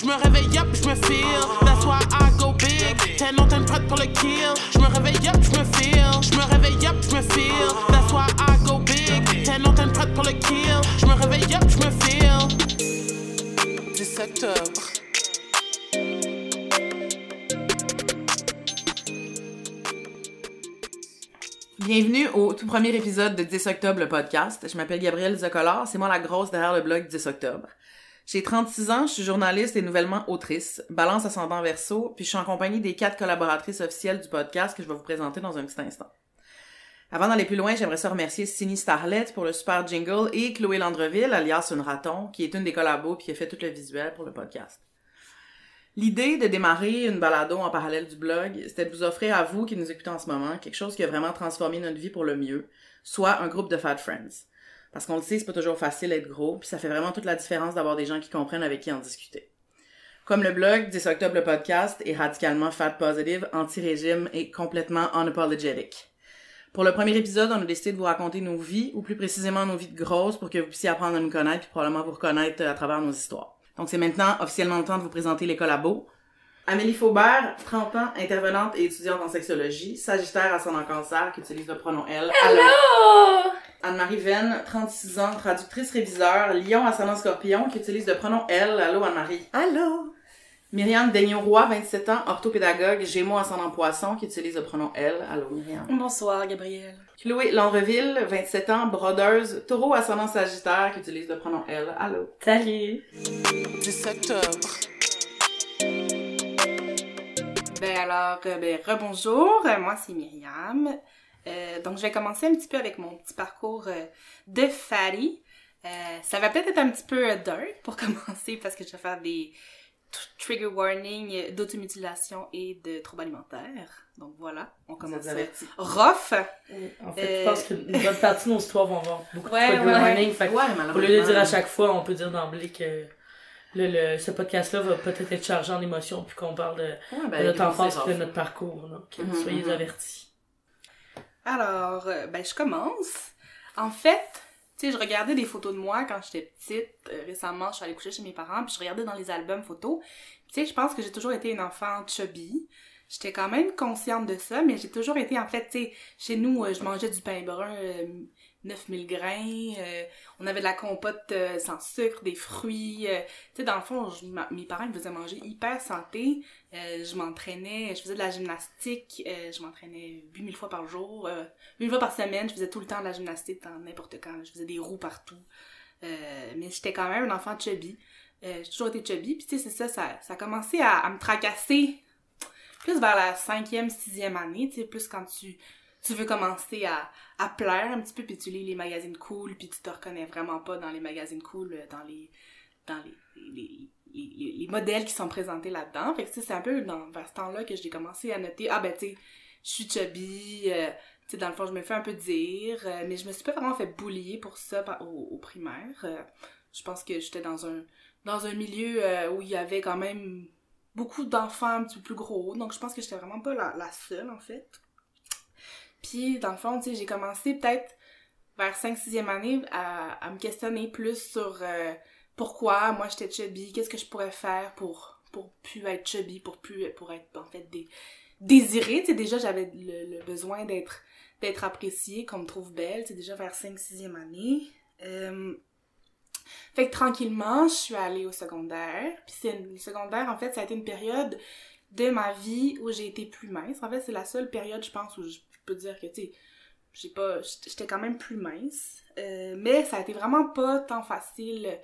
Je me réveille up, je me feel. That's why I go big. T'es non, t'es prête pour le kill. Je me réveille up, je me feel. Je me réveille up, je me feel. That's why I go big. T'es non, t'es prête pour le kill. Je me réveille up, je me feel. 17 octobre. Bienvenue au tout premier épisode de 10 octobre, le podcast. Je m'appelle Gabrielle Zocolor, c'est moi la grosse derrière le blog 10 octobre. J'ai 36 ans, je suis journaliste et nouvellement autrice, balance ascendant verso, puis je suis en compagnie des quatre collaboratrices officielles du podcast que je vais vous présenter dans un petit instant. Avant d'aller plus loin, j'aimerais ça remercier Cindy Starlet pour le super jingle et Chloé Landreville, alias Une Raton, qui est une des collabos puis qui a fait tout le visuel pour le podcast. L'idée de démarrer une balado en parallèle du blog, c'était de vous offrir à vous qui nous écoutez en ce moment quelque chose qui a vraiment transformé notre vie pour le mieux, soit un groupe de Fat Friends. Parce qu'on le sait, c'est pas toujours facile d'être gros, puis ça fait vraiment toute la différence d'avoir des gens qui comprennent avec qui en discuter. Comme le blog 10 octobre le podcast est radicalement fat positive, anti-régime et complètement unapologetic. Pour le premier épisode, on a décidé de vous raconter nos vies, ou plus précisément nos vies de grosses, pour que vous puissiez apprendre à nous connaître, puis probablement vous reconnaître à travers nos histoires. Donc c'est maintenant officiellement le temps de vous présenter les collabos. Amélie Faubert, 30 ans, intervenante et étudiante en sexologie, sagittaire à son cancer, qui utilise le pronom elle. Allô! Anne-Marie Venn, 36 ans, traductrice réviseur, lion ascendant scorpion, qui utilise le pronom elle. Allô Anne-Marie? Allô! Myriam Daigneau-Roy, 27 ans, orthopédagogue, gémeaux ascendant poisson, qui utilise le pronom elle. Allô Myriam? Bonsoir, Gabrielle. Chloé Landreville, 27 ans, brodeuse, taureau ascendant sagittaire, qui utilise le pronom elle. Allô? Salut! 10 octobre. Ben alors, euh, ben rebonjour, Euh, moi c'est Myriam. Euh, donc je vais commencer un petit peu avec mon petit parcours euh, de fatty. Euh, ça va peut-être être un petit peu dark pour commencer parce que je vais faire des trigger warnings d'automutilation et de troubles alimentaires. Donc voilà, on commence rough. En fait, je pense qu'une bonne partie de nos histoires vont avoir beaucoup Ouais, de trigger ouais. warning. Fait que Ouais, au lieu de le dire à chaque fois, on peut dire d'emblée que le, le- ce podcast-là va peut-être être chargé en émotions puis qu'on parle de, Ouais, ben, de notre enfance et de notre parcours. Donc, Mhm, soyez mhm. avertis. Alors, euh, ben je commence. En fait, tu sais, je regardais des photos de moi quand j'étais petite. Euh, récemment, je suis allée coucher chez mes parents, puis je regardais dans les albums photos. Tu sais, je pense que j'ai toujours été une enfant chubby. J'étais quand même consciente de ça, mais j'ai toujours été, en fait, tu sais, chez nous, euh, je mangeais du pain brun, euh, 9000 grains, euh, on avait de la compote euh, sans sucre, des fruits. euh, tu sais, dans le fond, mes parents me faisaient manger hyper santé. Je m'entraînais, je faisais de la gymnastique, je m'entraînais 8000 fois par jour, euh, une fois par semaine, je faisais tout le temps de la gymnastique n'importe quand, je faisais des roues partout. Mais j'étais quand même un enfant chubby. J'ai toujours été chubby, puis tu sais, c'est ça, ça, ça a commencé à, à me tracasser plus vers la cinquième, sixième année, tu sais, plus quand tu, tu veux commencer à, à plaire un petit peu, puis tu lis les magazines cool, puis tu te reconnais vraiment pas dans les magazines cool, euh, dans les dans les, les, les, les- les modèles qui sont présentés là-dedans. Fait que c'est un peu dans, vers ce temps-là que j'ai commencé à noter, ah ben tu sais, je suis chubby, euh, tu sais, dans le fond, je me fais un peu dire, euh, mais je me suis pas vraiment fait boulier pour ça au, primaire. Je pense que j'étais dans un dans un milieu où il y avait quand même beaucoup d'enfants un petit peu plus gros, donc je pense que j'étais vraiment pas la, la seule, en fait. Puis, dans le fond, tu sais, j'ai commencé peut-être vers 5-6e année à, me questionner plus sur euh, pourquoi moi j'étais chubby, qu'est-ce que je pourrais faire pour, pour plus être chubby, pour plus pour être en fait désirée. Tu sais, déjà j'avais le, besoin d'être d'être appréciée, qu'on me trouve belle, tu déjà vers 5-6e année. Euh, fait que tranquillement, je suis allée au secondaire. Puis c'est le secondaire, en fait, ça a été une période de ma vie où j'ai été plus mince. En fait, c'est la seule période, je pense, où je peux dire que, tu sais, j'ai pas, j'étais quand même plus mince. Euh, mais ça a été vraiment pas tant facile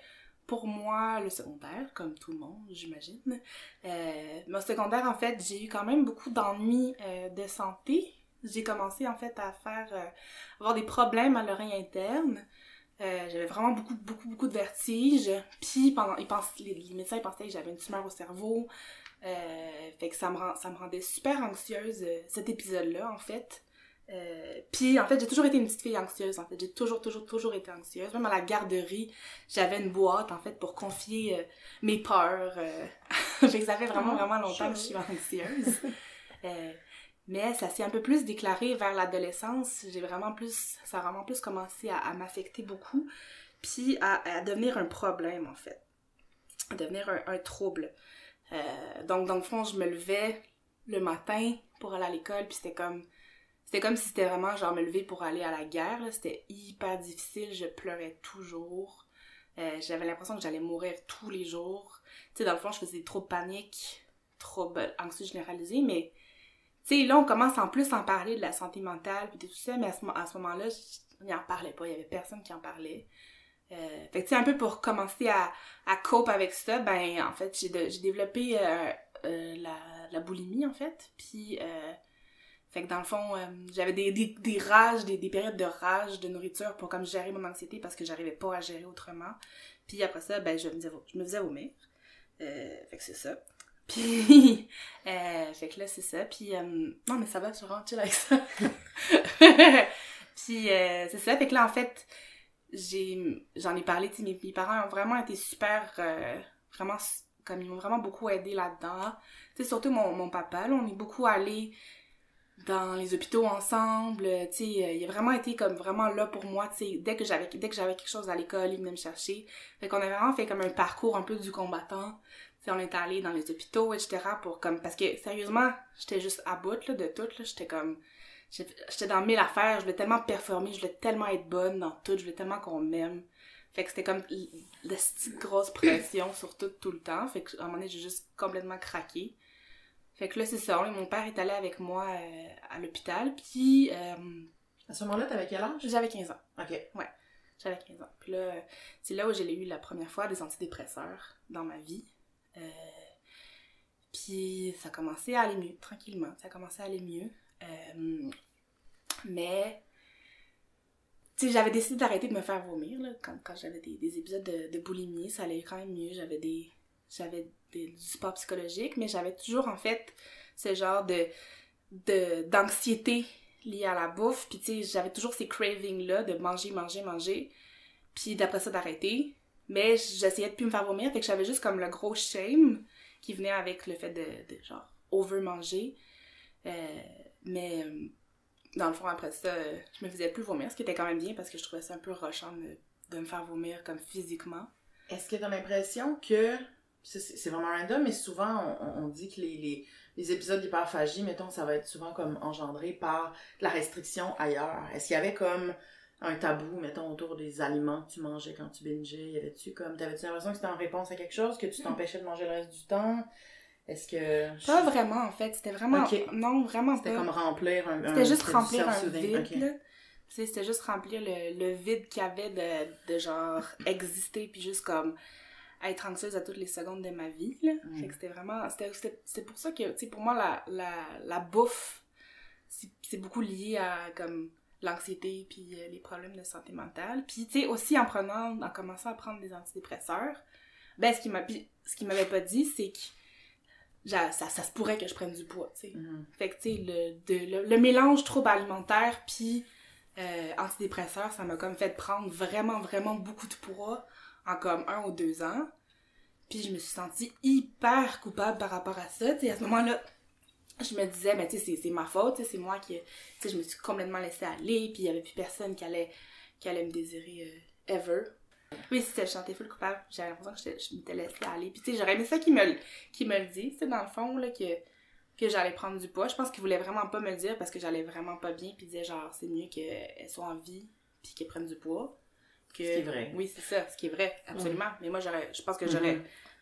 pour moi le secondaire, comme tout le monde, j'imagine. Euh, secondaire, en fait, j'ai eu quand même beaucoup d'ennuis euh, de santé. J'ai commencé, en fait, à faire, euh, avoir des problèmes à l'oreille interne. J'avais vraiment beaucoup, beaucoup, beaucoup de vertiges. Puis, pendant, ils pensent, les, les médecins ils pensaient que j'avais une tumeur au cerveau. Fait que ça me, rend, ça me rendait super anxieuse, cet épisode-là, en fait. Euh, puis en fait, j'ai toujours été une petite fille anxieuse. En fait, j'ai toujours, toujours, toujours été anxieuse. Même à la garderie, j'avais une boîte en fait pour confier euh, mes peurs. Euh... fait que ça fait vraiment, vraiment longtemps que je suis anxieuse. Euh, mais ça s'est un peu plus déclaré vers l'adolescence. J'ai vraiment plus, ça a vraiment plus commencé à, à m'affecter beaucoup, puis à, à devenir un problème en fait. devenir un, un trouble. Donc, dans le fond, je me levais le matin pour aller à l'école, puis c'était comme... C'était comme si c'était vraiment genre me lever pour aller à la guerre. C'était hyper difficile, je pleurais toujours. Euh, J'avais l'impression que j'allais mourir tous les jours. Tu sais, dans le fond, je faisais trop de panique, trop anxieux généralisé, mais... Tu sais, là, on commence en plus à en parler de la santé mentale, puis tout ça, mais à ce, à ce moment-là, il en parlait pas, il y avait personne qui en parlait. Euh, fait que, tu sais, un peu pour commencer à, à cope avec ça, ben, en fait, j'ai développé euh, la, la boulimie, en fait. Puis, fait que dans le fond, euh, j'avais des, des, des rages, des, des périodes de rage de nourriture pour comme gérer mon anxiété parce que j'arrivais pas à gérer autrement. Puis après ça, ben, je me, disais, je me faisais vomir. Euh, fait que c'est ça. Puis, euh, fait que là, c'est ça. Puis, euh, non, mais ça va, suis vraiment chill avec ça. Puis, c'est ça. Fait que là, en fait, j'ai j'en ai parlé, tu mes, mes parents ont vraiment été super, vraiment, comme ils m'ont vraiment beaucoup aidé là-dedans. Tu sais, surtout mon, mon papa, là, on est beaucoup allés dans les hôpitaux ensemble, euh, tu sais, euh, il a vraiment été comme vraiment là pour moi, tu sais, dès que j'avais dès que j'avais quelque chose à l'école, il venait me chercher. Fait qu'on a vraiment fait comme un parcours un peu du combattant. Tu on est allé dans les hôpitaux, etc. pour comme, parce que sérieusement, j'étais juste à bout, là, de tout, là, j'étais comme, j'étais dans mille affaires, je voulais tellement performer, je voulais tellement être bonne dans tout, je voulais tellement qu'on m'aime. Fait que c'était comme la petite grosse pression sur tout, tout le temps. Fait que, à un moment donné, j'ai juste complètement craqué. Fait que là, c'est ça. Mon père est allé avec moi euh, à l'hôpital, puis euh, À ce moment-là, t'avais quel âge? j'avais 15 ans. Ok. J'avais 15 ans. Puis là, c'est là où j'ai eu la première fois des antidépresseurs dans ma vie. Euh, puis ça commençait à aller mieux, tranquillement. Ça commençait à aller mieux. Euh, mais, tu sais, j'avais décidé d'arrêter de me faire vomir, là, quand, quand j'avais des, des épisodes de, de boulimie. Ça allait quand même mieux. J'avais des... J'avais du support psychologique, mais j'avais toujours, en fait, ce genre de d'anxiété liée à la bouffe. Puis, tu sais, j'avais toujours ces cravings-là de manger, manger, manger. Puis d'après ça, d'arrêter. Mais j'essayais de plus me faire vomir. Fait que j'avais juste comme le gros shame qui venait avec le fait de, genre, over-manger. Euh, mais dans le fond, après ça, je me faisais plus vomir, ce qui était quand même bien parce que je trouvais ça un peu rushant de, de me faire vomir comme physiquement. Est-ce que t'as l'impression que. C'est vraiment random, mais souvent on, on dit que les, les, les épisodes d'hyperphagie, mettons, ça va être souvent comme engendré par la restriction ailleurs. Est-ce qu'il y avait comme un tabou, mettons, autour des aliments que tu mangeais quand tu bingeais? Y avait-tu comme. T'avais-tu l'impression que c'était en réponse à quelque chose, que tu t'empêchais de manger le reste du temps? Est-ce que. Pas vraiment, en fait. C'était vraiment... Non, vraiment C'était comme remplir un. C'était juste remplir un vide, Ok. là. Tu sais, C'était juste remplir le, le vide qu'il y avait de, de genre exister, puis juste comme être anxieuse à toutes les secondes de ma vie, là. Mm. Fait que c'était vraiment... C'était pour ça que, tu sais, pour moi, la, la, la bouffe, c'est beaucoup lié à, comme, l'anxiété, puis euh, les problèmes de santé mentale. Puis, tu sais, aussi en prenant, en commençant à prendre des antidépresseurs, ben, ce qui m'a ce qu'il m'avait pas dit, c'est que ça, ça se pourrait que je prenne du poids, tu sais. Mhm. Fait que, tu sais, le, de- le, le mélange trouble alimentaire puis euh, antidépresseur, ça m'a comme fait prendre vraiment, vraiment beaucoup de poids en comme un ou deux ans. Puis je me suis sentie hyper coupable par rapport à ça. Tu sais, à ce moment-là, je me disais, mais tu sais, c'est- ma faute, c'est moi qui, tu je me suis complètement laissée aller, puis il y avait plus personne qui allait, qui allait me désirer euh, ever. Oui, c'était, je sentais full coupable. J'avais l'impression que je m'étais laissée aller. Puis tu sais, j'aurais aimé ça qu'il me, me le dise, tu dans le fond, là, que que j'allais prendre du poids. Je pense qu'il voulait vraiment pas me le dire parce que j'allais vraiment pas bien. Puis il disait genre, c'est mieux qu'elle soit en vie puis qu'elle prenne du poids. Que... Ce qui est vrai. Oui, c'est ça, ce qui est vrai, absolument. Mais moi, j'aurais, je pense que j'aurais,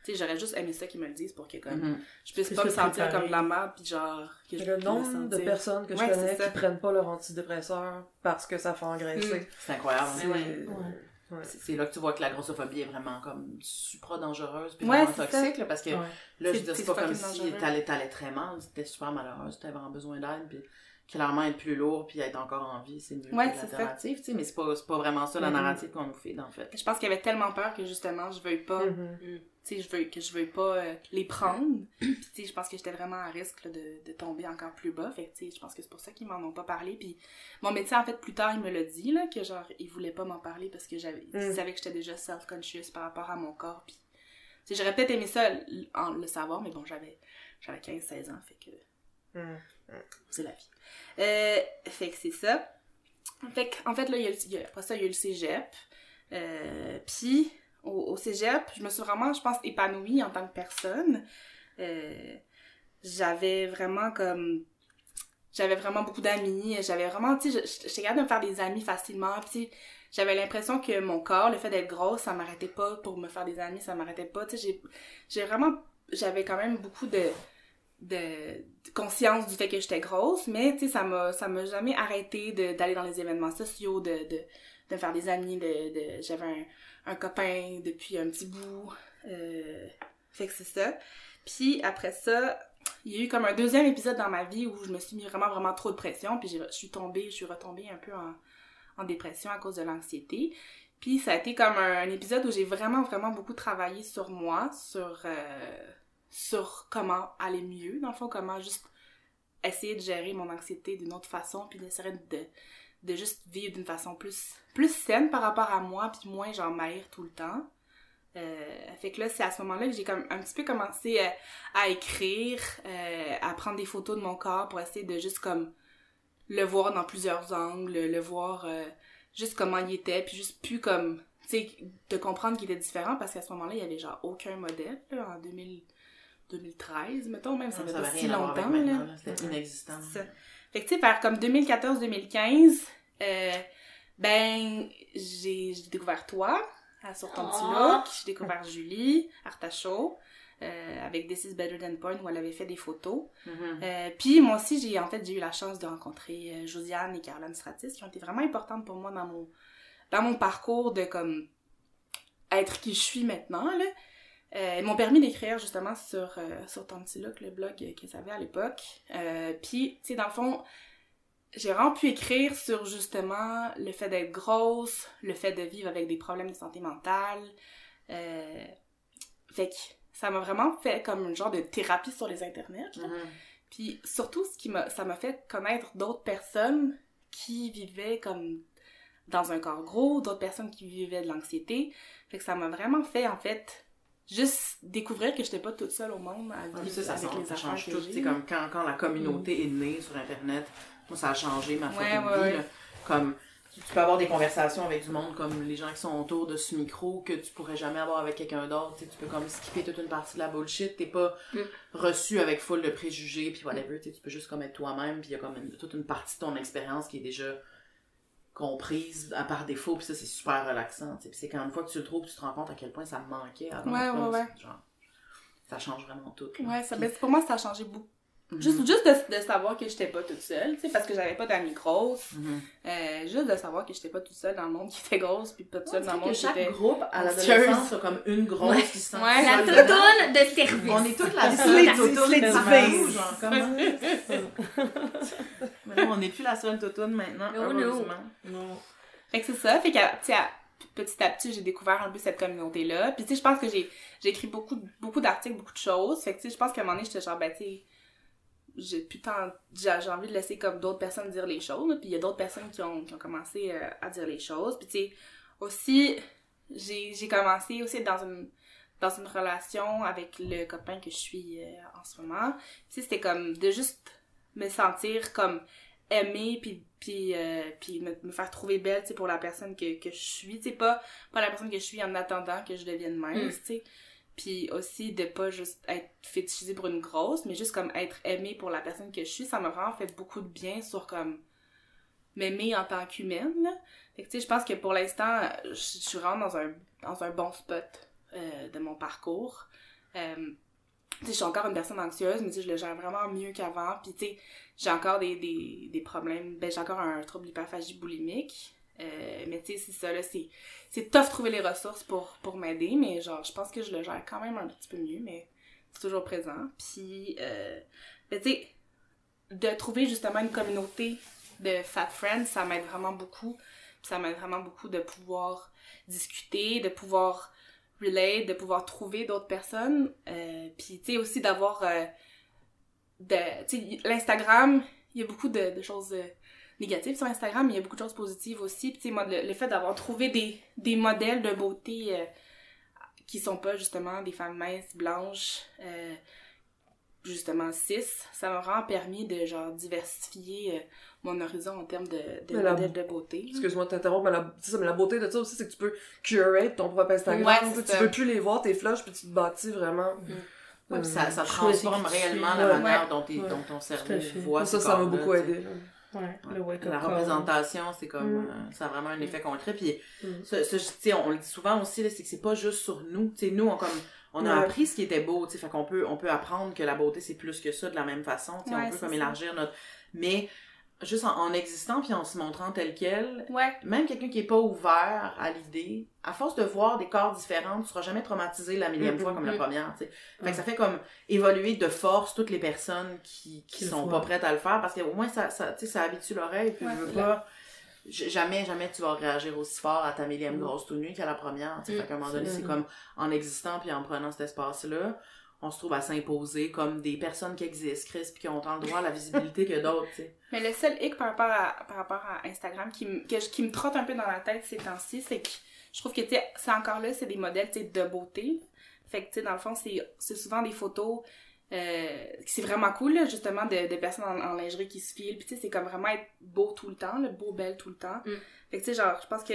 tu sais, j'aurais juste aimé ça qu'ils me le disent pour que comme, Mhm. je puisse pas me sentir comme de la merde puis genre, que je le me nombre de personnes que je Ouais, connais qui prennent pas leur antidépresseur parce que ça fait engraisser. Mm. C'est incroyable. C'est- ouais. ouais. C'est c'est là que tu vois que la grossophobie est vraiment comme supra dangereuse puis Ouais, vraiment toxique là, parce que Ouais. là je veux dire c'est pas comme si t'allais t'allais très mal c'était super malheureuse t'avais vraiment besoin d'aide puis clairement être plus lourd puis être encore en vie c'est mieux Ouais, que c'est ça. l'alternative tu sais mais c'est pas pas vraiment ça la Mhm. narrative qu'on nous fait en fait Je pense qu'il y avait tellement peur que justement, je veuille pas Mhm. tu sais, je veux, que je veux pas euh, les prendre. Puis, tu sais, je pense que j'étais vraiment à risque là, de, de tomber encore plus bas. Fait tu sais, je pense que c'est pour ça qu'ils m'en ont pas parlé. Puis, mon médecin, en fait, plus tard, il me l'a dit, là, que genre, il voulait pas m'en parler parce que j'avais, il Mm. savait que j'étais déjà self-conscious par rapport à mon corps. Puis, j'aurais peut-être aimé ça en le savoir, mais bon, j'avais, j'avais 15-16 ans, fait que. C'est la vie. Euh, fait que c'est ça. Fait que, en fait, là, il y a, le- après ça, il y a eu le cégep. Euh, puis, au, au cégep, je me suis vraiment, je pense, épanouie en tant que personne. Euh, j'avais vraiment comme j'avais vraiment beaucoup d'amis j'avais vraiment tu sais j'étais capable de me faire des amis facilement puis j'avais l'impression que mon corps le fait d'être grosse ça m'arrêtait pas pour me faire des amis ça m'arrêtait pas tu sais j'ai vraiment j'avais quand même beaucoup de, de conscience du fait que j'étais grosse mais tu sais ça m'a ça m'a jamais arrêté d'aller dans les événements sociaux de de de faire des amis de, j'avais un, un copain depuis un petit bout euh, fait que c'est ça puis après ça, il y a eu comme un deuxième épisode dans ma vie où je me suis mis vraiment, vraiment trop de pression. Puis je suis tombée, je suis retombée un peu en, dépression à cause de l'anxiété. Puis ça a été comme un, un épisode où j'ai vraiment, vraiment beaucoup travaillé sur moi, sur, euh, sur comment aller mieux, dans le fond, comment juste essayer de gérer mon anxiété d'une autre façon, puis d'essayer de, de juste vivre d'une façon plus, plus saine par rapport à moi, puis moins genre m'haïr tout le temps. Euh, fait que là, c'est à ce moment-là que j'ai comme un petit peu commencé euh, à écrire, euh, à prendre des photos de mon corps pour essayer de juste comme le voir dans plusieurs angles, le voir juste comment il était, puis juste plus comme, tu sais, de comprendre qu'il était différent parce qu'à ce moment-là, il y avait genre aucun modèle, là, en 2000, 2013, mettons, même, ça Ça fait pas si longtemps, là. maintenant, là. C'était inexistant. Ça. Fait que tu sais, vers comme 2014-2015, euh, ben, j'ai découvert toi, à Sur ton petit Oh. look. J'ai découvert Julie, Artachaud, euh, avec This is Better Than Porn, où elle avait fait des photos. Mhm. Euh, puis moi aussi, j'ai en fait, j'ai eu la chance de rencontrer euh, Josiane et Caroline Stratis, qui ont été vraiment importantes pour moi dans mon, dans mon parcours de comme être qui je suis maintenant, là. Euh, ils m'ont permis d'écrire justement sur, euh, sur look, le blog qu'ils avaient à l'époque. Euh, puis, tu sais, dans le fond, j'ai vraiment pu écrire sur justement le fait d'être grosse, le fait de vivre avec des problèmes de santé mentale. Euh, fait que ça m'a vraiment fait comme un genre de thérapie sur les internets. Mhm. Puis surtout, ce qui m'a, ça m'a fait connaître d'autres personnes qui vivaient comme dans un corps gros, d'autres personnes qui vivaient de l'anxiété. Fait que ça m'a vraiment fait, en fait, juste découvrir que j'étais pas toute seule au monde à vivre ça, ça, avec les ça change tout. sais, comme quand, quand la communauté est née sur Internet, moi, ça a changé ma Ouais, fucking ouais, vie. ouais. là. Comme, tu tu peux avoir des conversations avec du monde comme les gens qui sont autour de ce micro que tu pourrais jamais avoir avec quelqu'un d'autre. Tu sais, tu peux comme skipper toute une partie de la bullshit. T'es pas Mm. reçu avec full de préjugés puis whatever. Tu sais, tu peux juste comme être toi-même puis il y a comme une- toute une partie de ton expérience qui est déjà comprise à par défaut puis ça c'est super relaxant. Puis c'est quand une fois que tu le trouves tu te rends compte à quel point ça me manquait Ouais, ouais, ouais. genre, ça change vraiment tout là. Ouais, ça, Puis- ben, pour moi, ça a changé beaucoup. Mhm. Juste, juste de, de savoir que j'étais pas toute seule, tu sais, parce que j'avais pas d'amis grosses. Mhm. Euh, juste de savoir que j'étais pas toute seule dans le monde qui était grosse, puis pas toute seule dans le monde que qui chaque était... groupe à l'adolescence a comme une grosse Ouais. qui se sent Ouais, La toutoune de service. On est toutes la seule toutoune de partout, genre comment Mais on n'est plus la seule toutoune maintenant, No, no. heureusement. Non. Fait que c'est ça, fait que, tu petit à petit, j'ai découvert un peu cette communauté-là. Puis, tu sais, je pense que j'ai j'ai écrit beaucoup, beaucoup d'articles, beaucoup de choses. Fait que, tu sais, je pense qu'à un moment donné, j'étais genre, ben, tu sais, j'ai plus tant... J'ai envie de laisser comme d'autres personnes dire les choses. là. Puis, il y a d'autres personnes qui ont, qui ont commencé euh, à dire les choses. Puis, tu sais, aussi, j'ai j'ai commencé aussi dans une dans une relation avec le copain que je suis euh, en ce moment. Tu sais, c'était comme de juste me sentir comme aimée puis puis euh, puis me, me faire trouver belle tu sais pour la personne que, que je suis tu sais pas pas la personne que je suis en attendant que je devienne mince tu sais puis aussi de pas juste être fétichisée pour une grosse mais juste comme être aimée pour la personne que je suis ça m'a vraiment fait beaucoup de bien sur comme m'aimer en tant qu'humaine fait que tu sais je pense que pour l'instant je je suis vraiment dans un dans un bon spot euh, de mon parcours euh, tu sais, je suis encore une personne anxieuse, mais tu sais, je le gère vraiment mieux qu'avant. Puis, tu sais, j'ai encore des, des, des problèmes. Ben, j'ai encore un trouble d'hyperphagie boulimique. Euh, mais tu sais, c'est ça, là, c'est, c'est tough trouver les ressources pour, pour m'aider, mais genre, je pense que je le gère quand même un petit peu mieux, mais c'est toujours présent. Puis, euh, ben, tu sais, de trouver justement une communauté de fat friends, ça m'aide vraiment beaucoup. Puis ça m'aide vraiment beaucoup de pouvoir discuter, de pouvoir relate, de pouvoir trouver d'autres personnes. Euh, puis, tu sais, aussi d'avoir... de, tu sais, l'Instagram, il y a beaucoup de, choses négatives sur Instagram, mais il y a beaucoup de choses positives aussi. Puis, tu sais, moi, le, le fait d'avoir trouvé des, des modèles de beauté euh, qui sont pas, justement, des femmes minces, blanches, euh, justement cis, ça m'a vraiment permis de genre diversifier euh, mon horizon en termes de, de Mais la- modèles de beauté. Excuse-moi de t'interrompre, mais la, mais beauté de ça aussi, c'est que tu peux curate ton propre Instagram. Ouais, Tu c'est sais, ça. tu veux plus les voir, tes flashs, puis tu te bâtis vraiment. Ouais, puis ça, ça Choisis transforme réellement la Ouais. manière Ouais. dont, t'es- Ouais. dont ton cerveau voit ça, ça m'a beaucoup aidé. Ouais, le La représentation, c'est comme, Mm. euh, ça a vraiment un effet concret. Puis, Mm. sais, on le dit souvent aussi, c'est que c'est pas juste sur nous. Tu sais, nous, on, comme, on a Ouais. appris ce qui était beau, tu sais, fait qu'on peut, on peut apprendre que la beauté, c'est plus que ça de la même façon. Tu sais, Ouais, on peut comme ça. élargir notre. Mais, juste en, en existant puis en se montrant tel quel, Ouais, même quelqu'un qui est pas ouvert à l'idée, à force de voir des corps différents, tu seras jamais traumatisé la millième Mhm. fois comme la Mhm. première. Fait que ça fait comme évoluer de force toutes les personnes qui, qui sont pas prêtes à le faire parce qu'au moins ça, ça, ça habitue l'oreille puis Ouais, je veux c'est pas, j- jamais, jamais tu vas réagir aussi fort à ta millième grosse tout nue qu'à la première, tu sais. Fait qu'à un moment donné, C'est comme en existant puis en prenant cet espace-là, on se trouve à s'imposer comme des personnes qui existent, Chris, puis qui ont autant le droit à la visibilité que d'autres, tu sais. mais le seul hic par rapport à, par rapport à Instagram qui, me- que je- qui me trotte un peu dans la tête ces temps-ci, c'est que je trouve que, tu sais, c'est encore là, c'est des modèles, tu sais, de beauté. Fait que, tu sais, dans le fond, c'est c'est souvent des photos euh, c'est vraiment cool, là, justement, de, de personnes en, en lingerie qui se filent. Puis, tu sais, c'est comme vraiment être beau tout le temps, le beau, belle tout le temps. Mm. Fait que, tu sais, genre, je pense que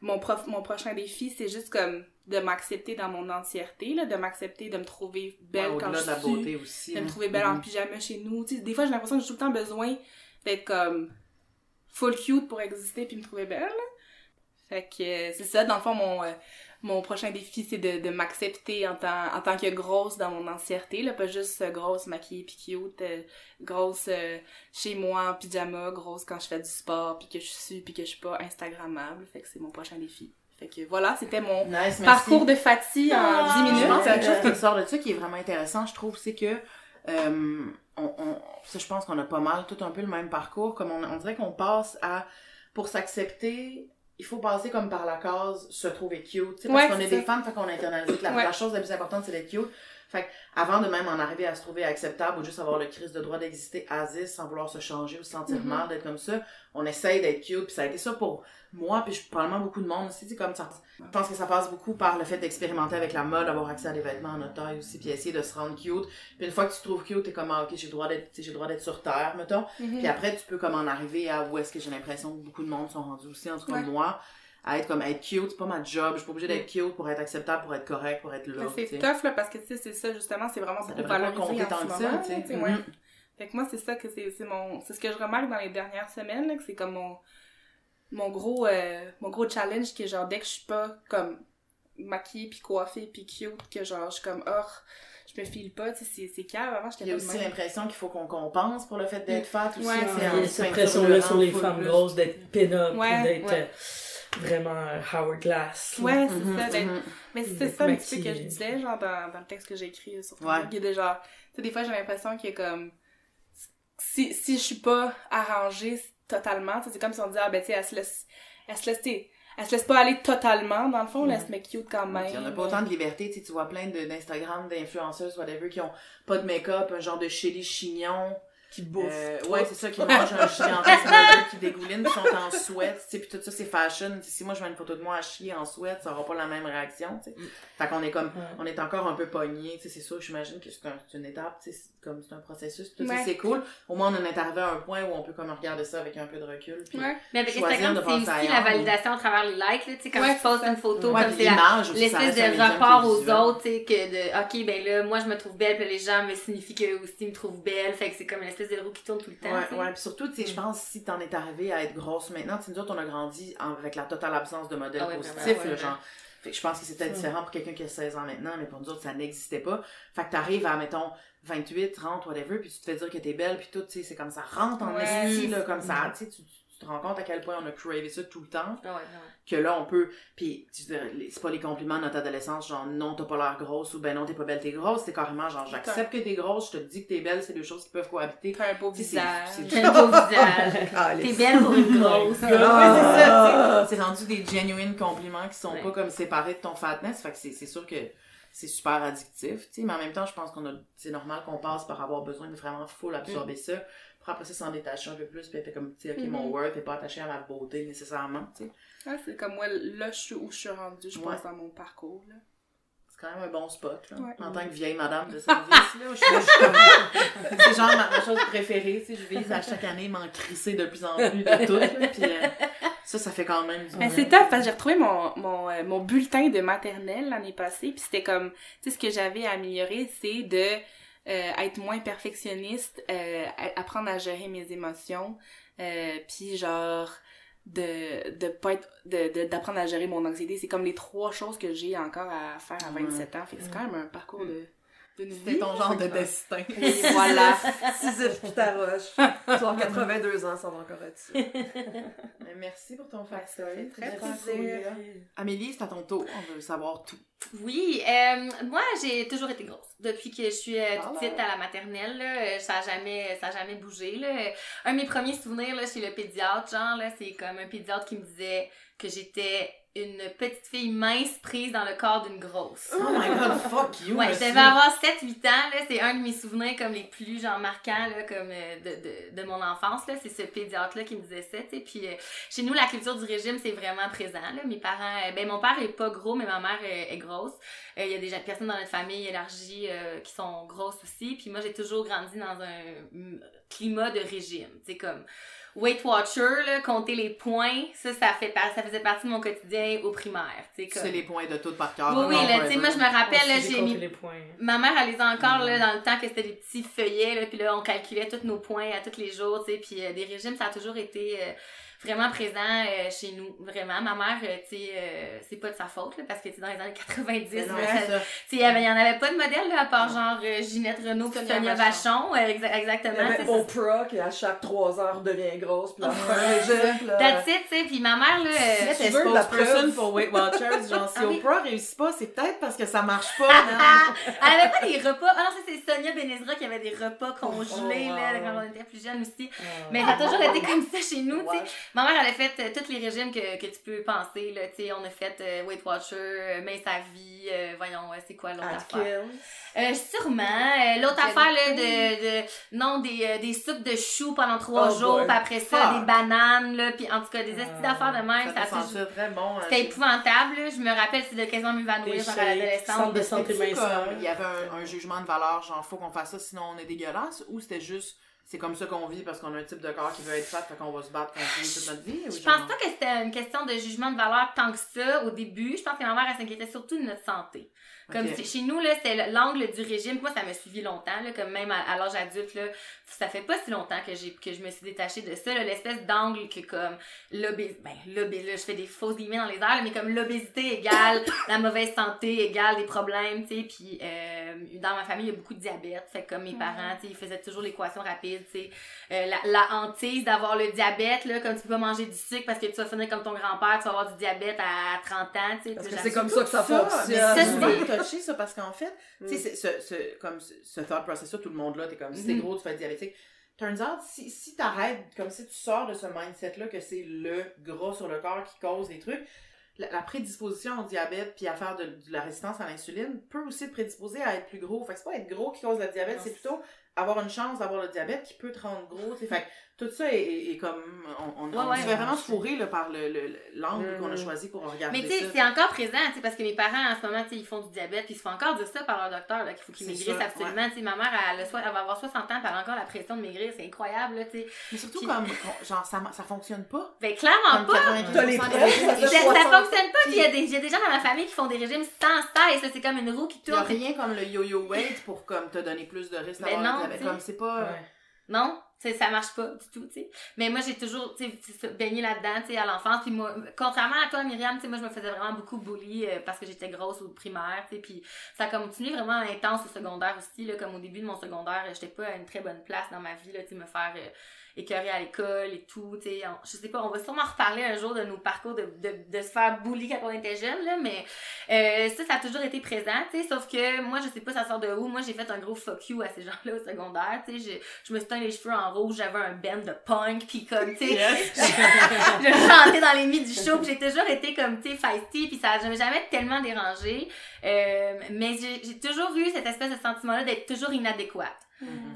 mon, prof, mon prochain défi, c'est juste comme de m'accepter dans mon entièreté, là, de m'accepter, de me trouver belle Ouais, quand je de la suis beauté aussi. de me hein. trouver belle en Mhm. pyjama chez nous. Des fois, j'ai l'impression que j'ai tout le temps besoin d'être comme full cute pour exister puis me trouver belle. Fait que euh, c'est ça, dans le fond, mon, euh, mon prochain défi, c'est de, de m'accepter en tant, en tant que grosse dans mon entièreté, là, pas juste euh, grosse maquillée puis cute, euh, grosse euh, chez moi en pyjama, grosse quand je fais du sport puis que je suis puis que je suis pas instagrammable. Fait que c'est mon prochain défi. Fait que voilà, c'était mon Nice, parcours de Fatih en Ah, 10 minutes. Je pense que quelque chose qui sort de ça qui est vraiment intéressant, je trouve, c'est que euh, on, on- ça, je pense qu'on a pas mal tout un peu le même parcours, comme on, on dirait qu'on passe à pour s'accepter, il faut passer comme par la case se trouver cute, tu sais, parce Ouais, qu'on est des femmes, fait qu'on internalise que la, Ouais. la chose la plus importante c'est d'être cute. Fait que avant de même en arriver à se trouver acceptable ou juste avoir le crise de droit d'exister Aziz sans vouloir se changer ou se sentir Mhm. mal d'être comme ça, on essaye d'être cute puis ça a été ça pour moi puis probablement beaucoup de monde aussi, c'est comme ça. Je pense que ça passe beaucoup par le fait d'expérimenter avec la mode, avoir accès à des vêtements en notre taille aussi puis essayer de se rendre cute. Puis une fois que tu te trouves cute, t'es comme ah, OK, j'ai le droit d'être j'ai droit d'être sur terre, mettons. Mhm. Puis après, tu peux comme en arriver à où est-ce que j'ai l'impression que beaucoup de monde sont rendus aussi, en tout cas Ouais. moi, à être comme être cute, c'est pas ma job, je suis pas obligée d'être cute pour être acceptable, pour être correct, pour être là. C'est tough, là, parce que, tu sais, c'est ça, justement, c'est vraiment Ça valorisé compter en tant ce que ça, tu sais. ouais. Mhm. Fait que moi, c'est ça que c'est c'est mon... C'est ce que je remarque dans les dernières semaines, là, que c'est comme mon... Mon gros... euh, mon gros challenge, qui est genre, dès que je suis pas, comme, maquillée, puis coiffée, puis cute, que genre, je suis comme, oh, je me file pas, tu sais, c'est- c'est cave. Avant, j'étais Il y a pas de aussi l'impression qu'il faut qu'on compense pour le fait d'être fat aussi. Ouais, c'est cette pression-là sur les femmes grosses d'être pin-up, d'être ouais. euh, vraiment euh, Howard Glass. là. Ouais, c'est Mhm, ça, d'être mhm. Mais c'est ça un petit peu que je disais, genre, dans, dans le texte que j'ai écrit sur Ouais. Il y a des genre, tu sais, des fois, j'ai l'impression qu'il y a comme, si, si je suis pas arrangée totalement, tu sais, c'est comme si on disait, ah, ben, tu sais, elle se laisse, elle se laisse, tu sais, elle se laisse pas aller totalement, dans le fond, elle se met cute quand même. Il y en a pas autant de liberté, tu sais, tu vois plein de- d'Instagram, d'influenceuses, whatever, qui ont pas de make-up, un genre de chili chignon. Qui bouffe. Euh, ouais, c'est ça, qui mangent un face qui dégouline, qui sont en sweat, tu sais, puis tout ça, c'est fashion. Si moi, je mets une photo de moi à chier en sweat, ça aura pas la même réaction, tu sais. Fait qu'on est comme, on est encore un peu pogné, tu sais, c'est sûr, j'imagine que c'est un- c'est une étape, tu sais, comme c'est un processus, tout, Ouais. c'est cool. Au moins, on en est arrivé à un point où on peut comme regarder ça avec un peu de recul, puis Ouais. Mais avec Instagram, c'est aussi la validation à travers les likes, là, tu sais, quand Ouais, tu postes une photo, comme c'est l'espèce de rapport aux visuel. autres, tu sais, que de, ok, ben là, moi je me trouve belle, puis les gens me signifient qu'eux aussi me trouvent belle, fait que c'est comme une espèce de roue qui tourne tout le temps, Ouais, tu sais. ouais, puis surtout, tu sais, je pense si t'en es arrivé à être grosse maintenant, tu nous autres, on a grandi avec la totale absence de modèles Ah genre. Que je pense que peut-être Mm. différent pour quelqu'un qui a 16 ans maintenant, mais pour nous autres, ça n'existait pas. Fait que t'arrives à, mettons, 28, 30, whatever, puis tu te fais dire que t'es belle, puis tout, tu sais, c'est comme ça rentre en Ouais. esti, là, comme ça, tu sais, tu, tu te rends compte à quel point on a cravé ça tout le temps, Ah ouais, ouais. que là, on peut, puis tu sais, les- c'est pas les compliments de notre adolescence, genre, non, t'as pas l'air grosse, ou ben non, t'es pas belle, t'es grosse, c'est carrément, genre, j'accepte que t'es grosse, je te dis que t'es belle, c'est deux choses qui peuvent cohabiter. T'as un beau visage. c'est- T'as un beau visage. Ah, T'es belle pour une grosse. Ouais, c'est ça, tu sais. C'est rendu des genuine compliments qui sont Ouais. pas comme séparés de ton fatness. Fait que c'est sûr que c'est super addictif, tu sais. Mais en même temps, je pense qu'on a, c'est normal qu'on passe par avoir besoin de vraiment full absorber Mm. ça. Pour après ça s'en détacher un peu plus, puis être comme, tu sais, ok, mon Mhm. worth est pas attaché à ma beauté nécessairement, tu sais. Ouais, c'est comme moi, là, je suis où je suis rendue, je Ouais. pense, dans mon parcours, là. C'est quand même un bon spot, là. Ouais. En tant que vieille madame de service, là, je suis comme... C'est genre ma, ma chose préférée, tu sais, je vise à chaque année m'en crisser de plus en plus de tout, là, puis euh, ça, ça fait quand même du Ben, c'est top parce que j'ai retrouvé mon, mon, euh, mon bulletin de maternelle l'année passée puis c'était comme tu sais ce que j'avais à améliorer c'est de euh, être moins perfectionniste euh, apprendre à gérer mes émotions puis genre de de pas être de de- d'apprendre à gérer mon anxiété. C'est comme les trois choses que j'ai encore à faire à 27 ans. Fait que c'est quand même un parcours de d'une C'était ton genre de destin. Et voilà Sisyphe qui t'arroche. Tu vas avoir 82 ans, ça va encore être Merci pour ton factory. Très Merci. plaisir. Amélie, c'est à ton tour. On veut savoir tout. Oui, euh, moi j'ai toujours été grosse. Depuis que je suis euh, toute Voilà. petite à la maternelle, là, euh, ça a jamais, ça a jamais bougé. Là. Un de mes premiers souvenirs là, chez le pédiatre, genre, là, c'est comme un pédiatre qui me disait que j'étais une petite fille mince prise dans le corps d'une grosse. Oh my god, fuck you. Ouais, je devais avoir 7-8 ans, là, c'est un de mes souvenirs comme les plus genre marquants là, comme euh, de, de, de mon enfance, là, c'est ce pédiatre-là qui me disait ça, tu sais, puis euh, chez nous, la culture du régime, c'est vraiment présent, là, mes parents, euh, ben mon père est pas gros, mais ma mère est grosse, Euh, il y a des gens- personnes dans notre famille élargie qui sont grosses aussi, puis moi, j'ai toujours grandi dans un climat de régime, sais, comme... Weight Watcher, là, compter les points, ça, ça, fait, par- ça faisait partie de mon quotidien au primaire. tu sais, C'est comme... les points de tout par cœur. Oui, oui, là, tu sais, moi, je me rappelle, là, j'ai mis les points. Ma mère, elle les a encore là, dans le temps que c'était des petits feuillets, là, puis là, on calculait tous nos points à tous les jours, tu sais, puis euh, des régimes, ça a toujours été euh, vraiment présent euh, chez nous, vraiment. Ma mère, euh, tu sais, euh, c'est pas de sa faute, là, parce que, tu dans les années 90, Mais non, là, c'est ça. tu sais, il y avait- il y en avait pas de modèle, là, à part genre euh, Ginette Renault puis Sonia Vachon, euh, exa- exactement. Il y avait Oprah qui, à chaque 3 heures, devient grosse, puis là, elle fait un régime, puis là... That's it, tu sais, puis ma mère, là, Mettre tu veux de la preuve. pour Weight Watchers, genre si Ah oui. Oprah réussit pas, c'est peut-être parce que ça marche pas. Ah, ah, elle avait pas des repas. Ah non, ça c'est Sonia Benezra qui avait des repas congelés Oh, là, quand on était plus jeunes aussi. Ah. Mais ça a toujours été comme ça chez nous, tu sais. Ma mère, elle a fait euh, tous les régimes que, que tu peux penser, là, tu sais. On a fait euh, Weight Watcher, euh, sa vie, euh, voyons, c'est quoi l'autre affaire? Euh, sûrement. Euh, l'autre affaire, là, de, de, non, des, des soupes de choux pendant trois Oh jours, puis après ça, des bananes, là, puis en tout cas, des estis d'affaires de même, Ça ça bon. hein. C'était épouvantable, là. Je me rappelle, c'est de quasiment m'évanouir, genre à l'adolescence. centre de santé il y avait un, un jugement de valeur, genre faut qu'on fasse ça sinon on est dégueulasse, ou c'était juste c'est comme ça qu'on vit parce qu'on a un type de corps qui veut être fat, fait qu'on va se battre contre lui toute notre vie? ou Je genre- pense pas que c'était une question de jugement de valeur tant que ça au début. Je pense que ma mère, elle s'inquiétait surtout de notre santé. Comme chez nous, là, c'était l'angle du régime. Moi, ça m'a suivi longtemps, là, comme même à, à l'âge adulte, là. Ça fait pas si longtemps que j'ai, que je me suis détachée de ça, l'espèce d'angle que comme l'obésité, ben, l'obésité, là, je fais des fausses guillemets dans les airs, mais comme l'obésité égale la mauvaise santé égale des problèmes, tu sais, puis euh, dans ma famille, il y a beaucoup de diabète, fait que comme mes parents, tu sais, ils faisaient toujours l'équation rapide, tu sais, euh, la, la hantise d'avoir le diabète, là, comme tu peux pas manger du sucre parce que tu vas finir comme ton grand-père, tu vas avoir du diabète à 30 ans, tu sais. C'est comme ça que ça fonctionne. Ça, touché, ça, parce qu'en fait, tu sais, Mm. ce, ce, comme ce, ce thought process-là, tout le monde là, t'es comme, si t'es Mhm. gros, tu être diabétique. Turns out, si, si t'arrêtes, comme si tu sors de ce mindset-là que c'est le gras sur le corps qui cause des trucs, la, la prédisposition au diabète puis à faire de, de la résistance à l'insuline peut aussi te prédisposer à être plus gros. Fait que c'est pas être gros qui cause le diabète, c'est plutôt avoir une chance d'avoir le diabète qui peut te rendre gros. Fait tout ça est, est- est comme, on, on, Ouais, on ouais. se fait vraiment fourrer là, par le, le- le- l'angle Mhm. qu'on a choisi pour regarder Mais tu sais, c'est encore présent, tu sais, parce que mes parents, en ce moment, tu sais, ils font du diabète, puis ils se font encore dire ça par leur docteur, là, qu'il faut qu'ils maigrissent absolument. Tu sais, ma mère, elle, elle va avoir 60 ans, puis elle a encore la pression de maigrir, c'est incroyable, là, tu sais. Mais surtout Puis- comme, genre, ça, ça fonctionne pas. Ben, clairement Comme pas! 95% T'as les ça Ça, fait il y a- ça 60. fonctionne pas, puis il y, a des- il y a des gens dans ma famille qui font des régimes sans cesse, c'est comme une roue qui Il a tourne. rien comme le yo-yo weight pour comme te donner plus de risques Mais d'avoir le. Comme c'est pas. Non, ça marche pas du tout, tu sais. Mais moi, j'ai toujours, tu sais, baigné là-dedans, tu sais, à l'enfance. Puis moi, contrairement à toi, Myriam, tu sais, moi, je me faisais vraiment beaucoup bully euh, parce que j'étais grosse au primaire, tu sais. Puis ça a vraiment intense au secondaire aussi, là. Comme au début de mon secondaire, j'étais pas à une très bonne place dans ma vie, là, tu sais, me faire euh, écœurer à l'école et tout, tu sais. On- Je sais pas, on va sûrement reparler un jour de nos parcours de, de, de se faire bully quand on était jeune, là. Mais euh, ça, ça a toujours été présent, tu sais. Sauf que moi, je sais pas ça sort de où. Moi, j'ai fait un gros fuck you à ces gens-là au secondaire, tu sais. Je- je me suis teint les cheveux en rouge, j'avais un band de punk, puis comme, tu sais, je chantais dans les mi du show, j'ai toujours été comme, tu sais, feisty, puis ça m'a jamais tellement dérangé. Euh, mais j'ai j'ai toujours eu cette espèce de sentiment-là d'être toujours inadéquate.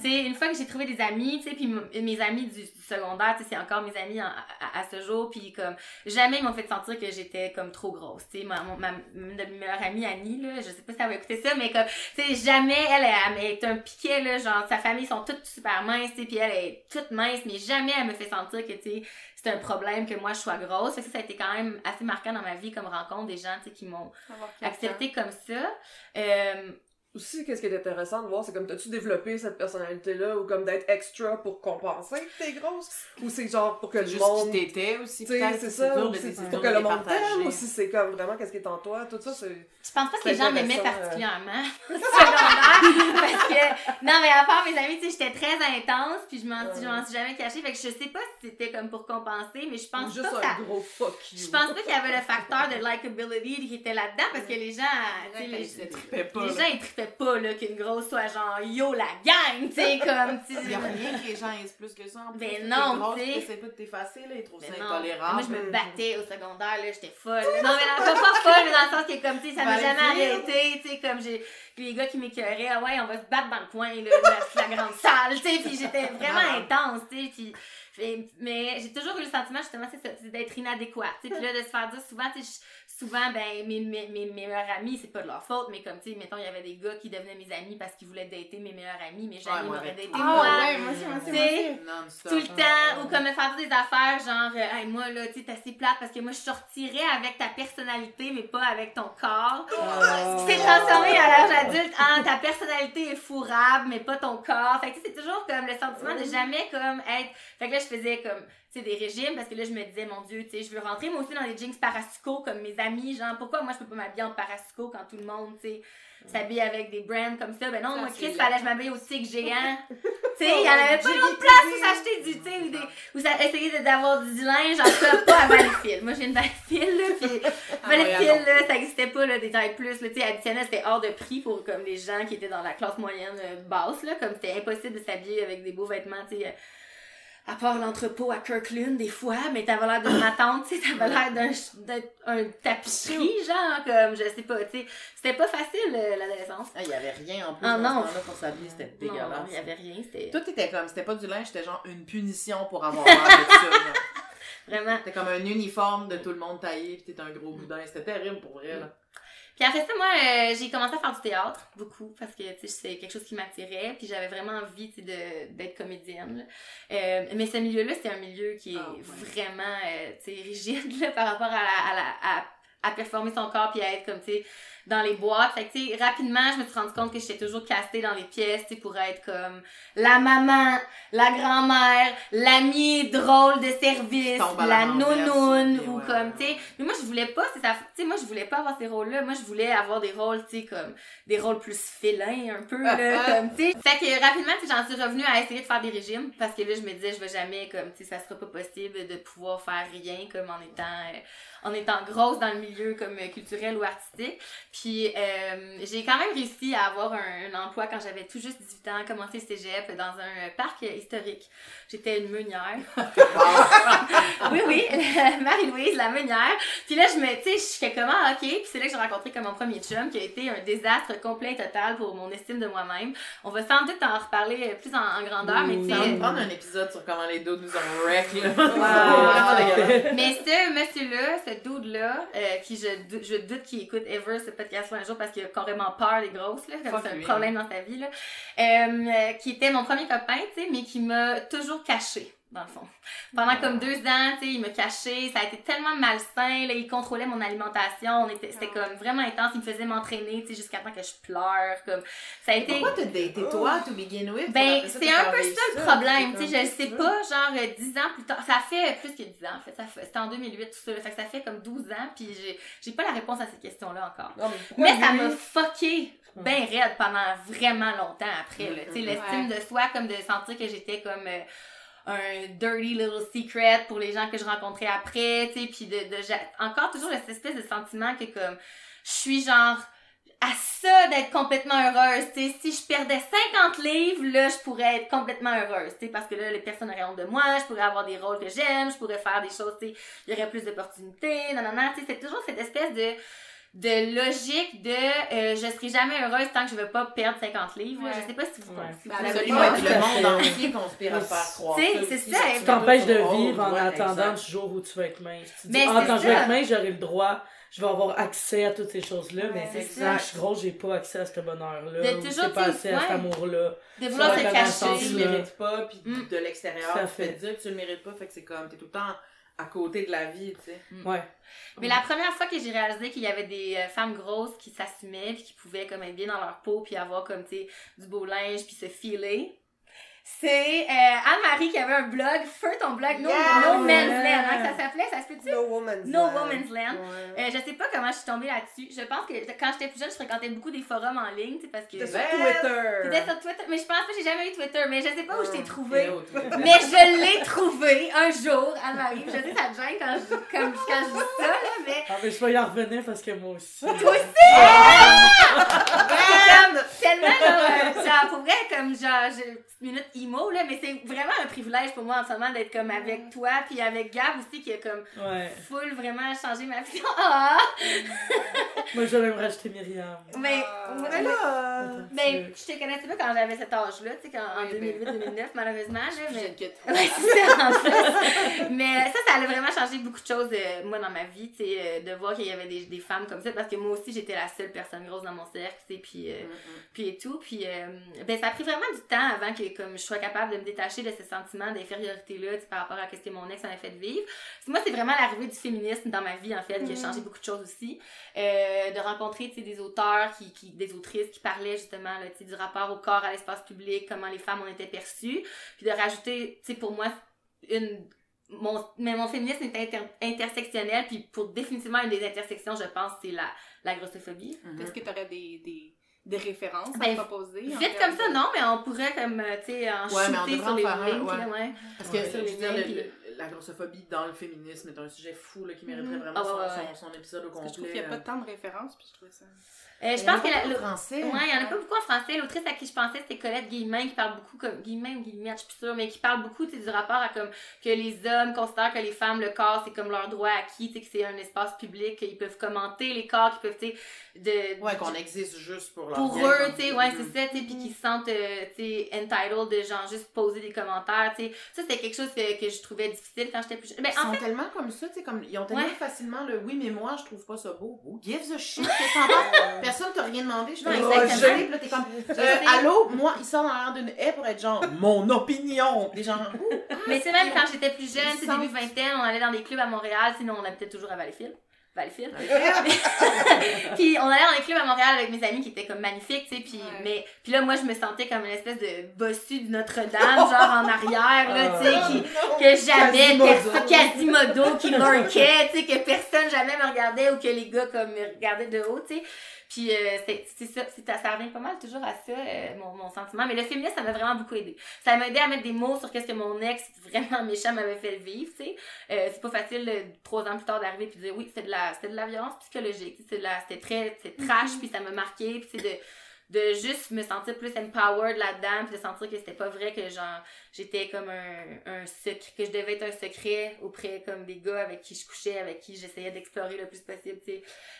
Tu sais, une fois que j'ai trouvé des amis, tu sais, puis mes amis du, du secondaire, tu sais, c'est encore mes amis en- à, à ce jour, puis comme, jamais ils m'ont fait sentir que j'étais comme trop grosse, tu sais, ma, meilleures amies, Annie, là, je sais pas si elle va écouter ça, mais comme, tu sais, jamais, elle, elle, elle est un piquet, là, genre, sa famille sont toutes super minces, tu sais, puis elle est toute mince, mais jamais elle me fait sentir que, tu sais, c'est un problème que moi je sois grosse. Ça, ça a été quand même assez marquant dans ma vie comme rencontre des gens, tu sais, qui m'ont accepté comme ça. Euh, Aussi, qu'est-ce qui est intéressant de voir, c'est comme, t'as-tu développé cette personnalité-là, ou comme d'être extra pour compenser que t'es grosse, ou c'est genre pour que le Juste monde... qui t'étais aussi, Tu sais, peut-être. c'est ça, dur ou de c'est pour que le les monde t'aime, ou si c'est comme vraiment qu'est-ce qui est en toi, tout ça, c'est... je pense pas que C'est les gens m'aimaient intéressant, euh. particulièrement? Au secondaire parce que non mais à part mes amis tu sais j'étais très intense puis je m'en je m'en suis jamais cachée fait que je sais pas si c'était comme pour compenser mais je Ou pense juste pas que ça un gros fuck you. je pense pas qu'il y avait le facteur de likability qui était là-dedans parce que les gens tu sais, les, gens ils pas là qu'une grosse soit genre yo la gang tu sais comme tu sais Il y a rien que les gens aiment plus que ça. En plus, Ben non, tu sais. pas de t'effacer, là. Ils trouvent ça non. intolérable. Moi, je me battais au secondaire, là, j'étais folle. Non, mais dans, pas folle, mais dans le sens que, comme, tu sais, ça m'a jamais arrêté, tu sais, comme j'ai, puis les gars qui m'écœuraient, ah ouais, on va se battre dans le coin, là, la, la grande salle, tu sais, puis j'étais vraiment intense, tu sais, puis, mais j'ai toujours eu le sentiment, justement, c'est ça, d'être inadéquat, tu sais, puis là, de se faire dire souvent, tu sais, souvent, ben, mes, mes, mes, mes meilleurs amis, c'est pas de leur faute, mais comme, tu sais, mettons, il y avait des gars qui devenaient mes amis parce qu'ils voulaient dater mes meilleurs amis, mais jamais ils moi, m'auraient daté toi. moi. Ah, ouais, moi aussi, moi aussi, tout le temps, ou comme me faire des affaires genre, euh, hey, moi là, tu sais, t'es assez plate parce que moi je sortirais avec ta personnalité, mais pas avec ton corps. Oh. Tu t'es transformé à l'âge adulte en ta personnalité est fourrable, mais pas ton corps. Fait que tu sais, c'est toujours comme le sentiment de jamais comme être. Fait que là, je faisais comme, sais, des régimes parce que là, je me disais, mon Dieu, tu sais, je veux rentrer moi aussi dans les jeans parasuco comme mes amis. Genre, pourquoi moi je peux pas m'habiller en parasuco quand tout le monde, tu sais, s'habille avec des brands comme ça? Ben non, moi, Chris, fallait que je m'habille au tigre géant. tu sais, il y en avait pas d'autre place où s'acheter du, tu sais, ou des, ou ça, essayer d'avoir du linge, en tout cas, pas à Valleyfield. Moi, j'ai une Valleyfield, là, pis Valleyfield, là, ça existait pas, là, des tailles plus, là, tu sais, additionnel, c'était hors de prix pour, comme, les gens qui étaient dans la classe moyenne euh, basse, là, comme c'était impossible de s'habiller avec des beaux vêtements, tu sais, à part l'entrepôt à Kirkland, des fois, mais t'avais l'air d'une matante, tu sais, t'avais l'air d'un, d'un un tapisserie, genre, comme, je sais pas, tu sais, c'était pas facile, euh, l'adolescence. Ah, Il y avait rien en plus Ah, non. ce pour s'habiller, c'était Non, dégueulasse. il y avait rien, c'était Tout était comme, c'était pas du linge, c'était genre une punition pour avoir l'air de ça. genre. vraiment C'était comme un uniforme de tout le monde taillé, pis t'étais un gros boudin. C'était terrible pour vrai, là. Puis après ça, moi, euh, j'ai commencé à faire du théâtre, beaucoup, parce que, c'est quelque chose qui m'attirait, puis j'avais vraiment envie, d'être comédienne. Euh, mais ce milieu-là, c'était un milieu qui est Ah, ouais. vraiment, euh, rigide, là, par rapport à, la- à, la- à, à performer son corps, puis à être comme, tu sais, dans les boîtes. Fait que, tu sais, rapidement, je me suis rendu compte que j'étais toujours castée dans les pièces, tu sais, pour être comme la maman, la grand-mère, l'amie drôle de service, la nounoune, ou ouais, comme, tu sais, mais moi, je voulais pas, c'est ça, tu sais, moi, je voulais pas avoir ces rôles-là. Moi, je voulais avoir des rôles, tu sais, comme, des rôles plus félins, un peu, là, comme, tu sais. Fait que rapidement, tu j'en suis revenue à essayer de faire des régimes, parce que là, je me disais, je vais jamais, comme, tu sais, ça sera pas possible de pouvoir faire rien, comme, en étant, euh, en étant grosse dans le milieu, comme, euh, culturel ou artistique. Puis, euh, j'ai quand même réussi à avoir un, un emploi quand j'avais tout juste 18 ans, commencé le cégep dans un parc euh, historique. J'étais une meunière. oui, oui, Marie-Louise, la meunière. Puis là, je me, tu sais, je fais comment, ok. Puis c'est là que j'ai rencontré comme mon premier chum, qui a été un désastre complet et total pour mon estime de moi-même. On va sans doute en reparler plus en, en grandeur, mais tu Ça va me prendre un épisode sur comment les dos nous ont wreck. Wow. Mais ce monsieur-là, ce dude-là, euh, qui je doute qu'il écoute ever ce podcast-là un jour parce qu'il a carrément peur des grosses, là, comme Fuck c'est un problème dans sa vie, là, euh, qui était mon premier copain, tu sais, mais qui m'a toujours caché. Dans le fond. Pendant comme deux ans, tu sais, il me cachait, ça a été tellement malsain, là, il contrôlait mon alimentation, on était, c'était comme vraiment intense, il me faisait m'entraîner, tu sais, jusqu'à temps que je pleure, comme, ça a été... Pourquoi t'as daté toi, to begin with? Ben, c'est un peu ça le problème, tu sais, je sais pas, genre euh, 10 ans plus tard, ça fait plus que 10 ans, en fait, ça fait, c'était en 2008 tout ça, fait que ça fait comme 12 ans, puis j'ai, j'ai pas la réponse à cette question-là encore. Non, mais ça m'a fucké ben raide pendant vraiment longtemps après, là, tu sais, l'estime de soi, comme de sentir que j'étais comme... euh, un dirty little secret pour les gens que je rencontrais après, tu sais, puis de, de encore toujours cette espèce de sentiment que comme je suis genre à ça d'être complètement heureuse, tu sais, si je perdais 50 livres, là, je pourrais être complètement heureuse, tu sais, parce que là, les personnes auraient honte de moi, je pourrais avoir des rôles que j'aime, je pourrais faire des choses, tu sais, il y aurait plus d'opportunités, non, non, tu sais, c'est toujours cette espèce de de logique de euh, je serai jamais heureuse tant que je vais pas perdre 50 livres. Ouais. Je sais pas si vous, Ouais. si vous avez Absolument, Ouais, puis tout le monde entier conspire à te faire croire ça c'est ça, tu t'empêches de vivre en ouais, attendant du jour où tu vas être mince. Tu te dis, Mais ah, quand je vais être mince, j'aurai le droit, je vais avoir accès à toutes ces choses-là, mais c'est quand ça. je suis grosse, j'ai pas accès à ce bonheur-là. De ou toujours, pas accès sais, à cet ouais. amour-là. de vouloir Ouais, Quand cacher. tu le mérites pas, puis Mm. de l'extérieur, tu fais fait. dire que tu le mérites pas, fait que c'est comme, t'es tout le temps à côté de la vie, tu sais. Ouais. Mais la première fois que j'ai réalisé qu'il y avait des euh, femmes grosses qui s'assumaient puis qui pouvaient comme être bien dans leur peau puis avoir comme tu sais du beau linge puis se filer. C'est euh, Anne-Marie qui avait un blog, feu ton blog, No, Yeah! no Man's Land, hein, ça s'appelait, ça se peut-tu? No Woman's No Land. Woman's Land. Ouais. Euh, je sais pas comment je suis tombée là-dessus. Je pense que quand j'étais plus jeune, je fréquentais beaucoup des forums en ligne, tu sais, parce que... C'était sur Ben, Twitter. C'était sur Twitter, mais je pense pas que j'ai jamais eu Twitter, mais je sais pas où je t'ai Ah, trouvé. Mais je l'ai trouvé un jour, Anne-Marie. Je sais, ça te gêne quand je, comme, quand je dis ça, là, mais Ah, mais je vais y en revenir parce que moi aussi. toi aussi! C'est comme tellement genre, euh, genre, pour vrai, comme genre, j'ai une petite minute emo, là, mais c'est vraiment un privilège pour moi en ce moment d'être comme avec toi, puis avec Gab aussi, qui a comme Ouais. full vraiment changé ma vie. Ah! Moi, je vais même rajouter Myriam. Mais, Ah. Mais là, ben, je te connaissais pas quand j'avais cet âge-là, tu sais, en Oui, ben. 2008-2009, malheureusement, là, mais... Ouais, c'est ça, en. Mais ça, ça a vraiment changé beaucoup de choses, euh, moi, dans ma vie, tu sais, euh, de voir qu'il y avait des, des femmes comme ça, parce que moi aussi, j'étais la seule personne grosse dans mon cercle, tu sais, puis, euh, puis et tout. Puis, euh, ben, ça a pris vraiment du temps avant que, comme, je sois capable de me détacher de ce sentiment d'infériorité-là, par rapport à ce que mon ex m'avait fait vivre. Moi, c'est vraiment l'arrivée du féminisme dans ma vie, en fait, qui a changé beaucoup de choses aussi. Euh, de rencontrer, des auteurs, qui, qui, des autrices qui parlaient, justement, là, du rapport au corps, à l'espace public, comment les femmes ont été perçues. Puis de rajouter, pour moi, une mon mais mon féminisme est inter- intersectionnel puis pour définitivement une des intersections je pense c'est la la grossophobie Est-ce que tu aurais des, des, des références Ben, à proposer? vite comme ça non mais on pourrait comme euh, tu sais en Ouais, mais on shooter sur les faire un, links ouais. là, ouais. Parce que, Ouais, je veux dire, le- puis- la grossophobie dans le féminisme est un sujet fou, là, qui mériterait Mhm. vraiment ouais, son, ouais, son, son épisode au Parce que je trouve complet. qu'il n'y a pas euh. tant de références, puis je trouvais ça... Euh, je Il y en a pense que pas la, en le- français. Ouais, il y en a pas beaucoup en français. L'autrice à qui je pensais, c'était Colette Guillemin, qui parle beaucoup, comme Guillemin ou Guillemette, je suis plus sûre, mais qui parle beaucoup du rapport à comme que les hommes considèrent que les femmes, le corps, c'est comme leur droit acquis, tu sais, que c'est un espace public, qu'ils peuvent commenter les corps, qu'ils peuvent, tu sais, de. Ouais, qu'on existe juste pour leur pour bien, eux, tu sais, ouais, c'est ça, tu sais, puis qu'ils se sentent, euh, tu sais, entitled de genre juste poser des commentaires, tu sais. Ça, c'était quelque chose que, que je trouvais difficile quand j'étais plus jeune. Ben, Ils en sont fait, tellement comme ça, tu sais, comme, ils ont tellement Ouais. facilement le oui, mais moi, je trouve pas ça beau. Who gives a shit? Personne t'a rien demandé. Je Non, fais exactement. j'ai- là, t'es comme, euh, sais. allô, moi, il sort dans l'air d'une haie pour être genre, mon opinion. Des gens, ouh, mais c'est même quand j'étais plus jeune, sentent- début vingtaine, on allait dans des clubs à Montréal, sinon on habitait toujours à Valleyfield. Valleyfield. puis on allait dans les clubs à Montréal avec mes amis qui étaient comme magnifiques, tu sais, puis Ouais. mais puis là moi je me sentais comme une espèce de bossu de Notre-Dame genre en arrière là, tu sais, qui que jamais Quasimodo. personne Quasimodo qui lurkait, tu sais, que personne jamais me regardait ou que les gars comme me regardaient de haut, tu sais. Puis euh, c'est c'est ça, c'est- ça revient pas mal toujours à ça, euh, mon, mon sentiment. Mais le féminisme, ça m'a vraiment beaucoup aidé. Ça m'a aidé à mettre des mots sur qu'est-ce que mon ex vraiment méchant m'avait fait vivre, tu sais. Euh, c'est pas facile euh, trois ans plus tard d'arriver puis de dire oui, c'était de la, de la violence psychologique, c'est c'était très, c'était trash puis ça m'a marqué puis c'est de de juste me sentir plus empowered là-dedans de sentir que c'était pas vrai que genre j'étais comme un, un secret que je devais être un secret auprès comme des gars avec qui je couchais avec qui j'essayais d'explorer le plus possible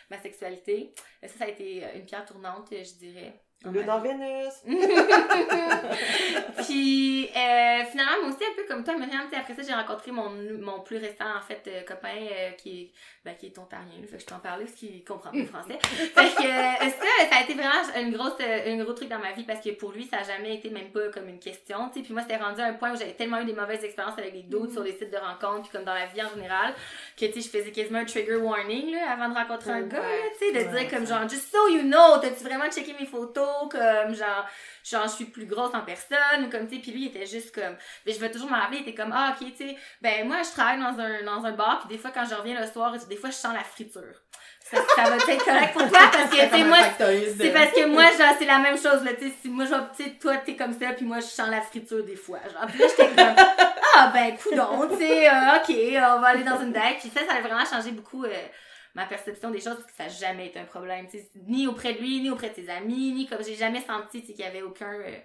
ma sexualité. Euh, ça ça a été une pierre tournante je dirais Lune en. Vénus. puis euh, finalement moi aussi un peu comme toi Myriam après ça j'ai rencontré mon, mon plus récent en fait euh, copain euh, qui est ben, qui est ontarien fait que je peux en parler parce qu'il comprend pas le français fait que ça ça a été vraiment une grosse un gros truc dans ma vie parce que pour lui ça a jamais été même pas comme une question tu sais puis moi c'était rendu à un point où j'avais tellement eu des mauvaises expériences avec des doutes sur les sites de rencontres puis comme dans la vie en général que tu sais je faisais quasiment un trigger warning là avant de rencontrer un Ouais. gars là, tu sais de Ouais, dire comme genre just so you know t'as-tu vraiment checké mes photos? Comme genre genre je suis plus grosse en personne ou comme tu sais puis lui il était juste comme mais je vais toujours me rappeler il était comme ah ok tu sais ben moi je travaille dans un dans un bar puis des fois quand je reviens le soir des fois je sens la friture. Ça, ça va être correct pour toi parce que tu sais moi c'est parce que moi, genre, c'est la même chose, là, tu sais, si moi, genre, tu sais, toi, t'es comme ça, puis moi, je sens la friture des fois, genre, puis là, j'étais comme, ah, ben, coudon, tu sais, euh, ok, on va aller dans une date, puis ça, ça a vraiment changé beaucoup, euh, ma perception des choses, parce que ça n'a jamais été un problème, ni auprès de lui, ni auprès de ses amis, ni comme, j'ai jamais senti, qu'il y avait aucun, euh,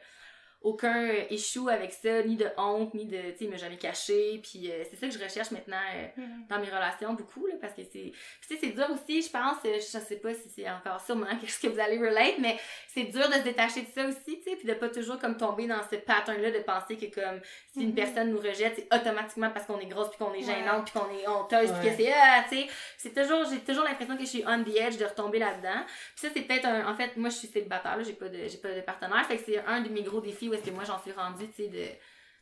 aucun euh, issue avec ça, ni de honte, ni de, tu sais, m'a jamais caché, puis euh, c'est ça que je recherche maintenant euh, Mhm. dans mes relations beaucoup, là, parce que c'est, tu sais, c'est dur aussi, je pense, euh, je sais pas si c'est encore sûrement chose que vous allez relate, mais c'est dur de se détacher de ça aussi, tu sais, puis de pas toujours comme tomber dans ce pattern-là de penser que comme si une Mhm. personne nous rejette, c'est automatiquement parce qu'on est grosse, puis qu'on est gênante, puis qu'on est honteuse, puis que c'est, ah, tu sais, c'est toujours, j'ai toujours l'impression que je suis on the edge de retomber là-dedans. Puis ça, c'est peut-être un, en fait, moi, je suis célibataire, là, j'ai pas de, j'ai pas de partenaire, fait que c'est un de mes gros défis où est-ce que moi, j'en suis rendue, tu sais, de,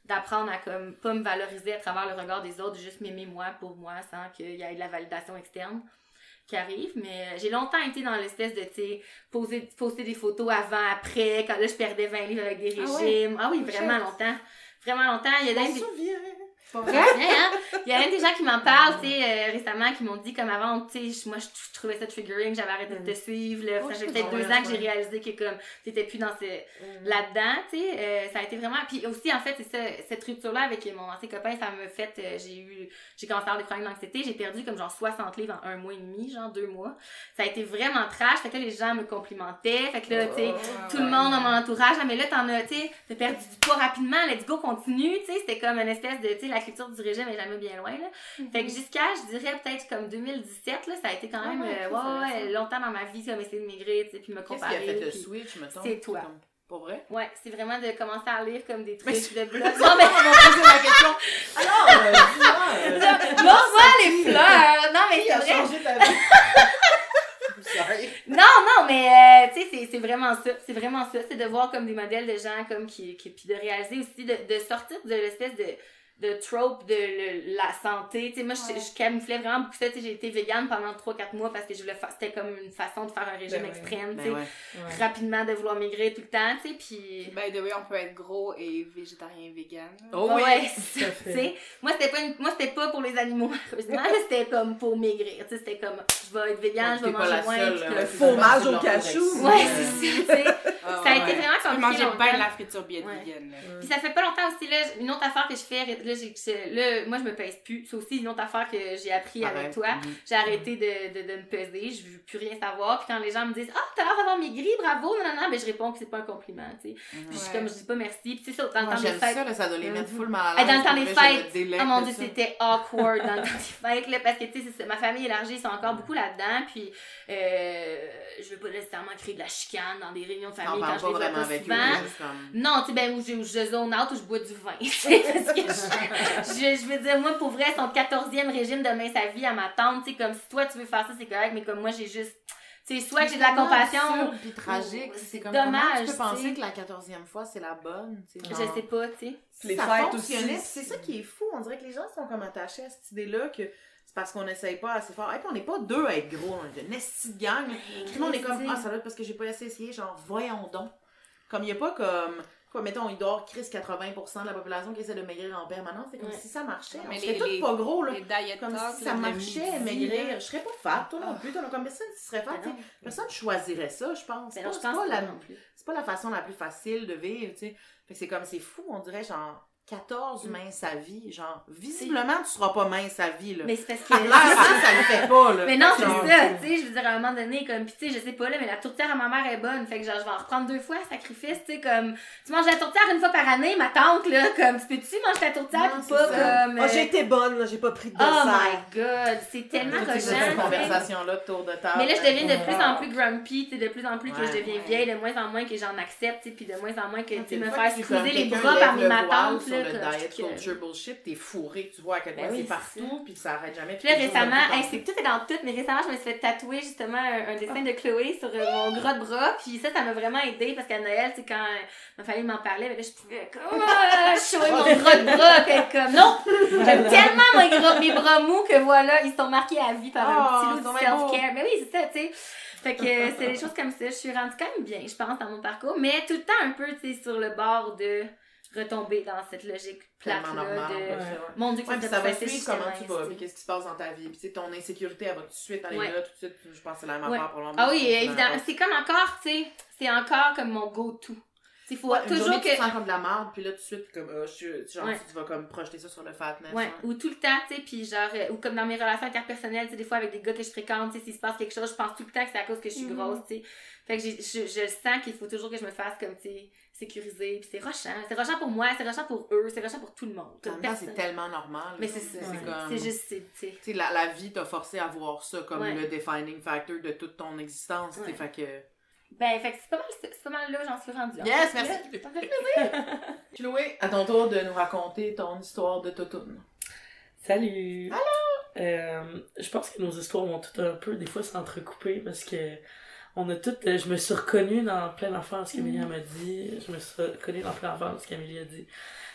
d'apprendre à comme pas me valoriser à travers le regard des autres, juste m'aimer moi pour moi sans qu'il y ait de la validation externe qui arrive. Mais euh, j'ai longtemps été dans l'espèce de tu sais poser poster des photos avant après quand là je perdais 20 livres avec des Ah ouais? régimes. Ah, oui vraiment longtemps. Vraiment longtemps. Il y a des-. Pas vrai, hein? Il y a même des gens qui m'en parlent, tu sais, euh, récemment, qui m'ont dit, comme avant, tu sais, moi, je, trouvais ça triggering, j'avais arrêté de te suivre, là. Oh, ça fait peut-être deux ans que j'ai réalisé que, comme, t'étais plus dans ce, Mm. là-dedans, tu sais, euh, ça a été vraiment, puis aussi, en fait, c'est ça, cette rupture-là avec mon ancien copain, ça me fait, euh, j'ai eu, j'ai commencé à avoir des problèmes d'anxiété, j'ai perdu comme genre 60 livres en un mois et demi, genre deux mois. Ça a été vraiment trash, fait que là, les gens me complimentaient, fait que là, tu sais, tout le monde dans mon entourage, ah, mais là, t'en as, tu sais, t'as perdu du poids rapidement, let's go, continue, tu sais, c'était comme une espèce de, tu sais, la du régime est jamais bien loin, là. Fait que jusqu'à, je dirais, peut-être comme 2017, là, ça a été quand Ah même, ouais, euh, ouais, ouais, longtemps dans ma vie, comme essayer de maigrir, puis me Qu'est-ce qui comparer. a fait le switch, mettons? c'est toi. Comme- Pour vrai? Ouais, c'est vraiment de commencer à lire comme des trucs Mais de blog. Non, Non, mais, on va poser la question. Alors, euh, dis-moi, euh, montre-moi les fleurs! Non, mais c'est a vrai. changé ta vie? Sorry. Non, non, mais euh, tu sais, c'est- c'est vraiment ça. C'est vraiment ça. C'est de voir comme des modèles de gens comme qui, qui puis de réaliser aussi de, de sortir de l'espèce de de trope de le- la santé. Tu sais, moi, je, Ouais. je camouflais vraiment beaucoup ça. Tu sais, j'ai été végane pendant 3-4 mois parce que je voulais faire, c'était comme une façon de faire un régime Ben oui. extrême, tu Ben sais. ouais. Ouais. Rapidement, de vouloir maigrir tout le temps, tu sais, puis... By the way, on peut être gros et végétarien vegan. Oh oui. Ouais, tu fait. sais, moi c'était pas une- moi c'était pas pour les animaux heureusement c'était comme pour maigrir tu sais c'était comme je vais être végane je vais manger la moins comme- ouais, Fromage au cachou. ouais c'est ça tu sais Ah, ça a été vraiment compliqué manger bien de la friture bien là. Puis ça fait pas longtemps aussi, là, une autre affaire que je fais, là, là, moi je me pèse plus. C'est aussi une autre affaire que j'ai appris avec toi. Mhm. J'ai arrêté de, de, de me peser, je veux plus rien savoir. Puis quand les gens me disent Ah, t'as l'air d'avoir maigri, bravo, non, non, non, ben je réponds que c'est pas un compliment, tu sais. Puis je suis Ouais. comme, je dis pas merci. Puis c'est ça, dans le temps des fêtes. ça, là, ça doit les mettre full mal à dans le temps des je fêtes. Oh mon dieu, c'était awkward dans le temps des fêtes, là, parce que, tu sais, ma famille élargie, ils sont encore beaucoup là-dedans, puis euh, je veux pas nécessairement créer de la chicane dans des réunions de famille quand je pas les vois souvent. Non, tu sais, ben, où je, je zone out, où je bois du vin. tu sais, parce que je, je, je veux dire, moi, pour vrai, son 14e régime de main sa vie à ma tante, tu sais, comme si toi, tu veux faire ça, c'est correct, mais comme moi, j'ai juste, tu sais, soit que j'ai de la compassion, absurde puis tragique. C'est comme dommage, tu peux penser que la quatorzième fois, c'est la bonne, tu sais, je sais pas, tu sais. Les ça fêtes fonctionnait, aussi. c'est ça qui est fou. On dirait que les gens sont comme attachés à cette idée-là que c'est parce qu'on essaye pas assez fort. Et puis on n'est pas deux à être gros, on est une de gang. Tout le monde est comme, ah, ça doit être parce que j'ai pas assez essayé. Genre, voyons donc. Comme il y a pas comme, quoi, mettons, il dort Chris 80% de la population qui essaie de maigrir en permanence. C'est comme Ouais. si ça marchait. Mais on serait tous pas gros, là. Comme si ça marchait, maigrir. Je serais pas fat, toi non plus. Toi, Comme personne qui serait fat, Ben. Personne choisirait ça, je pense. C'est pas, la, plus. pas façon la plus facile de vivre, tu sais. Fait que c'est comme, c'est fou, on dirait, genre, 14 Mm. minces à vie. Genre, visiblement, tu seras pas mince à vie, là. Mais c'est parce que. À l'air, ça, ça le fait pas, là. Mais non, c'est ça, tu sais, je veux dire, à un moment donné, comme, pis tu sais, je sais pas, là, mais la tourtière à ma mère est bonne, fait que genre, je vais en reprendre deux fois, sacrifice, tu sais, comme, tu manges la tourtière une fois par année, ma tante, là, comme, tu peux-tu manger ta tourtière Non, pis c'est pas ça. comme... Oh, j'ai été bonne, là, j'ai pas pris de Oh dessert. my god, c'est tellement tu sais, cette conversation-là de tour de table. Mais là, je deviens de plus en plus grumpy, tu sais, de plus en plus que Ouais, je deviens ouais. vieille, de moins en moins que j'en accepte, tu sais, puis de moins en moins que, tu sais, me faire squeezer les bras par mes matantes, sur le diet culture bullshit, t'es fourré, tu vois à quel Ben point c'est partout, puis ça arrête jamais. Puis là, récemment, c'est tout est dans tout, mais récemment, je me suis fait tatouer justement un, dessin de Chloé sur euh, mon gras de bras. Puis ça, ça m'a vraiment aidé parce qu'à Noël, c'est quand euh, ma famille m'en parlait, mais là, je pouvais comme ah, shower mon gras de bras. Puis comme non, j'aime tellement mes, bras mous que voilà, ils sont marqués à vie par un petit lot de self-care. Mais oui, c'est ça, tu sais. Fait que euh, c'est des choses comme ça. Je suis rendue quand même bien, je pense, dans mon parcours, mais tout le temps un peu, tu sais, sur le bord de retomber dans cette logique plate Tellement là normal. de ouais. Mon dieu que Ouais, ça pas va suivre comment tu vas, puis qu'est-ce qui se passe dans ta vie. Puis ton insécurité, elle va tout de suite aller Ouais. là, tout de suite. Je pense que c'est la même Ouais. affaire pour l'homme. Ah oui, évidemment. C'est comme encore, tu sais, c'est encore comme mon go-to. Il faut Ouais, une toujours journée, que. tu sens comme de la merde, puis là, tout de suite, comme, euh, je suis- genre, Ouais. tu vas comme projeter ça sur le fatness. Ouais, hein. ou tout le temps, tu sais, puis genre, euh, ou comme dans mes relations interpersonnelles, tu sais, des fois avec des gars que je fréquente, tu sais, s'il se passe quelque chose, je pense tout le temps que c'est à cause que je suis Mhm. grosse, tu sais. Fait que j'ai- je, je sens qu'il faut toujours que je me fasse comme, tu sais, sécuriser, puis c'est rochant. C'est rochant pour moi, c'est rochant pour eux, c'est rochant pour tout le monde. En même temps, c'est tellement normal. Mais c'est ça, C'est c'est comme... juste, c'est, la, la vie t'a forcé à voir ça comme Ouais. le defining factor de toute ton existence. Ouais. Fait que... Ben, fait que c'est pas mal, c'est pas mal là, j'en suis rendue. Yes, merci. Ça fait plaisir. Chloé, à ton tour de nous raconter ton histoire de Totoun. Salut! Euh, je pense que nos histoires vont toutes un peu, des fois, s'entrecouper parce que on a toutes. euh, Je me suis reconnue dans plein d'affaires, ce qu'Amélie m'a dit. Je me suis reconnue dans plein d'affaires, ce qu'Amélie a dit.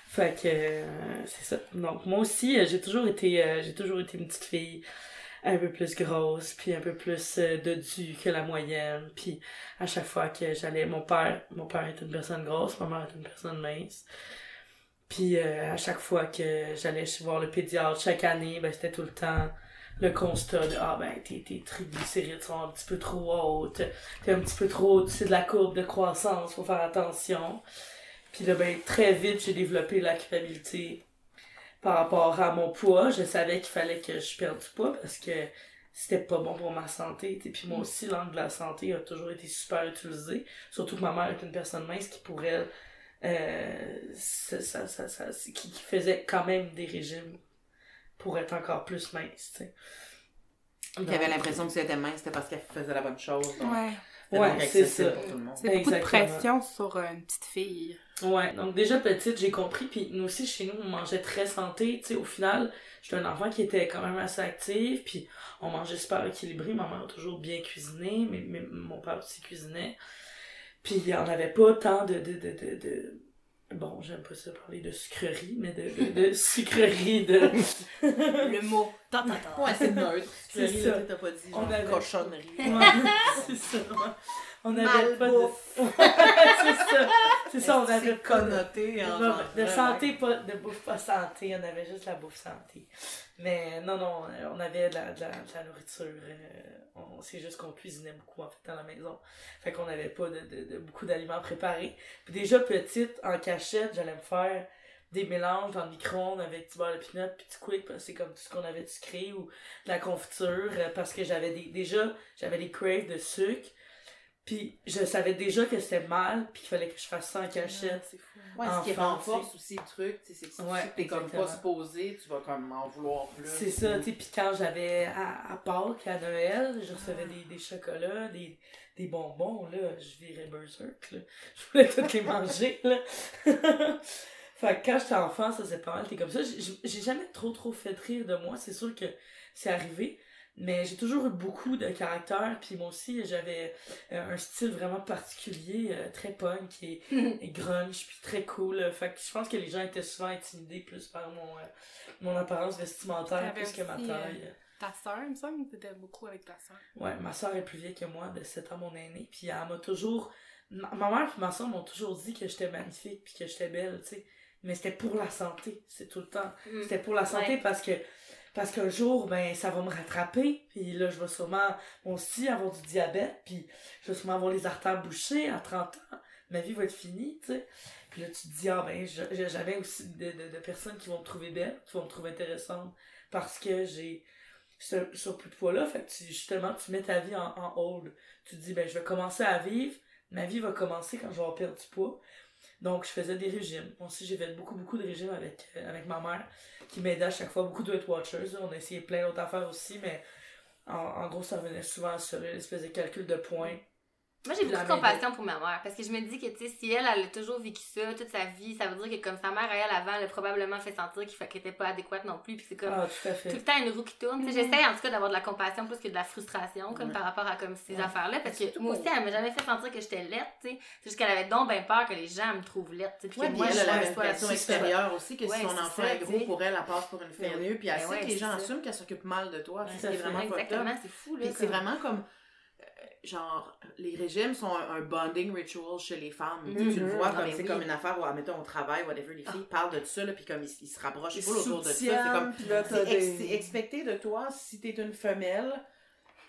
Fait que euh, c'est ça. Donc, moi aussi, euh, j'ai toujours été euh, j'ai toujours été une petite fille un peu plus grosse, puis un peu plus euh, dodue que la moyenne. Puis à chaque fois que j'allais, mon père, mon père est une personne grosse, ma mère est une personne mince. Puis à chaque fois que j'allais voir le pédiatre chaque année, ben c'était tout le temps le constat de ah ben tes, tes triglycérides sont un petit peu trop hautes, t'es un petit peu trop au-dessus de la courbe de croissance, faut faire attention. Puis là ben très vite j'ai développé la culpabilité par rapport à mon poids. Je savais qu'il fallait que je perde du poids parce que c'était pas bon pour ma santé. Et puis moi aussi, l'angle de la santé a toujours été super utilisé. Surtout que ma mère est une personne mince qui, pour elle, euh, ça, ça, ça, qui faisait quand même des régimes pour être encore plus mince, tu sais. Qui avait l'impression que c'était mince, c'était parce qu'elle faisait la bonne chose. donc Ouais. Ouais, donc c'est ça. C'est beaucoup de pression sur euh, une petite fille. Ouais, donc déjà petite, j'ai compris, puis nous aussi, chez nous, on mangeait très santé, tu sais, au final, j'étais un enfant qui était quand même assez actif, puis on mangeait super équilibré, ma mère a toujours bien cuisiné, mais, mais mon père aussi cuisinait, puis on n'avait pas tant de, de, de, de, de- bon, j'aime pas ça parler de sucrerie, mais de, de, de sucrerie, de... Le mot. Ta, ta, ta. Ouais, c'est neutre. C'est Tu ça. t'as pas dit On avait- cochonnerie. C'est ça. On avait pas de... C'est ça, c'est ça, on avait pas de... connoté en De, ouais, santé, pas, de bouffe pas santé, on avait juste la bouffe santé. Mais non, non, euh, on avait de la, de nourriture. euh, on- C'est juste qu'on cuisinait beaucoup en fait dans la maison. Fait qu'on n'avait pas de, de, beaucoup d'aliments préparés. Puis déjà petite, en cachette, j'allais me faire des mélanges dans le micro-ondes avec du beurre de pinot puis du quick parce que c'est comme tout ce qu'on avait sucré ou de la confiture euh, parce que j'avais déjà j'avais des craves de sucre puis je savais déjà que c'était mal puis qu'il fallait que je fasse ça en cachette c'est fou. Ouais, ce qui renforce aussi le truc, tu sais, c'est que si Ouais, tu t'es comme pas supposé, tu vas comme en vouloir plus. C'est ça, tu sais, puis quand j'avais à, à Pâques, à Noël, je recevais des, des chocolats, des, des bonbons, là, je virais berserk, là. Je voulais toutes les manger, là. fait que quand j'étais enfant, ça c'est pas mal, t'es comme ça. J'ai jamais trop trop fait rire de moi, c'est sûr que c'est arrivé. Mais j'ai toujours eu beaucoup de caractère, puis moi aussi j'avais euh, un style vraiment particulier, euh, très punk et, et grunge, puis très cool. Fait que je pense que les gens étaient souvent intimidés plus par mon, euh, mon apparence vestimentaire plus que ma taille. Ta soeur, il me semble que t'étais beaucoup avec ta soeur. Ouais, ma soeur est plus vieille que moi, de 7 ans mon aînée, puis elle m'a toujours... Ma ma mère et ma soeur m'ont toujours dit que j'étais magnifique, puis que j'étais belle, tu sais. Mais c'était pour la santé, c'est tout le temps. Mm. C'était pour la santé Ouais. parce que parce qu'un jour, ben, ça va me rattraper, puis là, je vais sûrement, aussi, avoir du diabète, puis je vais sûrement avoir les artères bouchées à 30 ans. Ma vie va être finie, tu sais. Puis là, tu te dis, ah ben, j'ai jamais aussi de, personnes qui vont me trouver belle, qui vont me trouver intéressante, parce que j'ai ce surplus de poids-là. Fait que justement, tu mets ta vie en, hold. Tu te dis, ben, je vais commencer à vivre, ma vie va commencer quand je vais perdu du poids. Donc, je faisais des régimes. Moi aussi, j'ai fait beaucoup, beaucoup de régimes avec, euh, avec ma mère, qui m'aidait à chaque fois, beaucoup de Weight Watchers. On a essayé plein d'autres affaires aussi, mais en, en gros, ça revenait souvent sur l'espèce de calcul de points. Moi, j'ai beaucoup de compassion pour ma mère parce que je me dis que, tu sais, si elle, elle a toujours vécu ça toute sa vie, ça veut dire que comme sa mère, elle, avant, elle a probablement fait sentir qu'il fa- qu'elle était pas adéquate non plus. Puis c'est comme Ah, tout le temps une roue qui tourne. Mhm. J'essaie en tout cas d'avoir de la compassion plus que de la frustration, comme Ouais. par rapport à comme ces Ouais. affaires-là. Parce que moi aussi, elle m'a jamais fait sentir que j'étais laite, tu sais. C'est juste qu'elle avait donc bien peur que les gens me trouvent sais. Puis Ouais, moi, elle a la sois- extérieure aussi, que si son enfant est gros pour elle, elle passe pour une Ben fainéeux, puis elle sait que les gens assument qu'elle s'occupe mal de toi. C'est vraiment c'est fou, c'est vraiment comme. Genre, les régimes sont un, un bonding ritual chez les femmes. Tu sais, Tu le Mhm. vois Ah, comme c'est oui. comme une affaire où, admettons, au travail, whatever, les filles parlent de ça, là, puis comme ils, ils se rapprochent Ils full autour de ça. C'est comme. puis là, t'as C'est ex- des- c'est expecté de toi, si t'es une femelle,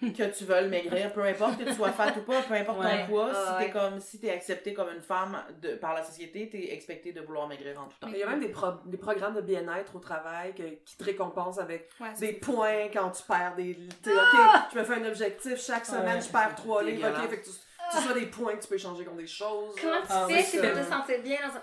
que tu veuilles maigrir, peu importe que tu sois fat ou pas, peu importe Ouais. ton poids, Ah, si t'es comme, si t'es accepté comme une femme de, par la société, t'es expecté de vouloir maigrir en tout temps. Il y a même des, pro- des programmes de bien-être au travail que- qui te récompensent avec Ouais, des points quand tu perds des. Tu sais, Ah! ok, je me fais un objectif chaque semaine, Ouais, je perds 3 livres, ok, fait que tu, tu as des points que tu peux échanger contre des choses. Comment tu Ah, fais oui, si tu te sentir bien dans un.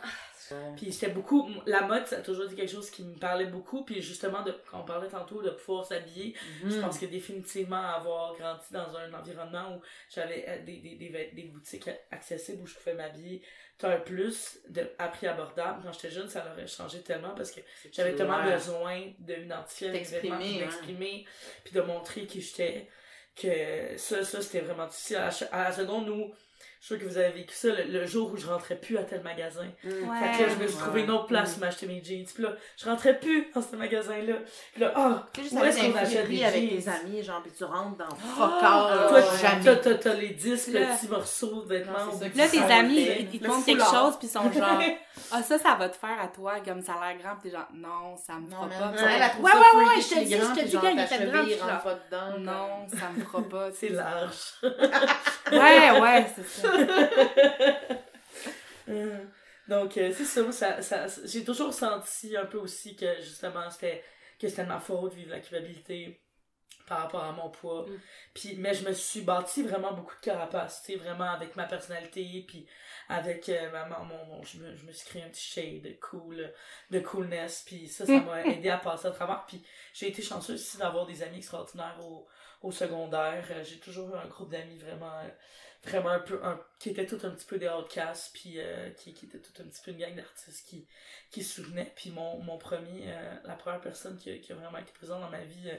Puis c'était beaucoup, la mode, ça a toujours été quelque chose qui me parlait beaucoup. Puis justement, de, quand on parlait tantôt de pouvoir s'habiller, Mm. je pense que définitivement avoir grandi dans un environnement où j'avais euh, des, des, des, des boutiques accessibles où je pouvais m'habiller, t'as un plus de, à prix abordable. Quand j'étais jeune, ça aurait changé tellement parce que j'avais tellement Ouais. besoin de m'identifier hein. m'exprimer, puis de montrer qui j'étais, que ça, ça c'était vraiment difficile. À la, à la seconde où, je suis sûre que vous avez vécu ça, le, le jour où je rentrais plus à tel magasin. Mm. Ouais. Fait que là, je me suis trouvé une autre place pour m'acheter mes jeans. Puis là, je rentrais plus dans ce magasin-là. Puis là, ah, juste où est-ce dans qu'on une achète friperie des avec jeans? tes amis, genre, pis tu rentres dans fuck Ah, all, Toi, jamais. t'as, les 10 Là. petits morceaux de vêtements. Non, Là, tes amis, ils, ils te montrent quelque chose, puis ils sont genre, ah, ça, ça va te faire à toi, comme ça a l'air grand, puis t'es genre, non, ça me fera pas. Puis Ouais, ouais, ouais, je te dis, je te puis dis qu'il ta était grand, puis. Non, ça me fera pas. C'est large. Ouais, ouais, c'est ça. Euh, Donc, euh, c'est ça, moi, ça, ça, ça- j'ai toujours senti un peu aussi que, justement, c'était, que c'était de ma faute, vivre la culpabilité par rapport à mon poids. Mm. Puis, mais je me suis bâti vraiment beaucoup de carapace, tu sais, vraiment avec ma personnalité, puis avec euh, ma, mon, mon- je, me, je me suis créé un petit shade de cool, de coolness, puis ça, ça m'a aidé à passer à travers. Puis j'ai été chanceuse aussi d'avoir des amis extraordinaires au, au secondaire. Euh, J'ai toujours eu un groupe d'amis vraiment, vraiment un peu, un, qui étaient tous un petit peu des outcasts, puis euh, qui, qui étaient tout un petit peu une gang d'artistes qui, qui se souvenaient. Puis mon, mon premier, euh, la première personne qui, a- qui a vraiment été présente dans ma vie euh,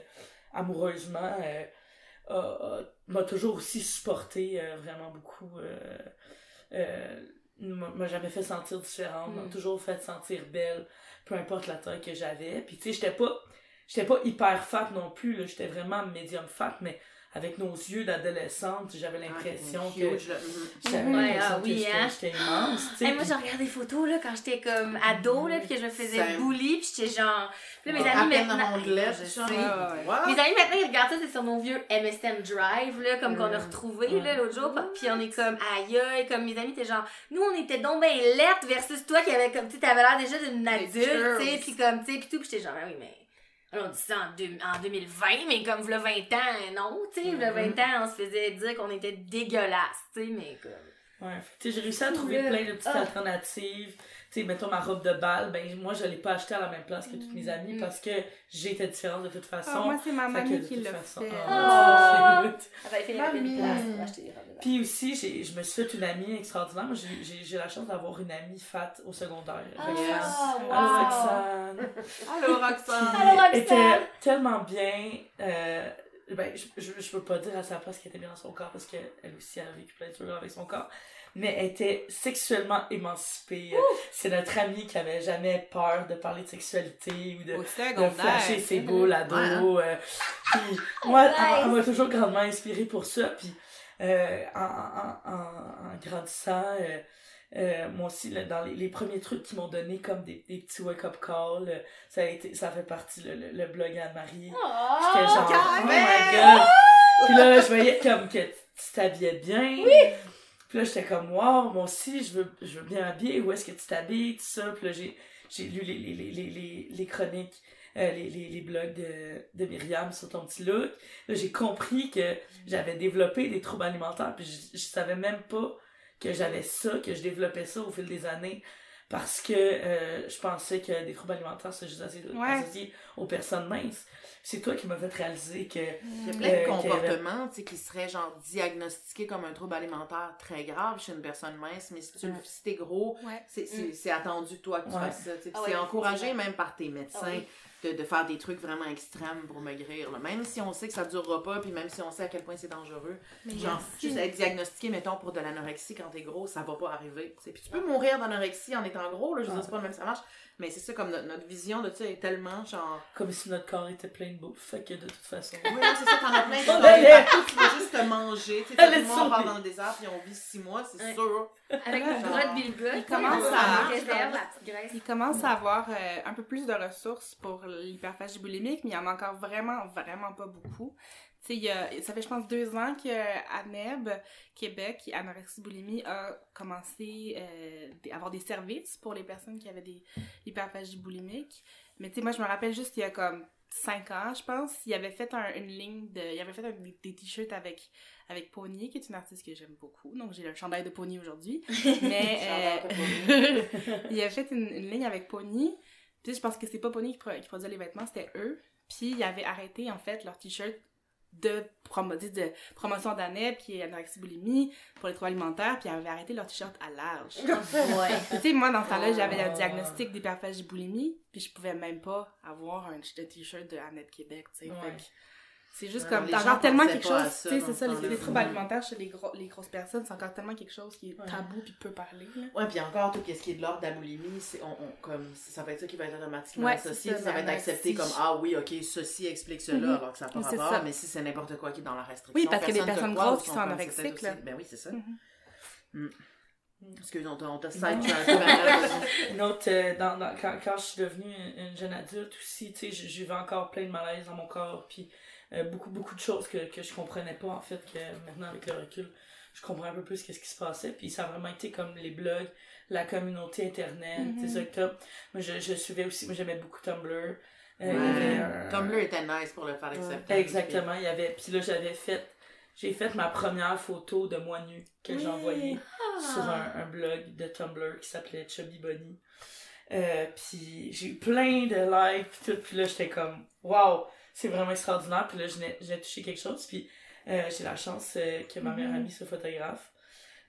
amoureusement, euh, m'a toujours aussi supporté euh, vraiment beaucoup. M'a m'a jamais fait sentir différente, m'a Mm. toujours fait sentir belle, peu importe la taille que j'avais. Puis tu sais, j'étais pas j'étais pas hyper fat non plus, là, j'étais vraiment médium fat, mais avec nos yeux d'adolescente, j'avais l'impression Ah, que j'avais Ouais, ah oui, j'étais hein? j'étais immense, tu sais. Hey, moi, je regarde des photos, là, quand j'étais comme ado, là, puis que je me faisais Ça- bully, puis j'étais genre... Puis là, mes À amis maintenant... genre. Ouais, ouais. What? Mes amis maintenant, ils regardent ça, c'est sur nos vieux MSN Drive, là, comme qu'on a retrouvé, là, l'autre jour. Puis on est comme, aïe, aïe, comme mes amis étaient genre, nous, on était donc ben lettres versus toi qui avait comme, tu sais, t'avais l'air déjà d'une adulte, tu sais, puis comme, tu sais, puis tout. Puis j'étais genre, Ah oui, mais. On dit ça en, deux- en 2020, mais comme, v'là 20 ans, non, tu sais, v'là 20 ans, on se faisait dire qu'on était dégueulasse, tu sais, mais comme. Ouais, tu sais, j'ai réussi à trouver plein de petites Ah. alternatives. Tu sais, mettons ma robe de bal, ben moi je l'ai pas achetée à la même place que toutes mes amies Mm. parce que j'étais différente de toute façon. Ah, moi, c'est ma Fait mamie de qui toute l'a façon- fait. Ah, Oh. il fallait Mamie. une place pour acheter des robes de. Puis aussi, j'ai- je me suis fait une amie extraordinaire. Moi, j'ai- j'ai j'ai la chance d'avoir une amie fat au secondaire. Roxane. Ah, Allô, wow. Roxane. Allô, Roxane. Allô, Roxane. Elle était tellement bien. euh, ben, je, je, je peux pas dire à sa place qu'elle était bien dans son corps parce qu'elle aussi a vécu plein de trucs avec son corps. Mais elle était sexuellement émancipée. C'est notre amie qui avait jamais peur de parler de sexualité ou de, de flasher ses boules à dos. Ouais, euh, puis moi, Nice. elle, m'a toujours grandement inspirée pour ça. Puis euh, en, en, en, en grandissant, euh, moi aussi, là, dans les, les premiers trucs qui m'ont donné comme des, des petits wake-up calls, ça a été, ça fait partie le, le, le blog Anne-Marie. J'étais Oh, genre, oh my god! Puis là, je voyais comme que tu t'habillais bien. Puis là, j'étais comme, wow, moi aussi, je veux, je veux bien m'habiller. Où est-ce que tu t'habilles, tout ça. Puis là, j'ai, j'ai lu les, les, les, les, les, les chroniques, euh, les, les, les blogs de, de Myriam sur ton petit look. Là, j'ai compris que j'avais développé des troubles alimentaires. Puis je, je savais même pas que j'avais ça, que je développais ça au fil des années. Parce que euh, je pensais que des troubles alimentaires, c'est juste associé, Ouais. associé aux personnes minces. C'est toi qui m'as fait réaliser que Il y a plein Euh, de qu'il y comportements tu sais, qui seraient genre diagnostiqués comme un trouble alimentaire très grave chez une personne mince, mais si tu Mm. si t'es gros, Ouais. c'est attendu toi que tu Ouais. fasses ça. Ah c'est ouais, encouragé même par tes médecins Ah oui. De, de faire des trucs vraiment extrêmes pour maigrir. là. Même si on sait que ça durera pas, puis même si on sait à quel point c'est dangereux. Mais Genre, juste être diagnostiqué, mettons, pour de l'anorexie quand t'es gros, ça va pas arriver. sais. Puis tu peux mourir d'anorexie en étant gros, là, je dire, c'est pas même ça marche. Mais c'est ça, comme notre, notre vision de ça est tellement genre. comme si notre corps était plein de bouffe. Fait que de toute façon. Oui, non, c'est ça, t'en as plein On allait. partout, tu vas juste te manger. Tu sais, le monde part dans le désert, puis on vit six mois, c'est Ouais. sûr. Avec le Genre, bras de Bill Gates, il commence on à- réserve la petite graisse. Il commence à avoir euh, un peu plus de ressources pour l'hyperphagie boulimique, mais il y en a encore vraiment, vraiment pas beaucoup. Tu sais, il y a- ça fait, je pense, deux ans que ANEB, Québec, Anorexie Boulimie, a commencé euh, à avoir des services pour les personnes qui avaient des hyperphagie boulimique. Mais tu sais, moi, je me rappelle juste, il y a comme cinq ans, je pense, il avait fait un- une ligne de... Il avait fait un- des, des t-shirts avec, avec Pony, qui est une artiste que j'aime beaucoup. Donc, j'ai le chandail de Pony aujourd'hui. Mais... euh, il a fait une, une ligne avec Pony. Puis je pense que c'est pas Pony qui, pro- qui produisait les vêtements, c'était eux. Puis ils avaient arrêté, en fait, leur t-shirt de, promo de promotion qui est anorexie boulimie, pour les troubles alimentaires, puis ils avaient arrêté leur t-shirt à large. Ouais. Puis, tu sais, moi, dans ce temps-là, j'avais Ah. le diagnostic d'hyperphagie boulimie, puis je pouvais même pas avoir un, un t-shirt de ANEB Québec, tu sais. Ouais. C'est juste Ouais, comme, les t'as encore tellement quelque chose, tu sais, c'est ce ça, les, troubles alimentaires chez les, gros, les grosses personnes, c'est encore tellement quelque chose qui est Ouais. tabou puis peu parlé, là. Ouais, puis encore, tout ce qui est de l'ordre c'est, on, on- comme, ça va être ça qui va être automatiquement Ouais, associé, ça, ça, va être accepté comme, ah oui, ok, ceci explique cela, Mhm. alors que ça n'a pas C'est rapport, ça. mais si c'est n'importe quoi qui est dans la restriction. Oui, parce que des personne personnes te croit grosses qui sont anorexiques, là. aussi- Ben oui, c'est ça. Mhm. Mm. Excuse, on t'a, autre, euh, dans, dans- quand, quand je suis devenue une, une jeune adulte aussi, tu sais, je- vivais encore plein de malaise dans mon corps, puis euh, beaucoup, beaucoup de choses que, que je comprenais pas, en fait, que maintenant, avec le recul, je comprends un peu plus qu'est-ce qui se passait, puis ça a vraiment été comme les blogs, la communauté internet, des octobres. Moi, je, je suivais aussi, moi, j'aimais beaucoup Tumblr. Euh, Ouais. Tumblr était nice pour le faire accepter. Exactement, il y avait, puis là, j'avais fait, j'ai fait ma première photo de moi nu que j'ai envoyée sur un, un blog de Tumblr qui s'appelait Chubby Bunny. Euh, puis j'ai eu plein de likes puis tout puis là j'étais comme wow c'est vraiment extraordinaire puis là je j'ai touché quelque chose puis euh, j'ai la chance euh, que ma meilleure Mhm. amie soit photographe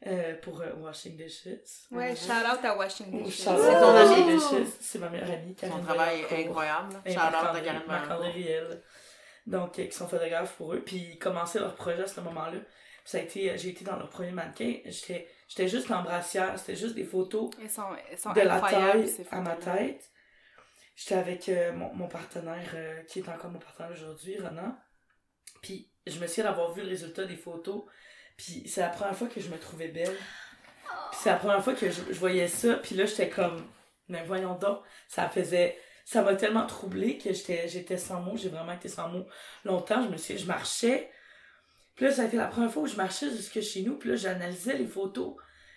euh, pour euh, Washing Dishes Ouais, shout out à Washington. Shout DC. out C'est à ton Washing amie? Dishes c'est ma meilleure amie Son Karine travail est incroyable. Shout out à Vaillancourt. Riel. Donc, euh, qui sont photographes pour eux. Puis, ils commençaient leur projet à ce moment-là. Puis, ça a été, j'ai été dans leur premier mannequin. J'étais, j'étais juste en brassière. C'était juste des photos Elles sont, elles sont de la taille ces à ma tête. J'étais avec euh, mon, mon partenaire, euh, qui est encore mon partenaire aujourd'hui, Ronan. Puis, je me souviens d'avoir vu le résultat des photos. Puis, c'est la première fois que je me trouvais belle. Puis, c'est la première fois que je, je voyais ça. Puis là, j'étais comme, mais voyons donc, ça faisait. Ça m'a tellement troublée que j'étais, j'étais sans mots. J'ai vraiment été sans mots longtemps. Je me suis, je marchais. Puis là, ça a été la première fois où je marchais jusque chez nous. Puis là, j'analysais les photos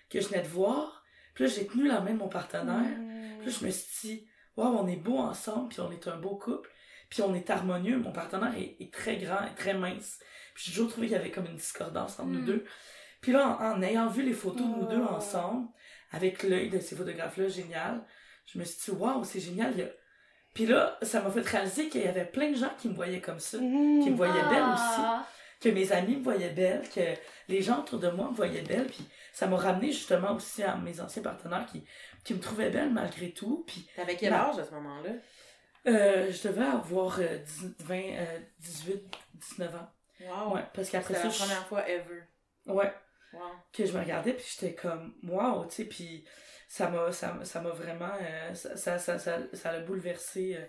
que je venais de voir. Puis là, j'ai tenu la main de mon partenaire. Mm. Puis là, je me suis dit, waouh, on est beau ensemble, puis on est un beau couple, puis on est harmonieux. Mon partenaire est, est très grand et très mince. Puis j'ai toujours trouvé qu'il y avait comme une discordance entre nous Mm. deux. Puis là, en, en ayant vu les photos de nous deux Oh. ensemble, avec l'œil de ces photographes-là, génial, je me suis dit, waouh, c'est génial. il Puis là, ça m'a fait réaliser qu'il y avait plein de gens qui me voyaient comme ça, qui me voyaient belle aussi Ah. que mes amis me voyaient belle, que les gens autour de moi me voyaient belle, puis ça m'a ramené justement aussi à mes anciens partenaires qui, qui me trouvaient belle malgré tout, puis T'avais quel âge à ce moment-là? euh, je devais avoir euh, 10 20, euh, 18, 19 ans. Wow. Ouais, parce qu'après C'était ça, la je- première fois ever. ouais, Wow. que je me regardais, puis j'étais comme, waouh, tu sais, puis ça m'a ça, m'a- ça m'a vraiment, euh, ça, ça, ça, ça, ça a bouleversé euh,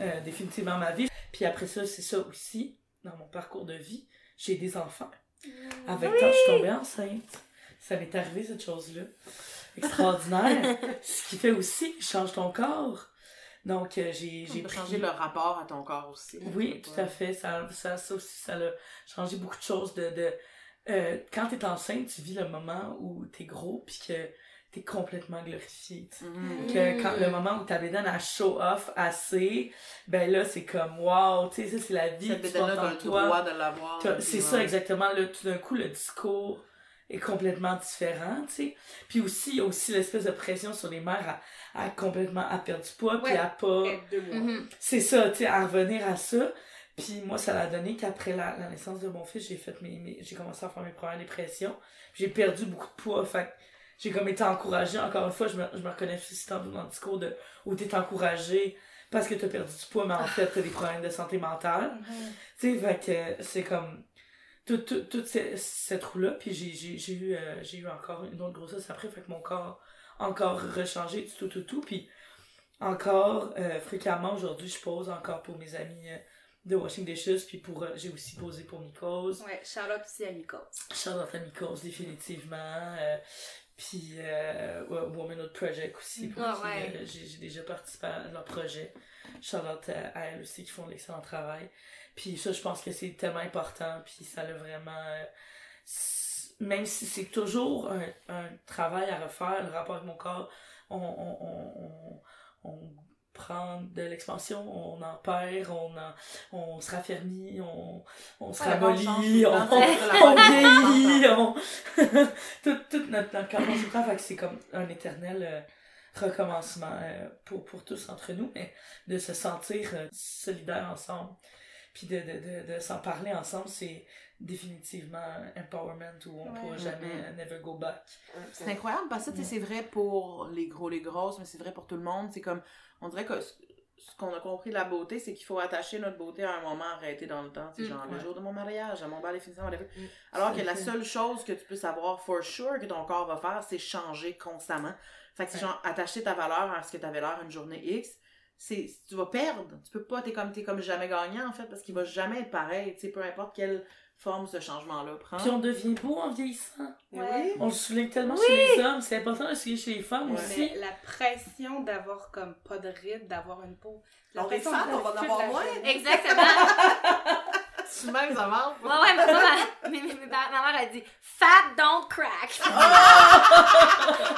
euh, définitivement ma vie. Puis après ça, c'est ça aussi, dans mon parcours de vie, j'ai des enfants. À 20 ans, je suis tombée enceinte. Ça m'est arrivé, cette chose-là. Extraordinaire. Ce qui fait aussi change ton corps. Donc, euh, j'ai J'ai pris... changé le rapport à ton corps aussi. Oui, tout à fait. Ça, ça, ça aussi, ça a changé beaucoup de choses. De, de, euh, quand t'es enceinte, tu vis le moment où t'es gros puis que t'es complètement glorifié. Mhm. Que quand, le moment où ta bédaine a show off assez, ben là, c'est comme wow, tu sais, ça c'est la vie Cette portes t'as le droit de l'avoir. C'est ça exactement, là, tout d'un coup, le discours est complètement différent, tu sais. Puis aussi, il y a aussi l'espèce de pression sur les mères à, à complètement à perdre du poids, puis Ouais. à pas... Mhm. C'est ça, tu sais, à revenir à ça. Puis moi, ça l'a donné qu'après la, la naissance de mon fils, j'ai fait mes, mes- j'ai commencé à faire mes premières dépressions. J'ai perdu beaucoup de poids, fait que j'ai comme été encouragée. Encore une fois, je me, je me reconnais aussi tantôt dans le discours de où t'es encouragée parce que t'as perdu du poids, mais en fait, t'as des problèmes de santé mentale. Tu sais, fait que c'est comme tout, tout, toute ce- cette roue-là. Puis j'ai, eu, euh, j'ai eu encore une autre grossesse après, fait que mon corps a encore rechangé du tout, tout, tout. Puis encore, euh, fréquemment aujourd'hui, je pose encore pour mes amis euh, de Washing Dishes, puis pour, euh, j'ai aussi posé pour Mycose. Ouais, out aussi à Nikos. Charlotte à Mycose, définitivement. Puis euh, ouais, Womanhood Project aussi, pour ouais. euh, j'ai déjà participé à leur projet. Charlotte à, à elle aussi qui font l'excellent travail. Puis ça, je pense que c'est tellement important, puis ça l'a vraiment... euh, même si c'est toujours un, un travail à refaire, le rapport avec mon corps, on, on, on, on, prend de l'expansion, on en perd, on, en, on se raffermit, on, on se le on, on vieillit, on... tout, tout notre, corps fait que c'est comme un éternel euh, recommencement euh, pour, pour tous entre nous, mais de se sentir solidaires ensemble, puis de, de, de, de s'en parler ensemble, c'est définitivement empowerment où on Ouais. pourra jamais never go back. C'est incroyable parce que sais, c'est vrai pour les gros, les grosses, mais c'est vrai pour tout le monde. C'est comme, on dirait que ce qu'on a compris de la beauté, c'est qu'il faut attacher notre beauté à un moment arrêté dans le temps. Sais, Mm. genre le jour de mon mariage, à mon bal définition, whatever. Mm. Alors que la seule chose que tu peux savoir for sure que ton corps va faire, c'est changer constamment. Fait que c'est Ouais. genre attacher ta valeur à ce que tu avais l'air une journée X. C'est, tu vas perdre. Tu peux pas, t'es comme, t'es comme jamais gagnant en fait, parce qu'il va jamais être pareil. Tu sais, peu importe quelle forme ce changement-là prend. Puis on devient beau en vieillissant. Ouais. On le souligne tellement chez les hommes, c'est important de le souligner chez les femmes Ouais. aussi. Mais la pression d'avoir comme pas de rides, d'avoir une peau. La On est pression fat, on va en avoir moins. Exactement. Tu même, ça marche. Ouais, ouais, mais moi, ma, mais- mais- mais ma- ma mère a dit Fat don't crack.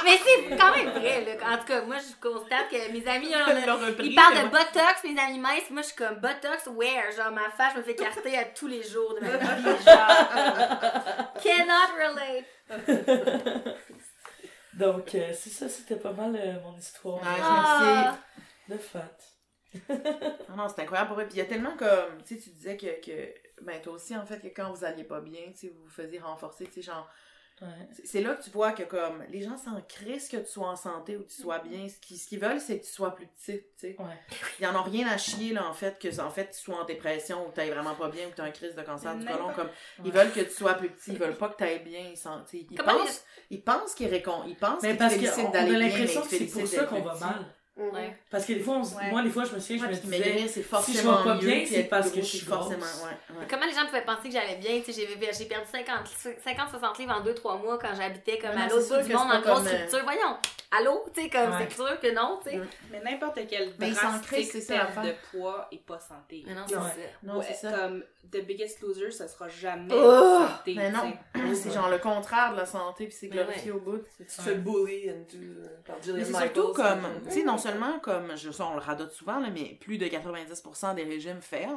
mais c'est quand même vrai, là. En tout cas, moi, je constate que mes amis, là, on a- Ils l'ont repris, ils parlent de botox, mes amis minces. Moi, je suis comme botox, where? Genre, ma face, je me fais carter à tous les jours de ma vie. Genre, cannot relate. Donc, euh, c'est ça, c'était pas mal euh, mon histoire Ah. merci. de fat. Non, non, c'est incroyable pour vrai. Puis il y a tellement comme, tu sais, tu disais que, que, ben toi aussi, en fait, que quand vous alliez pas bien, tu sais, vous vous faisiez renforcer, tu sais, genre, Ouais. c'est- là que tu vois que comme, les gens s'en crissent que tu sois en santé ou que tu sois bien. Ce qu'ils ce qu'ils veulent, c'est que tu sois plus petite, tu sais. Ouais. Ils en ont rien à chier, là, en fait, que, en fait, tu sois en dépression ou que t'ailles vraiment pas bien ou que t'as un crise de cancer du côlon, comme, ils veulent que tu sois plus petit, ils veulent pas que t'ailles bien, ils, sais, ils Comment pensent, ils pensent qu'ils récon... ils pensent Mais qu'ils parce qu'on félicitent on d'aller bien, mais l'impression que c'est pour ça qu'on va petit. mal. Ouais. Parce que des fois, on se- Ouais. moi, des fois, je me souviens, Ouais, je puis me disais, maigrir, c'est si je forcément vais pas mieux, bien, c'est parce que je suis forcément, ouais, ouais. Comment les gens pouvaient penser que j'allais bien? Tu sais, j'ai j'ai perdu 50, 50-60 livres en 2-3 mois quand j'habitais comme Mais à l'autre bout du monde en grosse comme, euh, structure. Voyons, allô? Tu sais, comme Ouais. c'est sûr que non, tu sais. Mm. Mais n'importe quel crissent, drastique c'est ça, perte l'affaire. de poids est pas santé. Mais non, c'est Ouais. ça. Non, Ouais, c'est ça. Comme The Biggest Loser, ça sera jamais Oh! santé. Mais non, c'est genre le contraire de la santé, puis c'est Mais glorifié au bout. Tu fais bully euh, par Mais Michaels. surtout comme, tu sais, non seulement comme, je sais, on le radote souvent, là, mais plus de 90% des régimes fail,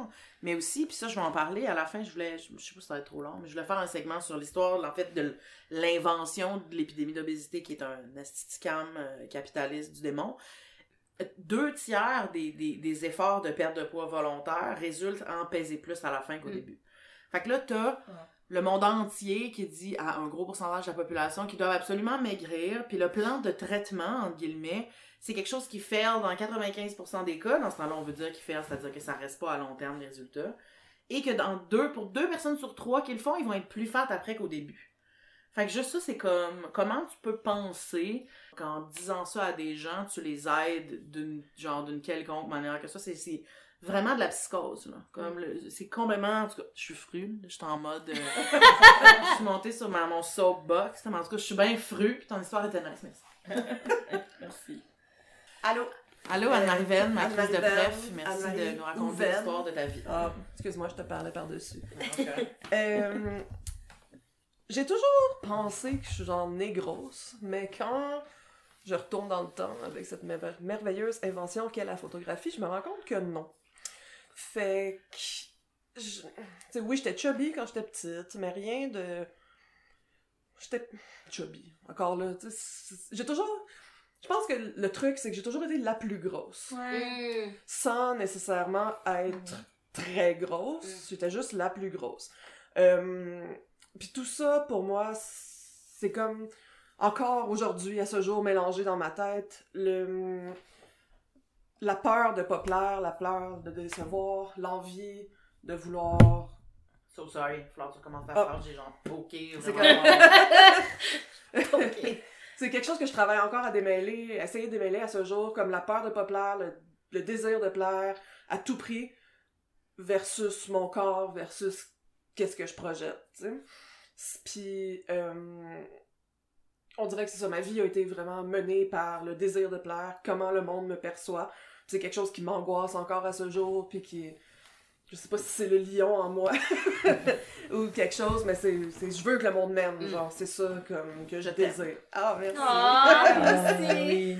mais aussi, puis ça, je vais en parler à la fin, je voulais, je, je sais pas si ça va être trop long, mais je voulais faire un segment sur l'histoire, en fait, de l'invention de l'épidémie d'obésité, qui est un asticam euh, capitaliste du démon. Deux tiers des, des, des efforts de perte de poids volontaire résultent en peser plus à la fin qu'au Mm. début. Fait que là, t'as le monde entier qui dit à un gros pourcentage de la population qu'ils doivent absolument maigrir, puis le plan de traitement, entre guillemets, c'est quelque chose qui fait dans 95% des cas. Dans ce temps-là, on veut dire qu'il fait, c'est-à-dire que ça reste pas à long terme les résultats. Et que dans deux, pour deux personnes sur trois qui le font, ils vont être plus fat après qu'au début. Fait que juste ça, c'est comme, comment tu peux penser qu'en disant ça à des gens, tu les aides d'une, genre, d'une quelconque manière que ça, c'est, vraiment de la psychose, là. Comme, le- c'est complètement, en tout cas, je suis fru, là, je suis en mode, euh, je suis montée sur ma, mon soapbox, mais en tout cas, je suis bien fru, puis ton histoire était nice, merci. Merci. Allô? Allô, Anne-Marie ma crise de bref, merci de nous raconter l'histoire de ta vie. Ah, excuse-moi, je te parlais par-dessus. Euh, j'ai toujours pensé que je suis genre née grosse, mais quand je retourne dans le temps avec cette merve- merveilleuse invention qu'est la photographie, je me rends compte que non. Fait que. je- tu sais, oui, j'étais chubby quand j'étais petite, mais rien de. J'étais chubby. Encore là, j'ai toujours. Je pense que le truc, c'est que j'ai toujours été la plus grosse Ouais. Sans nécessairement être très grosse. J'étais juste la plus grosse. Euh, Puis tout ça, pour moi, c'est comme encore aujourd'hui, à ce jour, mélangé dans ma tête, le la peur de pas plaire, la peur de décevoir, l'envie de vouloir. So sorry, que tu commences à Ah. faire, j'ai genre poké. C'est. C'est quelque chose que je travaille encore à démêler, essayer de démêler à ce jour, comme la peur de pas plaire, le, le désir de plaire à tout prix, versus mon corps, versus qu'est-ce que je projette, tu. Puis, euh, on dirait que c'est ça, ma vie a été vraiment menée par le désir de plaire, comment le monde me perçoit. C'est quelque chose qui m'angoisse encore à ce jour, puis qui Je sais pas si c'est le lion en moi ou quelque chose, mais c'est, c'est je veux que le monde m'aime, Mm. genre, c'est ça comme que je désire. Ah, merci. Ah, Ah, merci. oui.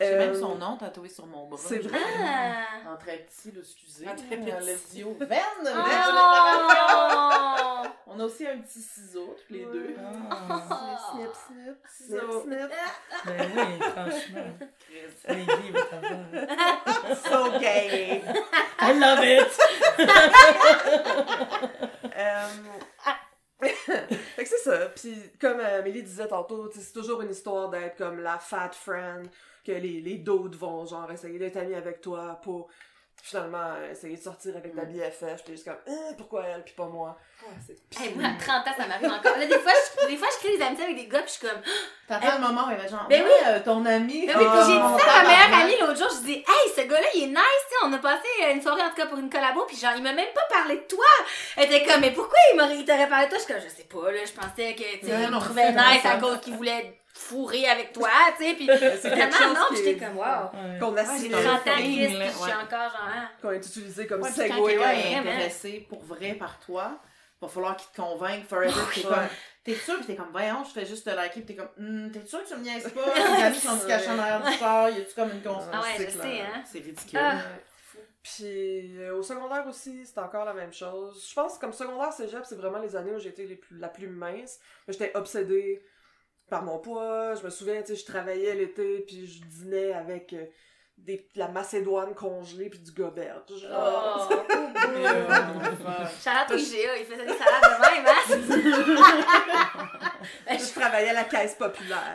J'ai même Euh, son nom tatoué sur mon bras. c'est vrai? Ah. En très petit, excusez. En très petit. Verne! Oh. On a aussi un petit ciseau, tous les deux. Ah, Snip, snip, snip, So- snip. ben oui, franchement. Les livres. So gay! I love it! Euh, fait que c'est ça. Puis comme euh, Amélie disait tantôt, c'est toujours une histoire d'être comme la fat friend, que les, les d'autres vont genre essayer d'être amis avec toi pour finalement euh, essayer de sortir avec ta BFF. T'es juste comme, Hein, pourquoi elle puis pas moi? C'est Hey, moi, à 30 ans, ça m'arrive encore. Là, des fois, je, des fois, je crée des amitiés avec des gars, puis je suis comme. T'entends le moment où il va genre, Ben ouais, euh, ton ami. Mais oui, ah, puis j'ai dit ça à ma meilleure amie l'autre jour. Je dis, hey, ce gars-là, il est nice, tu sais. On a passé une soirée, en tout cas, pour une collabo, puis genre, il m'a même pas parlé de toi. Elle était comme, mais pourquoi il m'aurait, il t'aurait parlé de toi? Je suis comme, je sais pas, là, je pensais que, tu sais, Non, il me c'est nice à cause qu'il voulait fourrer avec toi, tu sais, puis c'est quelque vraiment, chose non, qui j'étais est- comme, wow. Ouais. qu'on J'ai assimile, 30 ans, feeling, Chris, puis là, je suis encore qu'on est utilisé comme Ouais, puis quand quelqu'un est intéressé pour vrai par toi, va falloir qu'il te convainque forever. T'es comme, t'es sûr, pis t'es comme, voyons, je fais juste te liker, pis t'es comme, Hum, t'es sûr que tu me niaises pas? Tes amis sont cachés en arrière du char, y a-tu comme une constance? Ah ouais, c'est je sais, hein. C'est ridicule. Ah. Puis euh, au secondaire aussi, c'est encore la même chose. Je pense que comme secondaire, cégep, c'est vraiment les années où j'étais les plus, la plus mince. J'étais obsédée par mon poids. Je me souviens, tu sais, je travaillais l'été, puis je dînais avec euh, des, de la macédoine congelée puis du gobert. Genre. Oh. Charlotte au IGA, il faisait des salades de même, hein? Je travaillais à la caisse populaire.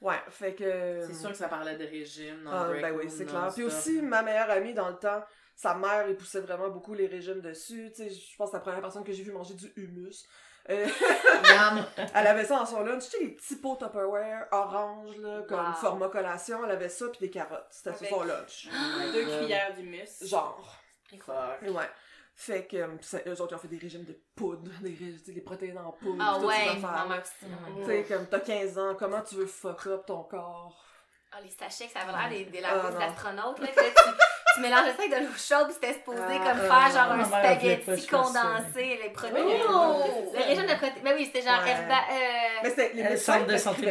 ouais, fait que... C'est sûr que ça parlait de régime dans Ah, le ben oui, c'est clair. Puis aussi, ma meilleure amie, dans le temps, sa mère, elle poussait vraiment beaucoup les régimes dessus. Tu sais, je pense que c'est la première personne que j'ai vu manger du hummus. Euh, elle avait ça dans son lunch. Tu sais, les petits pots Tupperware orange, là, comme Wow. format collation. Elle avait ça, puis des carottes. C'était son lunch. Deux cuillères d'humus. Genre. Fuck. Ouais. Fait que, euh, ça- eux autres, ils ont fait des régimes de poudre, des, ré- tu sais, des protéines en poudre, Ah toutes ces ouais, affaires. aussi. Tu sais, comme t'as 15 ans, comment tu veux fuck up ton corps? Ah, les sachets, que ça avait l'air des, des Ah, laveuses non. d'astronautes, là. Tu, mélangeais ça avec de l'eau chaude, puis c'était supposé Ah, comme euh, faire genre un pas que spaghetti condensé, les. Oh! Le régime de protéines. Ben oui, c'était genre Ouais. Herba, euh, Mais c'était les Le médecins centre de santé on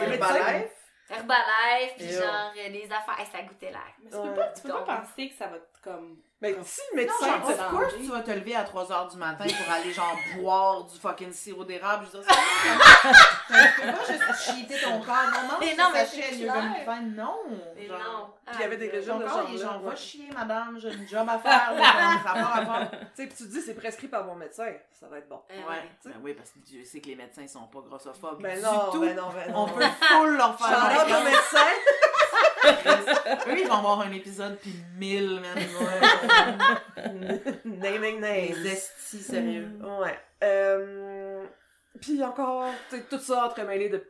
Les médecins- Herbalife? Herbalife, puis Et genre euh, des affaires. Hey, ça goûtait l'air. Mais tu peux pas, penser que ça va te comme. Mais si le Non, médecin... genre, c'est of course, tu vas te lever à 3h du matin pour aller, genre, boire du fucking sirop d'érable. Je veux dire, c'est pas juste cheater ton corps. Non, non, Mais c'est non, mais sachet. Non. Mais genre, non. Puis il y avait des Ah, régimes Ton de genre il est genre, va chier, madame, j'ai une job à faire. là, ça va. Tu sais, puis tu te dis, c'est prescrit par mon médecin. Ça va être bon. euh, Ouais, ouais. ben oui, parce que Dieu sait que les médecins sont pas grossophobes. Ben du non, tout. ben non, ben non. On peut full leur faire Shout-out la au médecin! Eux, ils vont avoir un épisode puis mille, man. Ouais. Naming Les names. estis, sérieux. Ouais. Euh... Puis encore, tu sais, tout ça entremêlé de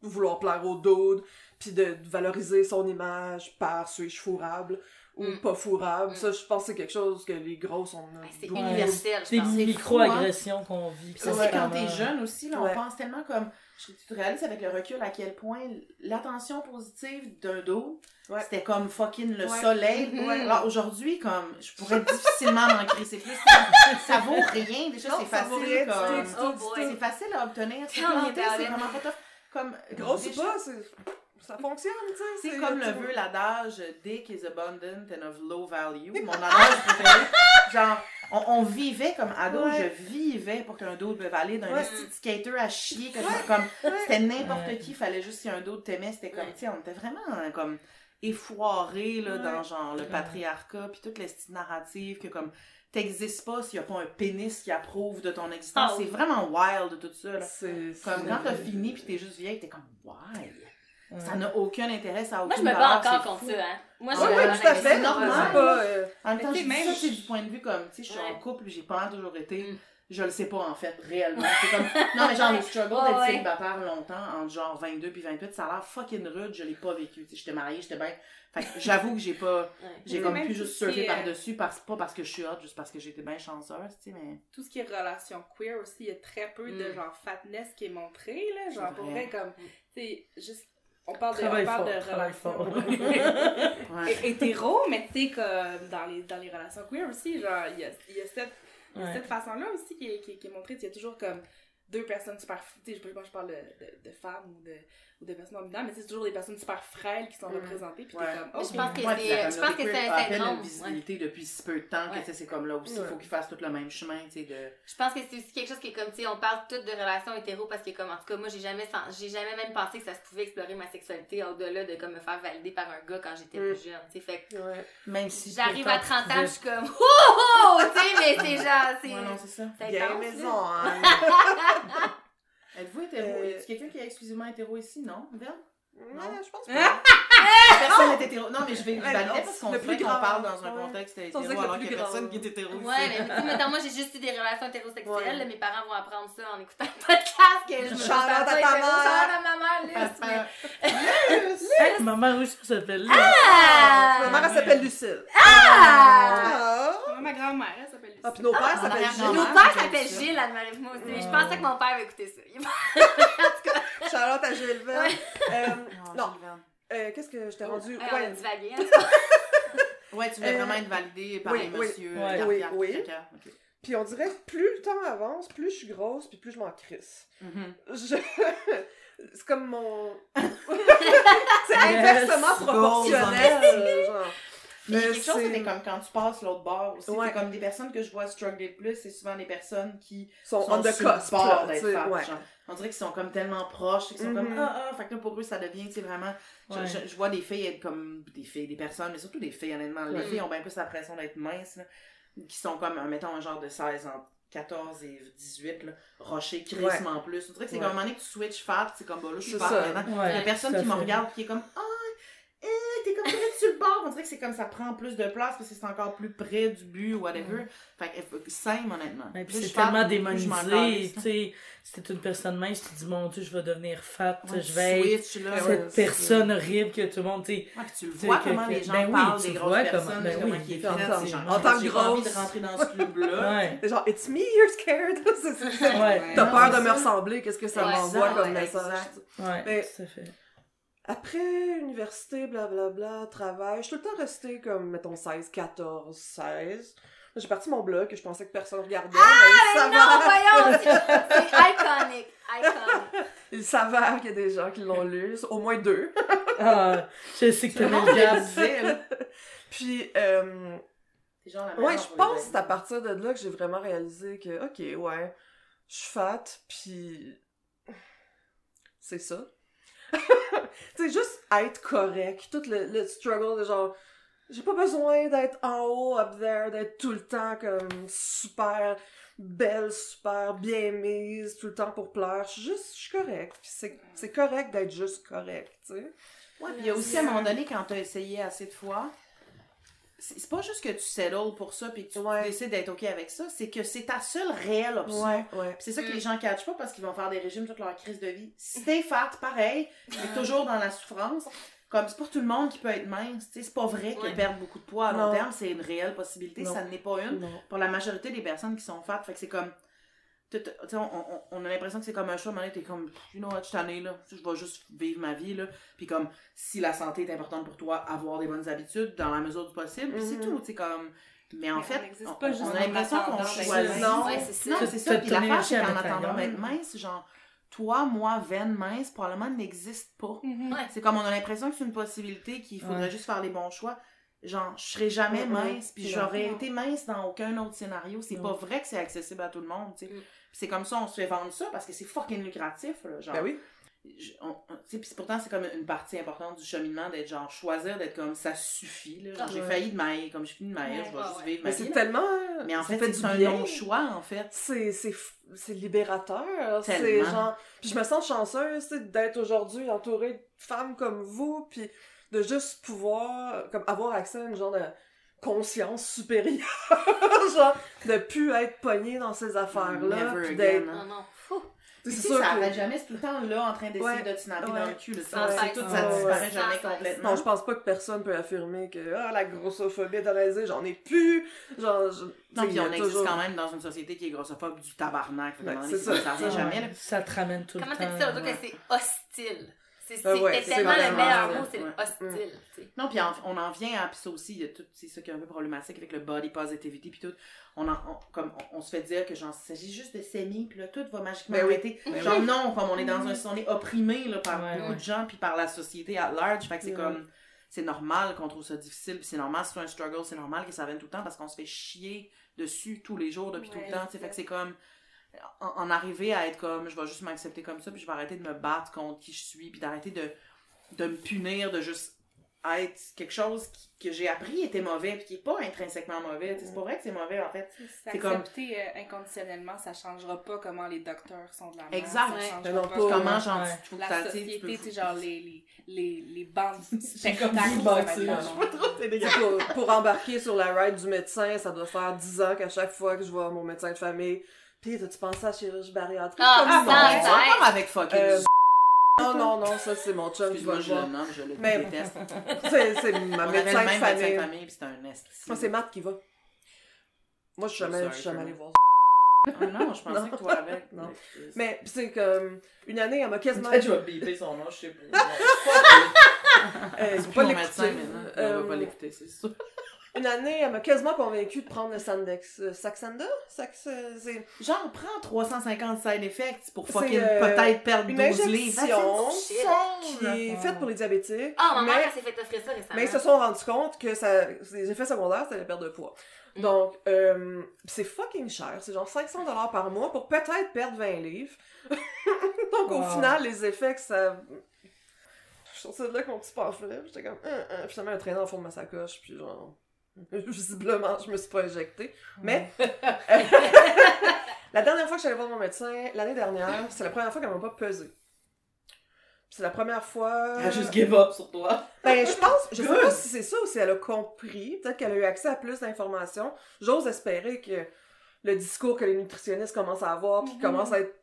vouloir plaire au dude, puis de valoriser son image par suis-je fourrable ou Mm. pas fourrable. Mm. Ça, je pense que c'est quelque chose que les grosses, on a Hey, C'est universel, Des je pense. C'est micro-agressions qu'on vit. Puis ça, c'est quand t'es jeune aussi, là, Ouais. on pense tellement comme. Je- Tu te réalises avec le recul à quel point l'attention positive d'un dos, Ouais. c'était comme fucking le Ouais. soleil. Mhm. Alors aujourd'hui, comme, je pourrais difficilement m'en crisser plus. Ça, ça vaut rien. Déjà, Non, c'est facile. Comme... Oh. C'est facile à obtenir. C'est vraiment pas tough. Comme, Grosse ou pas, c'est- ça fonctionne, tu sais. C'est comme le veut l'adage Dick is abundant and of low value. Mon adage préféré. Genre, on, on vivait comme ado, Ouais. je vivais pour qu'un d'autre me valide, un Ouais. petit skater à chier, que comme, c'était n'importe Ouais. qui, fallait juste si un d'autre t'aimait, c'était comme, Ouais. tu sais, on était vraiment hein, comme effoirés, là, Ouais. dans genre le patriarcat, puis toute style narrative que comme, t'existes pas s'il y a pas un pénis qui approuve de ton existence. Ah c'est vraiment wild tout ça, là. C'est Comme quand t'as fini pis t'es juste vieille, t'es comme, why? Ouais. Ça n'a aucun intérêt, ça a Moi, aucune je me bats encore c'est contre fou. ça, hein. Moi, je ouais, bats tout à fait, ça. normal. Pas. euh, En même temps, je ça, c'est du point de vue comme, tu sais, je suis en couple, j'ai pas toujours été. Mm. Je le sais pas, en fait, réellement. C'est comme... Non, mais genre, le struggle Ouais, d'être ouais. célibataire longtemps, entre genre 22 puis 28, ça a l'air fucking rude, je l'ai pas vécu. Tu sais, j'étais mariée, j'étais bien... Fait que j'avoue que j'ai pas... Ouais. J'ai comme pu juste surfer est, euh, par-dessus, parce... pas parce que je suis hot, juste parce que j'étais bien chanceuse, tu sais, mais... Tout ce qui est relation queer aussi, il y a très peu de Mm. genre fatness qui est montré, là. Genre, pour vrai. vrai, comme, tu sais, juste. On parle de, on parle fort, de relations. Ouais. hé- hétéro, mais tu sais, comme dans les, dans les relations queer aussi, genre, il y a, il y a cette, Ouais. cette façon-là aussi qui est, qui, est- qui est montrée. Il y a toujours comme deux personnes super. Tu sais, je- moi je parle de, de, de femmes ou de, ou de personnes non binaires, mais c'est toujours des personnes super frêles qui sont Mm. représentées. Puis Ouais. t'es comme, Mais je pense que Ouais, c'est- je pense que c'est un syndrome, une visibilité depuis si peu de temps que Ouais. tu sais, c'est comme là aussi, il Ouais. faut qu'ils fassent tout le même chemin, tu sais, de... Je pense que c'est aussi quelque chose qui est comme, tu sais, on parle toutes de relations hétéro parce que, comme, en tout cas, moi, j'ai jamais, j'ai jamais même pensé que ça se pouvait explorer ma sexualité au-delà de, comme, me faire valider par un gars quand j'étais Mm. plus jeune, tu sais. Fait que Ouais. Même si... j'arrive à 30 ans, je suis comme, oh, tu sais, mais c'est genre, c'est. Ouais, non, c'est ça. intense, maison, hein. Êtes-vous hétéro? Euh, Y a quelqu'un qui est exclusivement hétéro ici, non? Verne? Ouais, je pense pas. Personne n'est hétéro. Non, mais je vais Ouais, valider non, parce qu'on plus qu'on grand, parle dans un ouais. contexte hétéro alors qu'il y plus a personne qui est hétéro. Ouais, mais tu sais, mettons, moi, j'ai juste eu des relations hétérosexuelles. Ouais. là, mes parents vont apprendre ça en écoutant le podcast. Que je me out à ta mère. À ma mère, Luce, mais- Papa. Ma mère aussi s'appelle Lise. Ah! Ma mère, elle s'appelle Lucille. Ah! Ah! Ma grand-mère. Ah, puis nos pères s'appellent. Gilles. Nos pères s'appellent. Gilles, moi aussi. Je pensais que mon père va écouter ça. Il va- Charlotte à Gilles Verne. Euh, Non, euh, qu'est-ce que je t'ai rendu? Ouais, on a Ouais, divagué, en tout cas. Ouais, tu voulais Euh, vraiment être validée par oui, les oui. messieurs. Oui, oui. Puis on dirait que plus le temps avance, plus je suis grosse, puis plus je m'en crisse. Mhm. Je... C'est comme mon... c'est inversement Yes. proportionnel, genre. Mais Euh, quelque chose, c'est comme quand tu passes l'autre bord aussi. Ouais. C'est comme des personnes que je vois struggler le plus, c'est souvent des personnes qui sont sont on the cusp, d'être ouais. genre. On dirait qu'ils sont comme tellement proches, qu'ils sont Mhm. comme ah ah, fait que là pour eux ça devient, tu sais vraiment. je- Ouais. Je, je vois des filles être comme des filles, des personnes, mais surtout des filles honnêtement. Les filles ont bien plus l'impression d'être minces, là, qui sont comme, mettons un genre de 16 ans. 14 et 18, là, rocher, crissement plus. On dirait que c'est comme un moment donné que tu switch fat, c'est comme, bah là, je suis fat maintenant. Il y a personne qui me regarde qui est comme Ah, eh, t'es comme direct sur le bord. On dirait que c'est comme ça prend plus de place parce que c'est encore plus près du but ou whatever. Fait que simple, honnêtement. Ouais, puis Plus c'est tellement démonisé, tu sais. Si t'es une personne mince, tu te dis, mon Dieu, je vais devenir fat, Ouais, je vais être switch, là. Ouais, cette c'est- personne horrible que tout le monde, tu sais. Ouais, puis tu le vois que- comment que- les gens ben oui, parlent tu des grosses personnes, comment- ben comment oui. qui est En en tant que pas envie de grosse. rentrer dans ce club-là. Ouais. C'est genre, it's me you're scared. Ouais. T'as peur de me ressembler, qu'est-ce que ça Ouais, m'envoie ça, comme ouais, message? Ouais, Mais- tout à fait. Après université, blablabla, travail, je suis tout le temps restée comme, mettons, 16, 14, 16. J'ai parti mon blog que je pensais que personne regardait. mais il Non, voyons, c'est. Iconic. Il s'avère qu'il y a des gens qui l'ont lu, au moins deux. Ah, je sais que t'as le là. Puis, euh, C'est genre la ouais, je pense que c'est à partir de là que j'ai vraiment réalisé que, ok, ouais, je suis fat, puis c'est ça. tu sais, juste être correct, tout le, le struggle de genre, j'ai pas besoin d'être en haut, up there, d'être tout le temps comme super belle, super bien mise, tout le temps pour plaire. Je suis juste, je suis correct. Puis c'est, correct d'être juste correct, tu sais. Ouais, puis il aussi à un moment donné, quand t'as essayé assez de fois, c'est pas juste que tu settles pour ça puis que tu Ouais. décides d'être OK avec ça, c'est que c'est ta seule réelle option. Ouais, ouais. Puis C'est ça que Mm. les gens catchent pas parce qu'ils vont faire des régimes toute leur crise de vie. Si t'es fat, pareil, t'es toujours dans la souffrance. Comme c'est pas tout le monde qui peut être mince, tu sais, c'est pas vrai que Ouais. perdre beaucoup de poids à long terme, c'est une réelle possibilité, Non. ça n'est pas une. Non. Pour la majorité des personnes qui sont fat, fait que c'est comme tu sais, tu sais, on, on- on a l'impression que c'est comme un choix, mais t'es comme, you know what, je suis tannée, là, je vais juste vivre ma vie, là, puis comme, si la santé est importante pour toi, avoir des bonnes habitudes, dans la mesure du possible, puis c'est Mhm. tout, tu sais, comme, mais en Mais fait, on pas a l'impression qu'on choisit. Non. Ouais, c'est ça. C'est ça. Puis l'affaire, c'est qu'en attendant d'être mince, genre, toi, moi, veine mince, probablement n'existe pas. Mhm. Ouais. C'est comme on a l'impression que c'est une possibilité qu'il faudrait Ouais. juste faire les bons choix. Genre, je serais jamais mince, puis j'aurais été mince dans aucun autre scénario. C'est Non. pas vrai que c'est accessible à tout le monde, tu sais. Puis c'est comme ça, on se fait vendre ça parce que c'est fucking lucratif, là. Genre, Ben oui. puis pourtant, c'est comme une partie importante du cheminement d'être genre, choisir d'être comme ça suffit, là. Genre, Ah, j'ai ouais. failli de mailler, comme je finis de mailler, Ouais, je vais ouais, juste ouais. vivre ma Mais c'est vie. tellement. Mais en fait, fait c'est un long choix, en fait. c'est c'est c'est libérateur c'est genre puis je me sens chanceuse tu sais, d'être aujourd'hui entourée de femmes comme vous puis de juste pouvoir comme avoir accès à une genre de conscience supérieure. genre, de plus être pogné dans ces affaires-là. D'être- again, Non, non. Fou. C'est Tu sais, sûr ça que- jamais, c'est tout le temps là en train d'essayer Ouais, de te snapper ouais. dans le cul. Là, ça, cesse. tout, ça Ouais, disparaît ouais. jamais complètement. Non, je pense pas que personne peut affirmer que ah, la grossophobie est analysée, j'en ai plus. Genre, je... Non, puis on existe toujours- quand même dans une société qui est grossophobe du tabarnak. Ouais, c'est ça, ça ça, jamais. Ouais, là. Ça te ramène tout Comment le t'as temps. dit ça? L'autre ouais. que c'est hostile? C'est Ah ouais, c'est tellement le meilleur mot, c'est Ouais. hostile. Non, puis on en vient à, puis ça aussi, il y a tout, c'est ça qui est un peu problématique avec le body positivity, puis tout. On, en, on- comme, on, on se fait dire que genre, il s'agit juste de s'aimer, puis là, tout va magiquement Ben oui. arrêter. Ben genre, non, comme on est dans un, on est opprimé, là, par Ouais, beaucoup ouais. de gens, puis par la société à large, fait que c'est Ouais. comme, c'est normal qu'on trouve ça difficile, puis c'est normal, si c'est un struggle, c'est normal que ça vienne tout le temps, parce qu'on se fait chier dessus tous les jours, depuis tout le temps, fait que c'est comme, en, en arriver à être comme, je vais juste m'accepter comme ça, puis je vais arrêter de me battre contre qui je suis, puis d'arrêter de, de me punir, de juste être quelque chose qui- que j'ai appris était mauvais, puis qui est pas intrinsèquement mauvais. C'est pas vrai que c'est mauvais, en fait. C'est comme- S'accepter euh, inconditionnellement, ça changera pas comment les docteurs sont de la merde. Exact. Ça Ouais. non, pas pas- Comment, genre, Ouais. tu la que tu société, peux- tu sais, genre les, les, les, les bandes spectacles, pour, pour embarquer sur la ride du médecin, ça doit faire 10 ans qu'à chaque fois que je vois mon médecin de famille, pis t'as-tu pensé à la chirurgie bariatrique? Ah, Comme ah, non. ça, Tu ça. vas encore avec fucking Euh, non, non, non, ça c'est mon chum qui va je le nomme, je le Mais- déteste. C'est c'est On ma le médecin de même médecin famille. de famille, puis c'était un esti. Moi, c'est Matt qui va. Moi, je suis jamais, Sorry, je suis jamais allée voir. Ah non, je pensais Non. que toi avec. Non. Mais pis c'est comme, une année, elle m'a quasiment... Peut-être je vais biper son nom, je sais pas. Euh, C'est plus pas l'écouter. médecin maintenant. On va pas Euh, l'écouter, c'est sûr. Une année, elle m'a quasiment convaincue de prendre le Sandex. euh, Saxenda? Sax, euh, c'est Genre, prends 350 side effects pour fucking euh, peut-être perdre une 12 livres. injection Shit. qui est faite pour les diabétiques. Ah, ma mais- mère, elle s'est fait offrir ça récemment. Mais ils se sont rendus compte que ça, les effets secondaires, c'était la perte de poids. Mm. Donc, euh, c'est fucking cher. C'est genre 500 dollars par mois pour peut-être perdre 20 livres. Donc, au final, les effets que ça... Je sortais de là avec mon petit pamphlet, j'étais comme... Hein, hein. Puis ça met un traîneur au fond de ma sacoche, puis genre... Visiblement, je me suis pas éjectée. Mais... la dernière fois que j'allais voir mon médecin, l'année dernière, c'est la première fois qu'elle m'a pas pesé. C'est la première fois... Elle a juste give up sur toi. Ben, je pense, je sais pas si c'est ça ou si elle a compris. Peut-être qu'elle a eu accès à plus d'informations. J'ose espérer que le discours que les nutritionnistes commencent à avoir, puis qui commence à être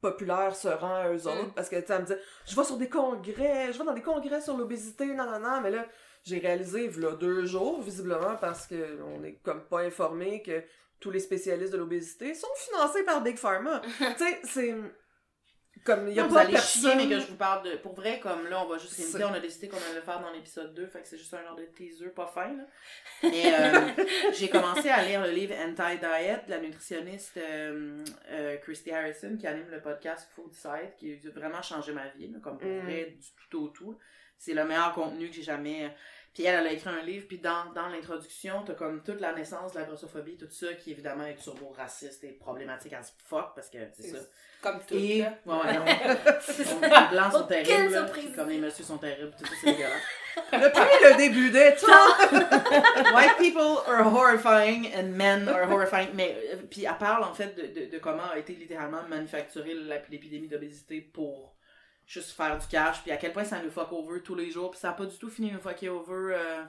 populaire, se rend à eux autres. Parce que, tu sais, elle me dit, je vais sur des congrès, je vais dans des congrès sur l'obésité, non, non, non. Mais là, j'ai réalisé, là, deux jours, visiblement, parce que on est comme pas informé que tous les spécialistes de l'obésité sont financés par Big Pharma. tu sais, c'est... Comme, il y a Non, vous pas allez personne... chier, mais que je vous parle de. Pour vrai, comme là, on va juste limiter. On a décidé qu'on allait le faire dans l'épisode 2, fait que c'est juste un genre de teaser pas fin, là. Mais euh, j'ai commencé à lire le livre Anti-Diet de la nutritionniste euh, euh, Christy Harrison qui anime le podcast Food Site, qui a vraiment changé ma vie, là, comme pour Mm. vrai, du tout au tout. C'est le meilleur contenu que j'ai jamais. Puis elle, elle a écrit un livre, puis dans, dans l'introduction, t'as comme toute la naissance de la grossophobie, tout ça, qui évidemment est turbo-raciste et problématique as fuck, parce que c'est ça. Comme tout, Et, là. ouais, ouais, non. les blancs sont terribles, là, comme les messieurs sont terribles, tout ça, c'est dégueulasse. Depuis le début des temps! White people are horrifying and men are horrifying. Mais, euh, puis elle parle en fait de, de, de comment a été littéralement manufacturée l'épidémie d'obésité pour juste faire du cash, puis à quel point ça nous fuck over tous les jours, puis ça a pas du tout fini de nous fucker over. euh,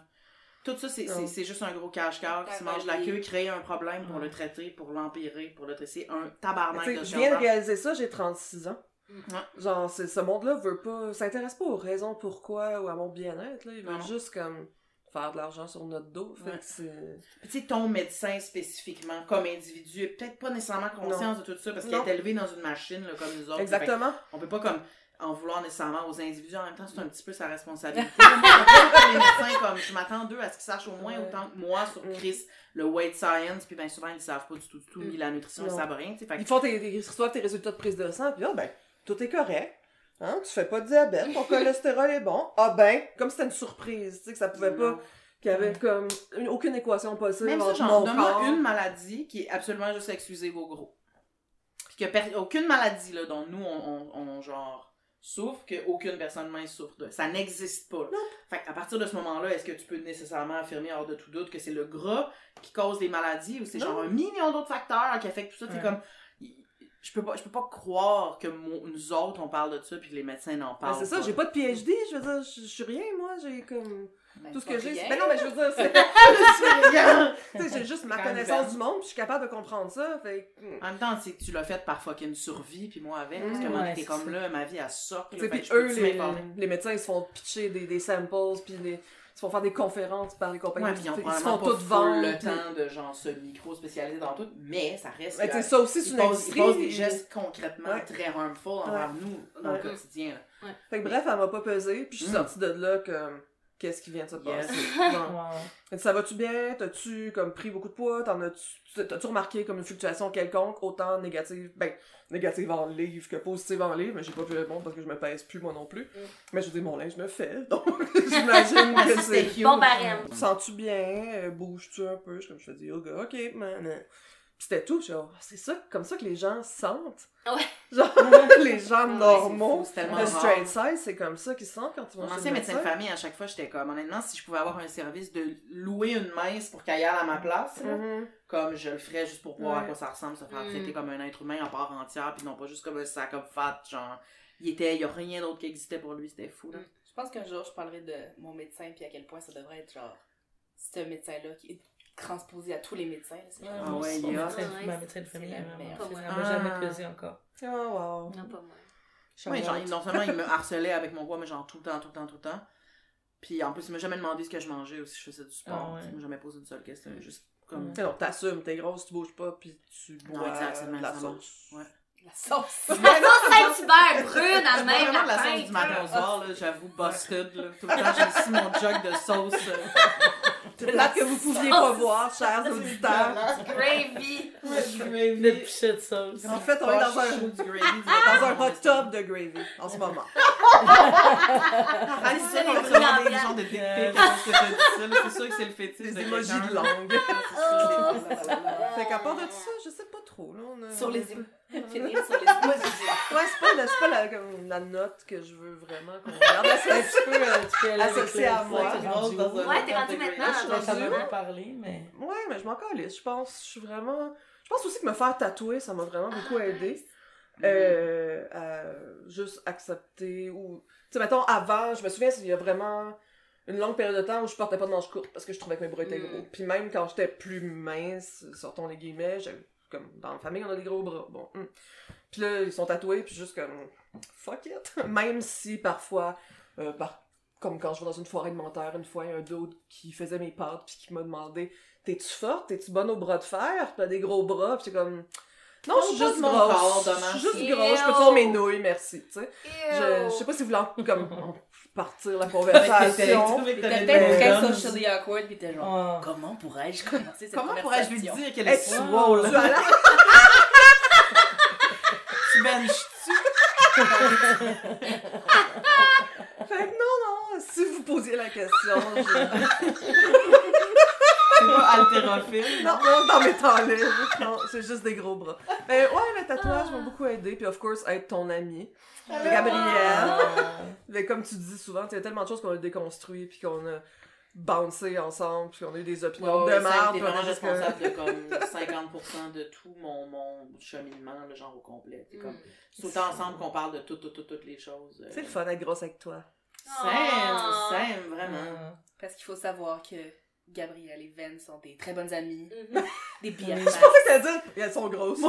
Tout ça, c'est- Non. c'est c'est juste un gros cash-cow qui se mange la queue, créer un problème pour le traiter, pour l'empirer, pour le traiter. C'est un tabarnak de je viens de réaliser ça, j'ai 36 ans. Ouais. Genre, c'est- ce monde-là veut pas, s'intéresse pas aux raisons pourquoi ou à mon bien-être, là. Ils veulent juste comme faire de l'argent sur notre dos. Fait Ouais. que c'est. Puis tu sais, ton médecin spécifiquement, comme individu, est peut-être pas nécessairement conscience de tout ça parce qu'il Non. est élevé dans une machine là, comme nous autres. Fait Exactement. On peut pas comme en vouloir nécessairement aux individus. En même temps, c'est un petit peu sa responsabilité. Moi, les médecins, comme je m'attends d'eux à ce qu'ils sachent au moins autant que moi sur Mm. Chris, le weight science, puis bien souvent ils savent pas du tout, du tout, ni la nutrition, ils Non. savent rien. Fait que- Ils font tes, tes, ils reçoivent tes résultats de prise de sang, puis ah ben, tout est correct. Hein, tu fais pas de diabète, ton cholestérol est bon. Ah ben, comme c'était une surprise, tu sais, que ça pouvait pas, qu'il y avait comme une- aucune équation possible Même ça, genre, donne-moi une maladie qui est absolument juste exclusive au gros. Puis que aucune maladie là, dont nous, on, on, on, genre, souffre, qu'aucune personne mince souffre de. Ça n'existe pas. Fait à partir de ce moment-là, est-ce que tu peux nécessairement affirmer hors de tout doute que c'est le gras qui cause des maladies ou c'est genre un million d'autres facteurs qui affectent tout ça? C'est Ouais. comme. Je peux pas, je peux pas croire que nous autres, on parle de ça puis que les médecins n'en Ben, parlent c'est ça, j'ai pas de PhD, je veux dire, je je suis rien, moi, j'ai comme... Ben, Tout ce que j'ai, c'est... Ben non, mais je veux dire, c'est... je suis rien! Tu sais, j'ai juste ma connaissance du monde, puis je suis capable de comprendre ça, fait. En même temps, c'est tu l'as fait par fucking survie, puis moi avec. Parce que moi, t'es c'est comme ça. là, ma vie, elle sort. Tu sais, puis eux, les, les médecins, ils se font pitcher des, des samples, puis les, se font faire des conférences par les compagnies. Ouais, puis ils ont ils se font vendre. le puis- temps de genre se micro-spécialiser dans tout, mais ça reste Ben, que tu sais, ça aussi, c'est une ils industrie. posent des gestes concrètement Ouais. très harmful envers nous dans Ouais. le quotidien. là. Fait que bref, elle m'a pas pesé, puis je suis Mm. sortie de là comme... Qu'est-ce qui vient de se Yes. passer? Wow. Ça va-tu bien? T'as-tu comme pris beaucoup de poids? T'en as-tu, t'as-tu remarqué comme une fluctuation quelconque, autant négative, ben, négative en livre que positive en livre, mais j'ai pas pu répondre parce que je me pèse plus moi non plus. Mais je dis mon linge me fait, donc j'imagine que c'est... Bon barème. Sens-tu bien? Euh, Bouges-tu un peu? Je suis comme je fais du yoga, ok, man. Puis c'était tout, genre, c'est ça, comme ça que les gens sentent. Ouais. Genre, les gens normaux. fou, Le straight size, c'est comme ça qu'ils se sentent quand tu vas Mon ancien le médecin de famille, à chaque fois, j'étais comme, honnêtement, si je pouvais avoir un service de louer une mince pour qu'elle aille à ma place, là, Mhm. comme je le ferais juste pour voir à quoi ça ressemble, se faire Mm. traiter comme un être humain en part entière, puis non pas juste comme un sac of fat, genre, il était, il y a rien d'autre qui existait pour lui, c'était fou, là. Je pense qu'un jour, je parlerai de mon médecin, puis à quel point ça devrait être genre. Ce médecin-là qui est transposé à tous les médecins. c'est Ah ouais, Mon il y a- médecin- Ouais, Ma médecin de famille, elle m'a- jamais pesé encore. Oh, wow. Non, pas moi. Oui, genre, non seulement il me harcelait avec mon poids, mais genre tout le temps, tout le temps, tout le temps. Puis en plus, il m'a jamais demandé ce que je mangeais ou si je faisais du sport. Ah ouais. Il m'a jamais posé une seule question. Juste comme. Non, t'assumes, t'es grosse, tu bouges pas, puis tu bois Non, exact, c'est de même la sauce. Ouais. La sauce. La sauce Saint-Hubert brune à même la la sauce du matin au soir, là, j'avoue, busted, là. Tout le temps, j'ai aussi mon jug de sauce. C'est plate que vous pouviez pas voir, chers auditeurs. Gravy. Le pichet de sauce. En fait, on est dans un, gravy, dans un hot tub de gravy en ce moment. Ah, c'est gens des d'ambiance. gens de c'est sûr que c'est le fétiche Des quelqu'un. de langue. Oh. Fait qu'à part de ça, je sais pas trop. Sur les émois. Finir sur les émois. c'est pas, la, c'est pas la, comme, la note que je veux vraiment qu'on regarde. C'est un petit peu. euh, Tu peux Associé à moi. t'es rendu Dans où? un- Ouais, t'es rendu maintenant Je suis pas parler, mais. Ouais, mais je m'en calisse, je pense. Je suis vraiment. Je pense aussi que me faire tatouer, ça m'a vraiment beaucoup aidé. Euh, à juste accepter ou. Tu sais, mettons, avant, je me souviens, il y a vraiment une longue période de temps où je portais pas de manches courtes parce que je trouvais que mes bras étaient Mm. gros. Puis même quand j'étais plus mince, sortons les guillemets, j'avais comme dans la famille, on a des gros bras. Bon. hum. Puis là, ils sont tatoués, puis juste comme. Fuck it. même si parfois, euh, par- comme quand je vais dans une foire alimentaire, une fois, il y a un d'autre qui faisait mes pâtes, puis qui m'a demandé T'es-tu forte? T'es-tu bonne au bras de fer? T'as des gros bras, puis c'est comme. Non, je suis juste grosse. Je suis juste grosse. Je peux toujours mes nouilles, merci. Je, je sais pas si vous voulez comme, partir la conversation. T'étais peut-être très socially awkward, pis t'es genre. Oh. Comment pourrais-je commencer cette Comment pourrais-je lui dire qu'elle est tu as la- Tu benches-tu? Fait que non, non, si vous posiez la question, je... C'est pas haltérophile? non, non, dans mes temps libres. Non, c'est juste des gros bras. Mais ouais, le tatouage m'a beaucoup aidé. Puis, of course, être ton ami. Gabrielle. Ah. Mais comme tu dis souvent, il y a tellement de choses qu'on a déconstruit, puis qu'on a bouncé ensemble, puis qu'on a eu des opinions Ouais, de merde. T'es vraiment responsable de comme 50% de tout mon, mon cheminement, le genre au complet. C'est comme, tout le temps ensemble qu'on parle de tout, tout, tout, toutes les choses. euh. C'est le fun d'être grosse avec toi. Sam, Ah. Sam, vraiment. Parce qu'il faut savoir que Gabrielle et Ven sont des très bonnes amies, Mhm. des BFFs. Je pensais que t'allais dire, et elles sont grosses.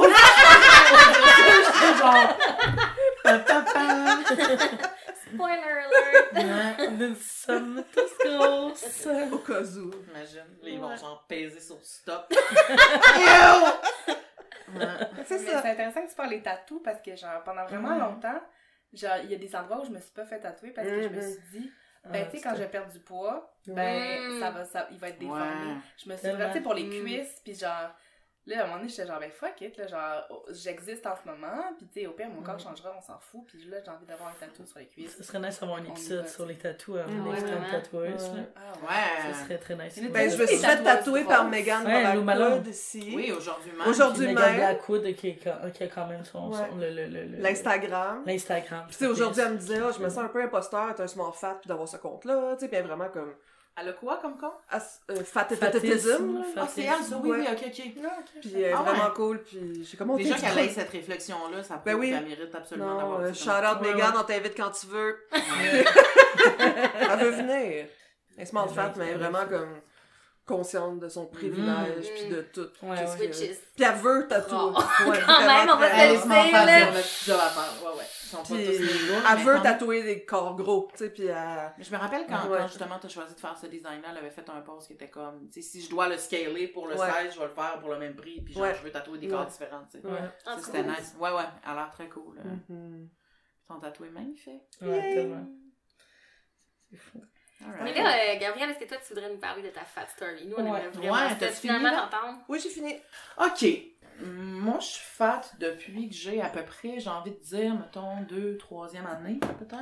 Spoiler alert. Ouais, Nous sommes tous grosses. Au cas où. Imagine, là, ils vont Ouais. genre peser sur stop. C'est Mais ça. c'est intéressant que tu parles des tatous parce que, genre, pendant vraiment longtemps, genre, il y a des endroits où je me suis pas fait tatouer parce que je me Mhm. suis dit, ben, Ah, tu sais, quand je vais perdre du poids, ben, ça va, ça, il va être déformé. Ouais. Je me suis tu sais, pour les Mhm. cuisses, puis genre, là, à un moment donné, j'étais genre, ben, fuck it, là, genre, oh, j'existe en ce moment, puis tu sais, au pire, mon corps Mhm. changera, on s'en fout, puis là, j'ai envie d'avoir un tatou sur les cuisses. Ce serait nice d'avoir un épisode sur les tatous Mm. une Ouais, extrême vraiment? tatoueuse. Ouais. là. Ah, Ouais. Ce serait très nice. Ben, je me suis fait tatouer par. Megan Ouais. Moracoud ici. Oui, aujourd'hui même. Aujourd'hui même. Megan Blackwood qui, a quand même son, Ouais. son- le, le, le, le- L'Instagram. L'Instagram. Puis tu sais, aujourd'hui, elle me disait, Ah, je me sens un peu imposteur d'être un small fat puis d'avoir ce compte-là. Tu sais, est vraiment comme, Elle a quoi comme con? As- euh, fat- Fatisme, Fatatism. là? Ah, c'est elle, ça, oui, Ouais. oui, ok, ok. Puis elle est Ah ouais. vraiment cool. Puis j'ai comme on Déjà qu'elle ait cette réflexion-là, ça Ben prouve oui. qu'elle mérite absolument d'avoir euh, dit shout ça. out Ouais, Megan, on t'invite quand tu veux. Elle veut venir. Elle smart Elle fat, mais vraiment comme consciente de son privilège, Mm. puis de tout. Ouais, ouais. Puis elle veut tatouer. Oh. Ouais, Quand même, on va se Elle est le dire. Ouais, ouais. Ils sont pas Puis tous égaux, elle veut tatouer des corps gros, tu sais, puis elle... Mais je me rappelle quand, Ouais. quand justement t'as choisi de faire ce design-là, elle avait fait un post qui était comme, tu sais, si je dois le scaler pour le Ouais. 16, je vais le faire pour le même prix, puis genre, Ouais. je veux tatouer des corps différents, tu sais. Ouais, Ah, C'était cool. nice. Ouais, ouais, elle a l'air très cool. là. Mhm. Ton tatoué magnifique. ouais, tellement. C'est fou. Mais là, euh, Gabrielle, est-ce que toi, tu voudrais nous parler de ta fat story? Nous, on Ouais. aimerait vraiment Ouais, t'as-tu finalement t'entendre. Oui, j'ai fini. Ok. Moi, je suis fat depuis que j'ai à peu près, j'ai envie de dire, mettons, deux, troisième année, peut-être.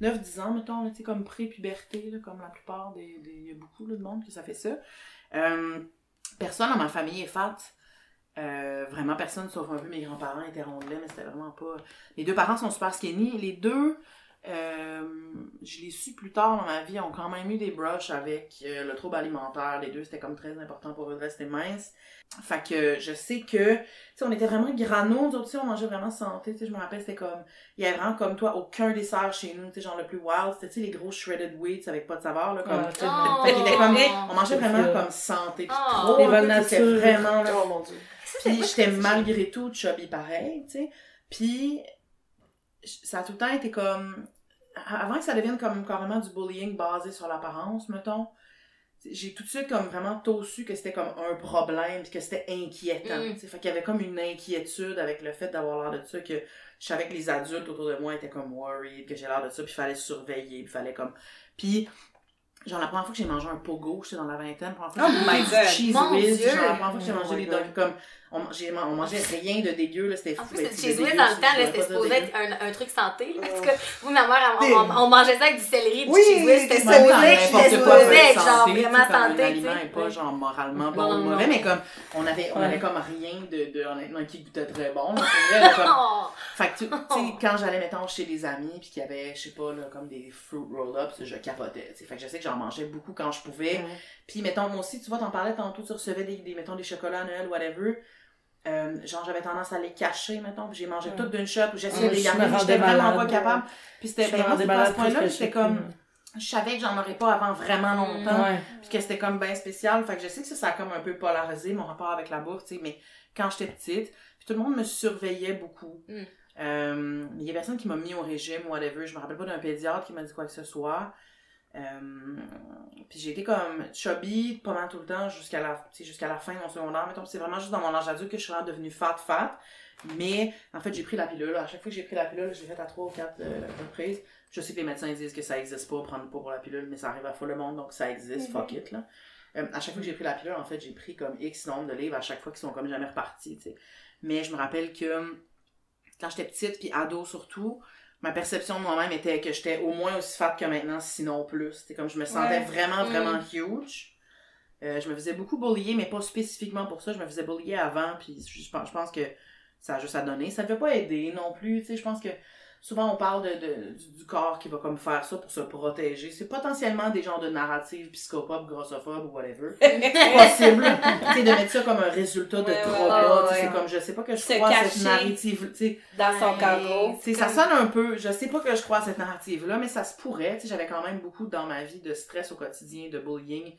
9-10 ans, mettons, tu sais, comme pré-puberté, comme la plupart des. Il y a beaucoup de monde que ça fait ça. Euh, personne dans ma famille est fat. Euh, vraiment personne, sauf un peu mes grands-parents étaient rondelets, mais c'était vraiment pas. Les deux parents sont super skinny. Les deux, je l'ai su plus tard dans ma vie, ont quand même eu des brushs avec euh, le trouble alimentaire. Les deux, c'était comme très important pour eux de rester minces. Fait que je sais que, tu sais, on était vraiment grano, nous autres, tu sais, on mangeait vraiment santé, tu sais, je me rappelle, c'était comme, il y avait vraiment comme toi, aucun dessert chez nous, tu sais, genre le plus wild, c'était, tu sais, les gros shredded wheats avec pas de saveur, là, comme. Oh. fait qu'il était comme, on mangeait vraiment comme santé, pis Oh. trop, tu sais, c'était vraiment, là, Oh mon dieu. puis j'étais malgré tout chubby pareil, tu sais. Puis ça a tout le temps été comme avant que ça devienne comme carrément du bullying basé sur l'apparence, mettons. J'ai tout de suite comme vraiment tôt su que c'était comme un problème puis que c'était inquiétant. Mm. Fait qu'il y avait comme une inquiétude avec le fait d'avoir l'air de ça que je savais que les adultes autour de moi étaient comme worried, que j'ai l'air de ça puis il fallait surveiller, puis fallait comme puis genre la première fois que j'ai mangé un pogo, j'étais dans la vingtaine, la première fois que Oh j'ai my mangé God. du cheese Mon whiz, Dieu. genre la première fois que j'ai Oh mangé my des dogs comme on, on mangeait rien de dégueu là, c'était En fou. plus, c'était cheese whiz, dégueu, dans le temps, c'était supposé être un, un truc santé. là, parce que vous, ma mère, on, on, on mangeait ça avec du céleri, du Oui, cheese whiz. C'était supposé être genre vraiment santé. tu aliment sais. est pas genre moralement bon ou mauvais, mais comme on avait, on avait comme rien de, de honnêtement qui goûtait très bon. Oh. Fait que tu sais, quand j'allais, mettons, chez des amis, puis qu'il y avait, je sais pas, là, comme des fruit roll-ups, je capotais. Fait que je sais que j'en mangeais beaucoup quand je pouvais. Mm. Puis, mettons, moi aussi, tu vois, t'en parlais tantôt, tu recevais des, des mettons, des chocolats à Noël, whatever. Euh, genre, j'avais tendance à les cacher, mettons, puis j'ai mangé Ouais. toutes d'une shot, ou j'essayais de les garder, j'étais vraiment pas capable. Puis c'était, Je ben, moi, pas à ce point-là, c'était comme, je savais que j'en aurais pas avant vraiment longtemps Ouais. puis que c'était comme bien spécial. Fait que je sais que ça, ça a comme un peu polarisé mon rapport avec la bouffe, tu sais, mais quand j'étais petite, puis tout le monde me surveillait beaucoup. Mm. Euh, il y a personne qui m'a mis au régime, whatever. Je me rappelle pas d'un pédiatre qui m'a dit quoi que ce soit. Euh, puis j'ai été comme chubby pendant tout le temps jusqu'à la, jusqu'à la fin de mon secondaire. Mettons, c'est vraiment juste dans mon âge adulte que je suis vraiment devenue fat fat. Mais en fait, j'ai pris la pilule. À chaque fois que j'ai pris la pilule, je l'ai faite à trois ou quatre euh, reprises. Je sais que les médecins disent que ça existe pas, prendre pas pour la pilule, mais ça arrive à full le monde, donc ça existe, fuck it, là. Euh, à chaque fois que j'ai pris la pilule, en fait, j'ai pris comme X nombre de livres à chaque fois qui sont comme jamais repartis, tu sais. Mais je me rappelle que quand j'étais petite, puis ado surtout, ma perception de moi-même était que j'étais au moins aussi fat que maintenant, sinon plus. C'était comme je me sentais Ouais. vraiment, vraiment Mm. huge. Euh, je me faisais beaucoup bullier, mais pas spécifiquement pour ça. Je me faisais bullier avant, puis je, je pense, que ça a juste à donner. Ça ne devait pas aider non plus, tu sais. Je pense que souvent on parle de, de- du, du corps qui va comme faire ça pour se protéger. C'est potentiellement des genres de narratives psychopathes, grossophobes ou whatever. possible. tu sais, de mettre ça comme un résultat de Ouais, trauma. ouais, tu sais, ouais. C'est comme, je sais pas que je Se crois à cette narrative. Tu sais, Dans son tu sais, ça sonne un peu, je sais pas que je crois à cette narrative-là, mais ça se pourrait. Tu sais, j'avais quand même beaucoup dans ma vie de stress au quotidien, de bullying.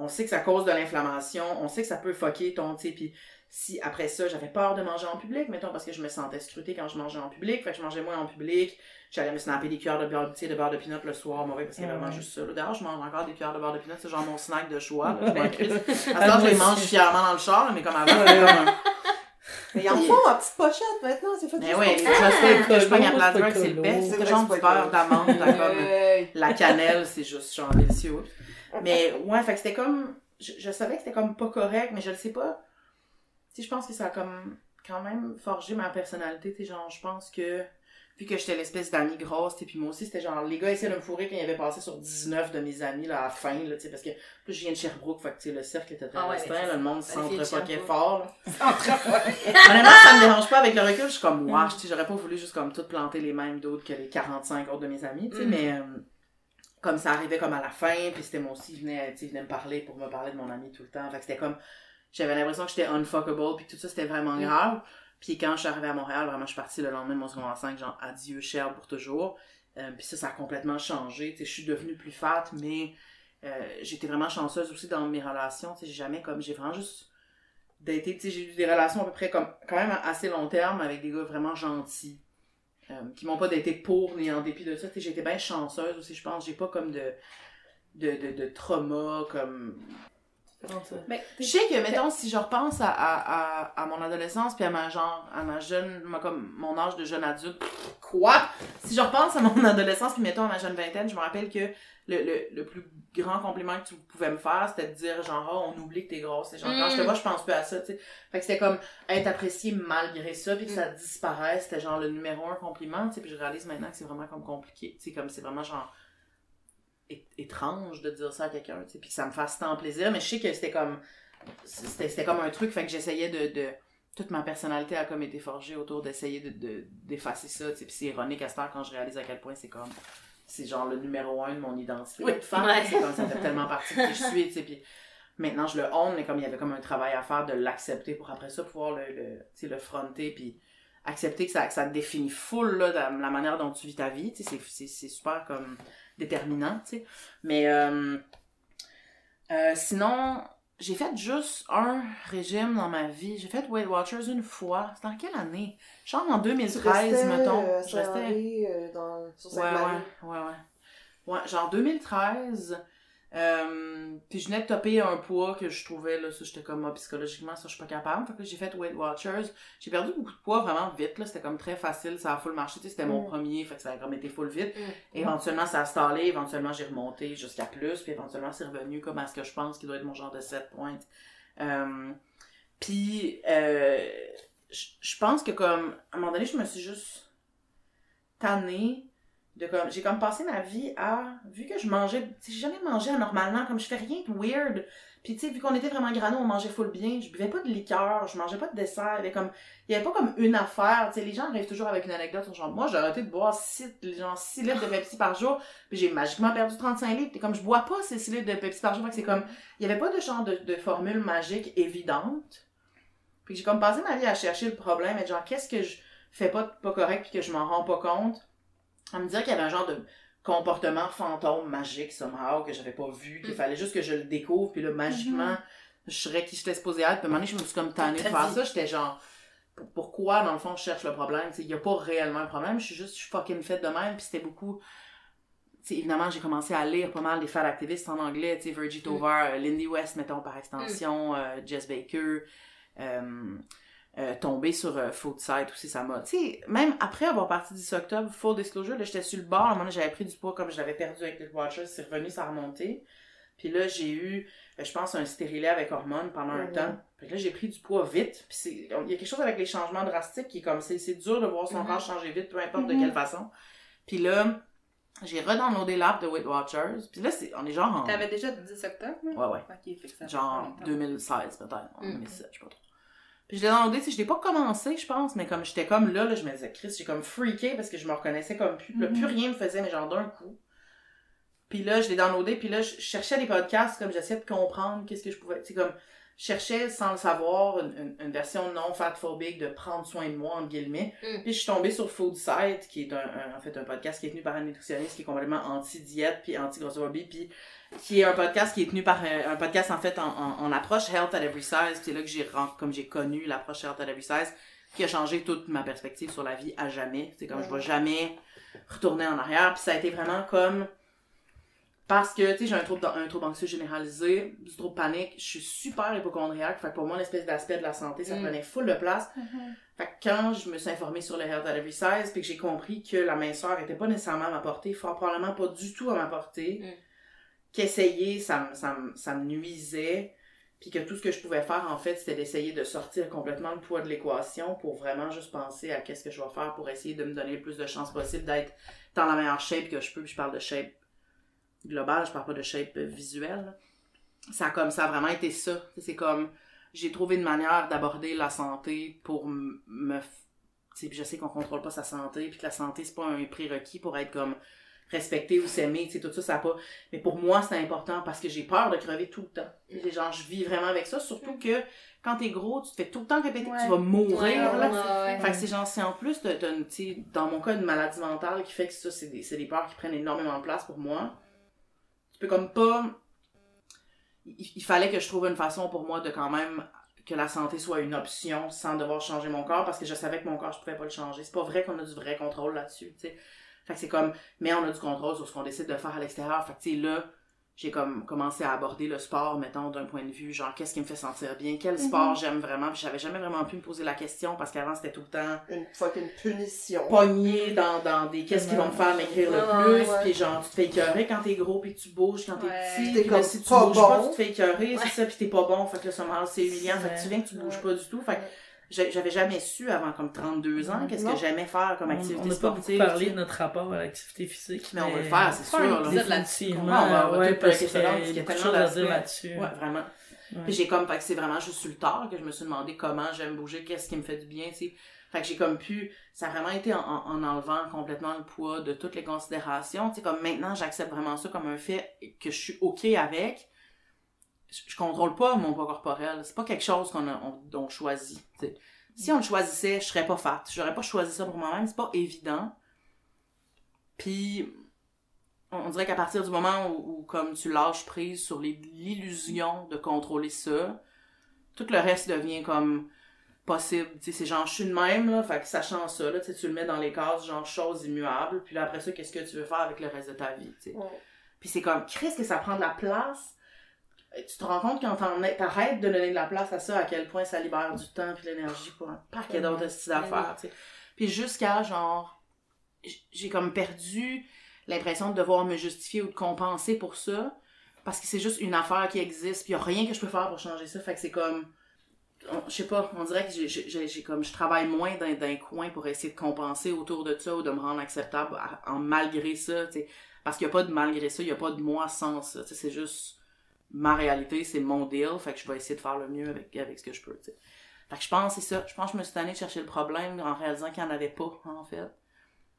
On sait que ça cause de l'inflammation, on sait que ça peut fucker ton, tu sais, puis si après ça, j'avais peur de manger en public, mettons, parce que je me sentais scrutée quand je mangeais en public, fait que je mangeais moins en public, j'allais me snapper des cuillères de beurre, sais, de beurre de peanut le soir, mauvais, parce qu'il y avait vraiment juste ça. D'ailleurs, je mange encore des cuillères de beurre de peanut, c'est genre mon snack de choix, là, je m'en. À Ah, je les aussi. mange fièrement dans le char, mais comme avant, comme Mais ils en font en petite pochette maintenant, c'est fait Mais les ça. just que je pogne à Colo, Place c'est le best. C'est vrai genre pas beurre d'amande, comme la cannelle, c'est juste genre délicieux. Mais ouais, fait que c'était comme. Je, je savais que c'était comme pas correct, mais je le sais pas. Tu sais, je pense que ça a comme quand même forgé ma personnalité. Tu sais, genre, je pense que. Vu que j'étais l'espèce d'amie grosse, et puis moi aussi, c'était genre, les gars essayaient de me fourrer quand ils avaient passé sur 19 de mes amis, là, à la fin, là, tu sais, parce que, plus je viens de Sherbrooke, fait que, tu sais, le cercle était très Ah ouais, là, le monde Sherbrooke. fort, là. Honnêtement, ça me dérange pas avec le recul, je suis comme, tu sais, j'aurais pas voulu juste comme tout planter les mêmes d'autres que les 45 autres de mes amis, tu sais, Mm. mais, euh, comme ça arrivait comme à la fin, puis c'était moi aussi, il venait, il venait me parler pour me parler de mon ami tout le temps. Fait que c'était comme, j'avais l'impression que j'étais unfuckable, puis tout ça, c'était vraiment Mm. grave. Puis quand je suis arrivée à Montréal, vraiment, je suis partie le lendemain de mon secondaire 5, genre, adieu, cher pour toujours. Euh, puis ça, ça a complètement changé. Tu sais, je suis devenue plus fat, mais euh, j'étais vraiment chanceuse aussi dans mes relations. Tu sais, j'ai jamais comme, j'ai vraiment juste daté, tu sais, j'ai eu des relations à peu près comme, quand même assez long terme avec des gars vraiment gentils. euh, qui m'ont pas daté pour ni en dépit de ça. Tu sais, j'ai été bien chanceuse aussi, je pense. J'ai pas comme de, de, de, de trauma, comme Ben, je sais que, mettons, si je repense à, à, à, à mon adolescence puis à ma genre, à ma jeune, ma- comme mon âge de jeune adulte, quoi? Si je repense à mon adolescence puis mettons à ma jeune vingtaine, je me rappelle que le, le, le plus grand compliment que tu pouvais me faire, c'était de dire genre, oh, on oublie que t'es grosse. Et genre, quand Mm. je te vois, je pense plus à ça, tu sais. Fait que c'était comme être apprécié malgré ça puis que ça disparaisse, c'était genre le numéro un compliment, tu sais. Puis je réalise maintenant que c'est vraiment comme compliqué, tu sais, comme c'est vraiment genre étrange de dire ça à quelqu'un, tu sais, puis que ça me fasse tant plaisir, mais je sais que c'était comme c'était comme un truc, fait que j'essayais de, de toute ma personnalité a comme été forgée autour d'essayer de de- d'effacer ça, tu sais, puis c'est ironique à cette heure quand je réalise à quel point c'est comme c'est genre le numéro un de mon identité Oui, de femme, ouais. c'est comme ça fait tellement partie de qui je suis, tu sais, puis maintenant je le honte, mais comme il y avait comme un travail à faire de l'accepter pour après ça pouvoir le, le, tu sais, le fronter, puis accepter que ça, que ça te définit full, là, de la manière dont tu vis ta vie, tu sais, c'est- c'est c'est super comme déterminant, tu sais. Mais euh, euh, sinon, j'ai fait juste un régime dans ma vie. J'ai fait Weight Watchers une fois. C'était en quelle année? Genre en 2013, mettons. Euh, je restais... euh, dans, sur Ouais, ouais, ouais, ouais. Ouais, genre 2013. Euh, puis je venais de topper un poids que je trouvais, là, ça, j'étais comme, ah, psychologiquement, ça, je suis pas capable. Fait que j'ai fait Weight Watchers. J'ai perdu beaucoup de poids vraiment vite, là. C'était comme très facile, ça a full marché. Tu sais, c'était mon Mm. premier, fait que ça a comme été full vite. Mm. Éventuellement, ça a stallé. Éventuellement, j'ai remonté jusqu'à plus. Puis éventuellement, c'est revenu comme à ce que je pense qui doit être mon genre de 7 pointes. Euh, puis, euh, je pense que comme, à un moment donné, je me suis juste tannée de comme, j'ai comme passé ma vie à, vu que je mangeais, j'ai jamais mangé anormalement, comme je fais rien de weird. Puis tu sais, vu qu'on était vraiment grands, on mangeait full bien, je buvais pas de liqueur, je mangeais pas de dessert, il comme, il y avait pas comme une affaire, tu sais, les gens arrivent toujours avec une anecdote, genre, moi j'ai arrêté de boire 6, genre 6 litres de Pepsi par jour, puis j'ai magiquement perdu 35 litres, et comme je bois pas ces 6 litres de Pepsi par jour, c'est comme, il y avait pas de genre de, de formule magique évidente. Puis j'ai comme passé ma vie à chercher le problème, et genre, qu'est-ce que je fais pas, pas correct, puis que je m'en rends pas compte, à me dire qu'il y avait un genre de comportement fantôme magique, somehow, que j'avais pas vu, qu'il Mm. fallait juste que je le découvre, puis là, magiquement, je serais qui j'étais supposée être, puis à un moment donné, je me suis comme tannée de faire ça, j'étais genre, pour- pourquoi, dans le fond, je cherche le problème, il y a pas réellement un problème, je suis juste, je suis fucking faite de même, puis c'était beaucoup, évidemment, j'ai commencé à lire pas mal des fat activistes en anglais, tu sais, Virgie Tovar, euh, Lindy West, mettons, par extension, euh, Jess Baker, euh, euh, tomber sur euh, Food Site aussi, ça m'a... Tu sais, même après avoir parti 10 octobre, full disclosure, là, j'étais sur le bord, à un moment j'avais pris du poids comme je l'avais perdu avec les Watchers, c'est revenu, ça a remonté. Puis là, j'ai eu, euh, je pense, un stérilet avec hormones pendant un temps. Puis là, j'ai pris du poids vite. Puis il y a quelque chose avec les changements drastiques qui est comme, c'est c'est dur de voir son Mhm. corps changer vite, peu importe de Mhm. quelle façon. Puis là, j'ai redownloadé l'app de Weight Watchers. Puis là, c'est, on est genre en... T'avais déjà le 10 octobre? là? Ouais, ouais. Ok, fait que ça fait Genre longtemps. 2016 peut-être, en Mm. 2017, je sais pas trop. Puis je l'ai demandé, tu je l'ai pas commencé, je pense, mais comme j'étais comme là, là, je me disais, Chris, j'ai comme freaké parce que je me reconnaissais comme plus, là, Mhm. plus rien me faisait, mais genre d'un coup. Puis là, je l'ai downloadé, puis là, je cherchais des podcasts, comme j'essayais de comprendre qu'est-ce que je pouvais, tu comme, cherchais sans le savoir une, une- version non fatphobique de prendre soin de moi, entre guillemets. Mm. Puis je suis tombée sur Food Site, qui est un, un- en fait un podcast qui est tenu par un nutritionniste qui est complètement anti-diète puis anti-grossophobie, puis qui est un podcast qui est tenu par euh, un, un podcast en fait en, en, en approche Health at Every Size. C'est là que j'ai comme j'ai connu l'approche Health at Every Size, qui a changé toute ma perspective sur la vie à jamais. C'est comme je vais jamais retourner en arrière. Puis ça a été vraiment comme parce que, tu sais, j'ai un trouble, un trouble anxieux généralisé, du trouble panique, je suis super hypochondriaque, fait que pour moi, l'espèce d'aspect de la santé, ça Mm. prenait full de place. Mhm. Fait que quand je me suis informée sur le Health at Every Size, puis que j'ai compris que la minceur était pas nécessairement à ma portée, fort probablement pas du tout à ma portée, Mm. qu'essayer, ça, me- ça, ça me nuisait, puis que tout ce que je pouvais faire, en fait, c'était d'essayer de sortir complètement le poids de l'équation pour vraiment juste penser à qu'est-ce que je vais faire pour essayer de me donner le plus de chances possible d'être dans la meilleure shape que je peux, puis je parle de shape globale, je parle pas de shape visuelle. Ça a comme ça a vraiment été ça. C'est comme j'ai trouvé une manière d'aborder la santé pour me puis je sais qu'on contrôle pas sa santé puis que la santé c'est pas un prérequis pour être comme respecter ou s'aimer, tout ça, ça a pas... Mais pour moi, c'est important parce que j'ai peur de crever tout le temps. Genre, je vis vraiment avec ça, surtout que quand t'es gros, tu te fais tout le temps répéter que tu vas mourir, Ouais, là. ouais. Fait que c'est genre, c'est en plus sais, dans mon cas, une maladie mentale qui fait que ça, c'est des, c'est des peurs qui prennent énormément de place pour moi. Tu peux comme pas... Il, fallait que je trouve une façon pour moi de quand même que la santé soit une option sans devoir changer mon corps parce que je savais que mon corps, je pouvais pas le changer. C'est pas vrai qu'on a du vrai contrôle là-dessus, tu sais. Fait que c'est comme, mais on a du contrôle sur ce qu'on décide de faire à l'extérieur. Fait que tu sais, là, j'ai comme commencé à aborder le sport, mettons, d'un point de vue, genre, qu'est-ce qui me fait sentir bien, quel sport j'aime vraiment, puis j'avais jamais vraiment pu me poser la question parce qu'avant, c'était tout le temps Une fucking punition. pogné dans, dans des qu'est-ce qui vont me faire maigrir le plus, puis genre, tu te fais écœurer quand t'es gros, puis tu bouges quand t'es Ouais. petit, puis si tu pas bouges pas, bon. tu te fais écœurer, c'est ça, puis t'es pas bon, fait que là, c'est humiliant, fait que tu viens que tu bouges pas du tout, fait que j'avais jamais su avant comme 32 ans qu'est-ce que j'aimais faire comme On activité on n'a pas beaucoup sportive. parlé de notre rapport à l'activité physique. Mais on va le faire, c'est sûr, là. Définitivement. Ouais, on va- on va ouais, tout parce qu'il y a y a beaucoup de choses à dire là-dessus. Ouais, vraiment. Ouais. Puis j'ai comme, fait que c'est vraiment juste sur le tard que je me suis demandé comment j'aime bouger, qu'est-ce qui me fait du bien, tu sais. Fait que j'ai comme pu, ça a vraiment été en, en- en enlevant complètement le poids de toutes les considérations, tu sais, comme maintenant j'accepte vraiment ça comme un fait que je suis ok avec. Je, contrôle pas mon poids corporel, c'est pas quelque chose qu'on a, on, on choisit. Si on le choisissait, je serais pas fat. J'aurais pas choisi ça pour moi-même, c'est pas évident. Puis on, on dirait qu'à partir du moment où, où, comme tu lâches prise sur l'illusion de contrôler ça, tout le reste devient comme possible. Tu sais, c'est genre, je suis de même, là, fait que sachant ça, là, tu sais, tu le mets dans les cases, genre, choses immuables, puis là, après ça, qu'est-ce que tu veux faire avec le reste de ta vie, tu sais. Ouais. Puis c'est comme, qu'est-ce que ça prend de la place? Et Tu te rends compte quand t'arrêtes de donner de la place à ça, à quel point ça libère du temps puis de l'énergie pour un paquet d'autres styles d'affaires, tu sais. Puis jusqu'à, genre, j'ai comme perdu l'impression de devoir me justifier ou de compenser pour ça, parce que c'est juste une affaire qui existe, puis y a rien que je peux faire pour changer ça, fait que c'est comme... Je sais pas, on dirait que j'ai- comme je travaille moins dans, dans un coin pour essayer de compenser autour de ça ou de me rendre acceptable en malgré ça, tu sais. Parce qu'il y a pas de malgré ça, il y a pas de moi sans ça, c'est juste ma réalité, c'est mon deal, fait que je vais essayer de faire le mieux avec, avec ce que je peux, tu sais. Fait que je pense que c'est ça, je pense que je me suis tannée de chercher le problème en réalisant qu'il n'y en avait pas, en fait.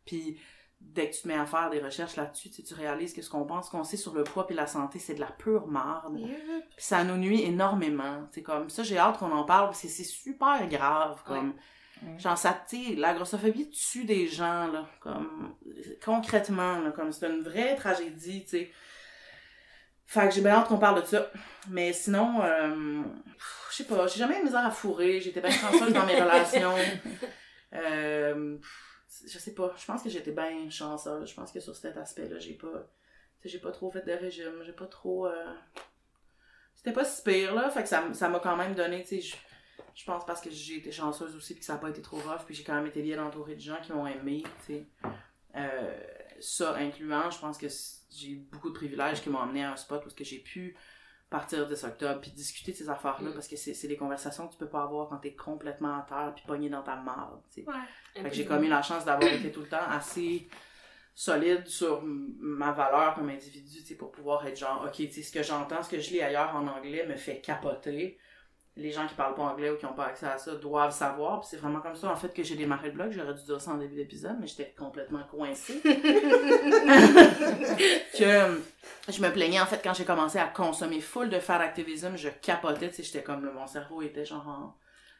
Puis dès que tu te mets à faire des recherches là-dessus, tu réalises que ce qu'on pense qu'on sait sur le poids puis la santé, c'est de la pure marde. Puis ça nous nuit énormément. C'est comme ça, j'ai hâte qu'on en parle parce que c'est super grave. Comme, genre, ça, tu sais, la grossophobie tue des gens, là. Comme, concrètement, là. Comme, c'est une vraie tragédie, tu sais. Fait que j'ai bien hâte qu'on parle de ça. Mais sinon, euh, je sais pas, j'ai jamais eu misère à fourrer. J'étais bien chanceuse dans mes relations. Euh, je sais pas, je pense que j'étais bien chanceuse. Je pense que sur cet aspect-là, j'ai pas. j'ai pas trop fait de régime. J'ai pas trop. euh, C'était pas si pire, là. Fait que ça m'a quand même donné, tu sais. Je, pense parce que j'ai été chanceuse aussi, puis que ça a pas été trop rough, puis j'ai quand même été bien entourée de gens qui m'ont aimé, tu sais. Euh, ça incluant, je pense que j'ai eu beaucoup de privilèges qui m'ont amené à un spot où j'ai pu partir 10 octobre puis discuter de ces affaires-là parce que c'est des conversations que tu peux pas avoir quand t'es complètement à terre puis pogné dans ta marde, tu sais. Ouais. Fait que j'ai comme eu la chance d'avoir été tout le temps assez solide sur ma valeur comme individu, pour pouvoir être genre, ok, ce que j'entends, ce que je lis ailleurs en anglais me fait capoter. Les gens qui parlent pas anglais ou qui ont pas accès à ça doivent savoir, puis c'est vraiment comme ça, en fait, que j'ai démarré le blog. J'aurais dû dire ça en début d'épisode, mais j'étais complètement coincée. que euh, je me plaignais, en fait, quand j'ai commencé à consommer full de fat activism, je capotais, tu sais, j'étais comme, mon cerveau était genre en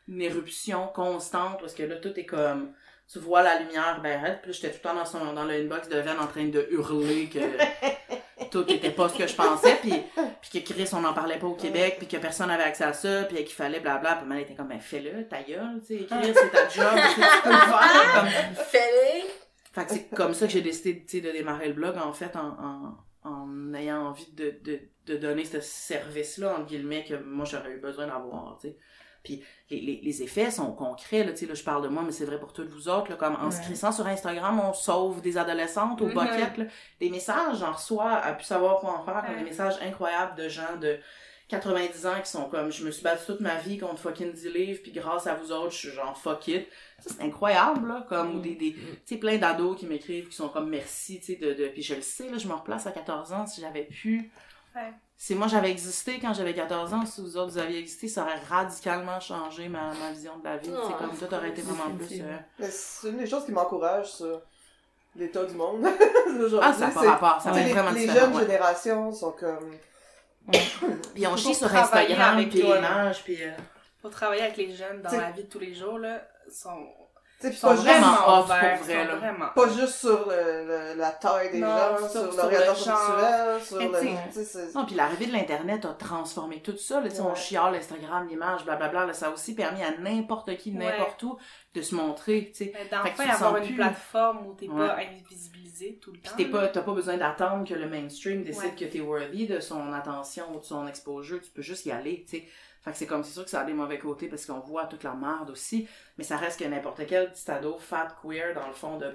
une éruption constante, parce que là, tout est comme, tu vois la lumière, ben, raide, puis j'étais tout le temps dans, son, dans le inbox de Ven en train de hurler que tout était pas ce que je pensais, puis, puis que Chris, on n'en parlait pas au Québec, puis que personne n'avait accès à ça, puis qu'il fallait blabla, puis elle était comme, ben, fais-le, ta gueule, tu sais, Chris, c'est ta job, tu peux le faire, comme, Fais-le! fait que c'est comme ça que j'ai décidé de démarrer le blog, en fait, en, en, en ayant envie de, de, de donner ce service-là, entre guillemets, que moi j'aurais eu besoin d'avoir, tu sais. Puis les, les, les effets sont concrets, là, tu sais, là, je parle de moi, mais c'est vrai pour toutes vous autres, là, comme en se crissant sur Instagram, on sauve des adolescentes au Mhm. bucket, là. Des messages, j'en reçois, à plus savoir quoi en faire, comme Ouais. des messages incroyables de gens de 90 ans qui sont comme, je me suis battue toute ma vie contre fucking 10 livres, puis grâce à vous autres, je suis genre fuck it. Ça, c'est incroyable, là, comme, ou des, des, tu sais, plein d'ados qui m'écrivent, qui sont comme merci, tu sais, de, de, puis je le sais, là, je me replace à 14 ans, si j'avais pu, Ouais. Si moi j'avais existé quand j'avais 14 ans, si vous autres vous aviez existé, ça aurait radicalement changé ma, ma vision de la vie, sais, Oh, comme tout aurait été vraiment plus, euh, c'est une des choses qui m'encourage, ça. l'état du monde Ah, ça n'a pas c'est- rapport, ça vraiment les, les jeunes ouais. générations sont comme... Puis on chie sur Instagram, avec puis l'image, puis... euh, Faut travailler avec les jeunes dans T'sais- la vie de tous les jours, là. Sont, Tu sais, puis sont pas juste, vraiment off, pour ouverts, vrai, sont là. vraiment. pas juste sur le, le- la taille des Non, gens, sur- l'orientation le genre. sexuelle, sur le... t'sais- Non, puis l'arrivée de l'Internet a transformé tout ça. Là, tu sais, On Ouais. chiale Instagram, l'image, blablabla. Là, ça a aussi permis à n'importe qui, Ouais. n'importe où, de se montrer. d'enfin avoir une plus- plateforme où t'es Ouais. pas invisibilisé tout le temps. Puis t'es là. pas, t'as pas besoin d'attendre que le mainstream décide Ouais. que t'es worthy de son attention ou de son exposure. Tu peux juste y aller, tu sais. Fait que c'est comme, c'est sûr que ça a des mauvais côtés parce qu'on voit toute la merde aussi, mais ça reste que n'importe quel petit ado fat queer dans le fond de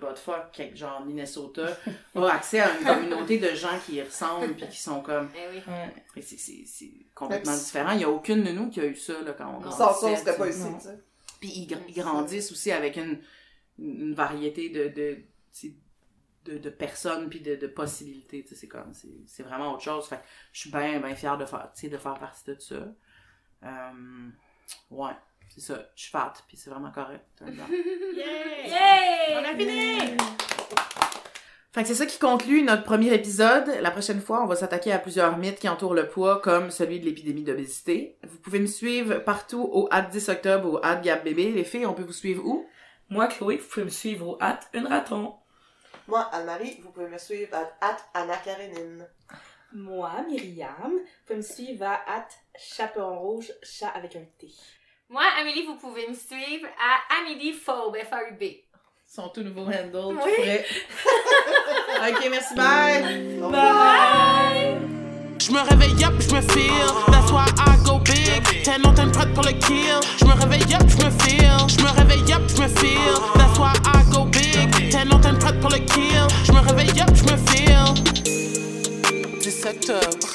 quelque genre Minnesota, a accès à une communauté de gens qui y ressemblent puis qui sont comme, Eh oui. C'est- complètement différent. Il y a aucune de nous qui a eu ça là, quand on Sans grandissait. ça, on serait tu pas ici, Non. tu sais. Puis ils, gr- ils grandissent aussi avec une, une variété de, de, de, de personnes puis de, de possibilités. tu sais, C'est comme, c'est c'est vraiment autre chose. Fait que je suis bien, bien fière de faire, tu sais, de faire partie de ça. Euh, ouais, c'est ça. Je suis fat, puis c'est vraiment correct. Down. Yay! On a fini! Fait que c'est ça qui conclut notre premier épisode. La prochaine fois, on va s'attaquer à plusieurs mythes qui entourent le poids, comme celui de l'épidémie d'obésité. Vous pouvez me suivre partout au 10 octobre ou au @gabbébé. Les filles, on peut vous suivre où? Moi, Chloé, vous pouvez me suivre au hâte une raton. Moi, Anne-Marie, vous pouvez me suivre à, at Anna Karenine. Moi, Myriam, vous pouvez me suivre à at chaperon rouge, chat avec un T. Moi, Amélie, vous pouvez me suivre à Amélie Faube, F-A-U-B. Son tout nouveau handle, Oui. prêt. ok, merci, bye! Je me réveille up, je me feel. That's why I go big. T'es non, t'es prête pour le kill. Je me réveille up, je me feel. Je me réveille up, je me feel. That's why I go big. T'es non, t'es prête pour le kill. Je me réveille up, je me feel. 10 octobre.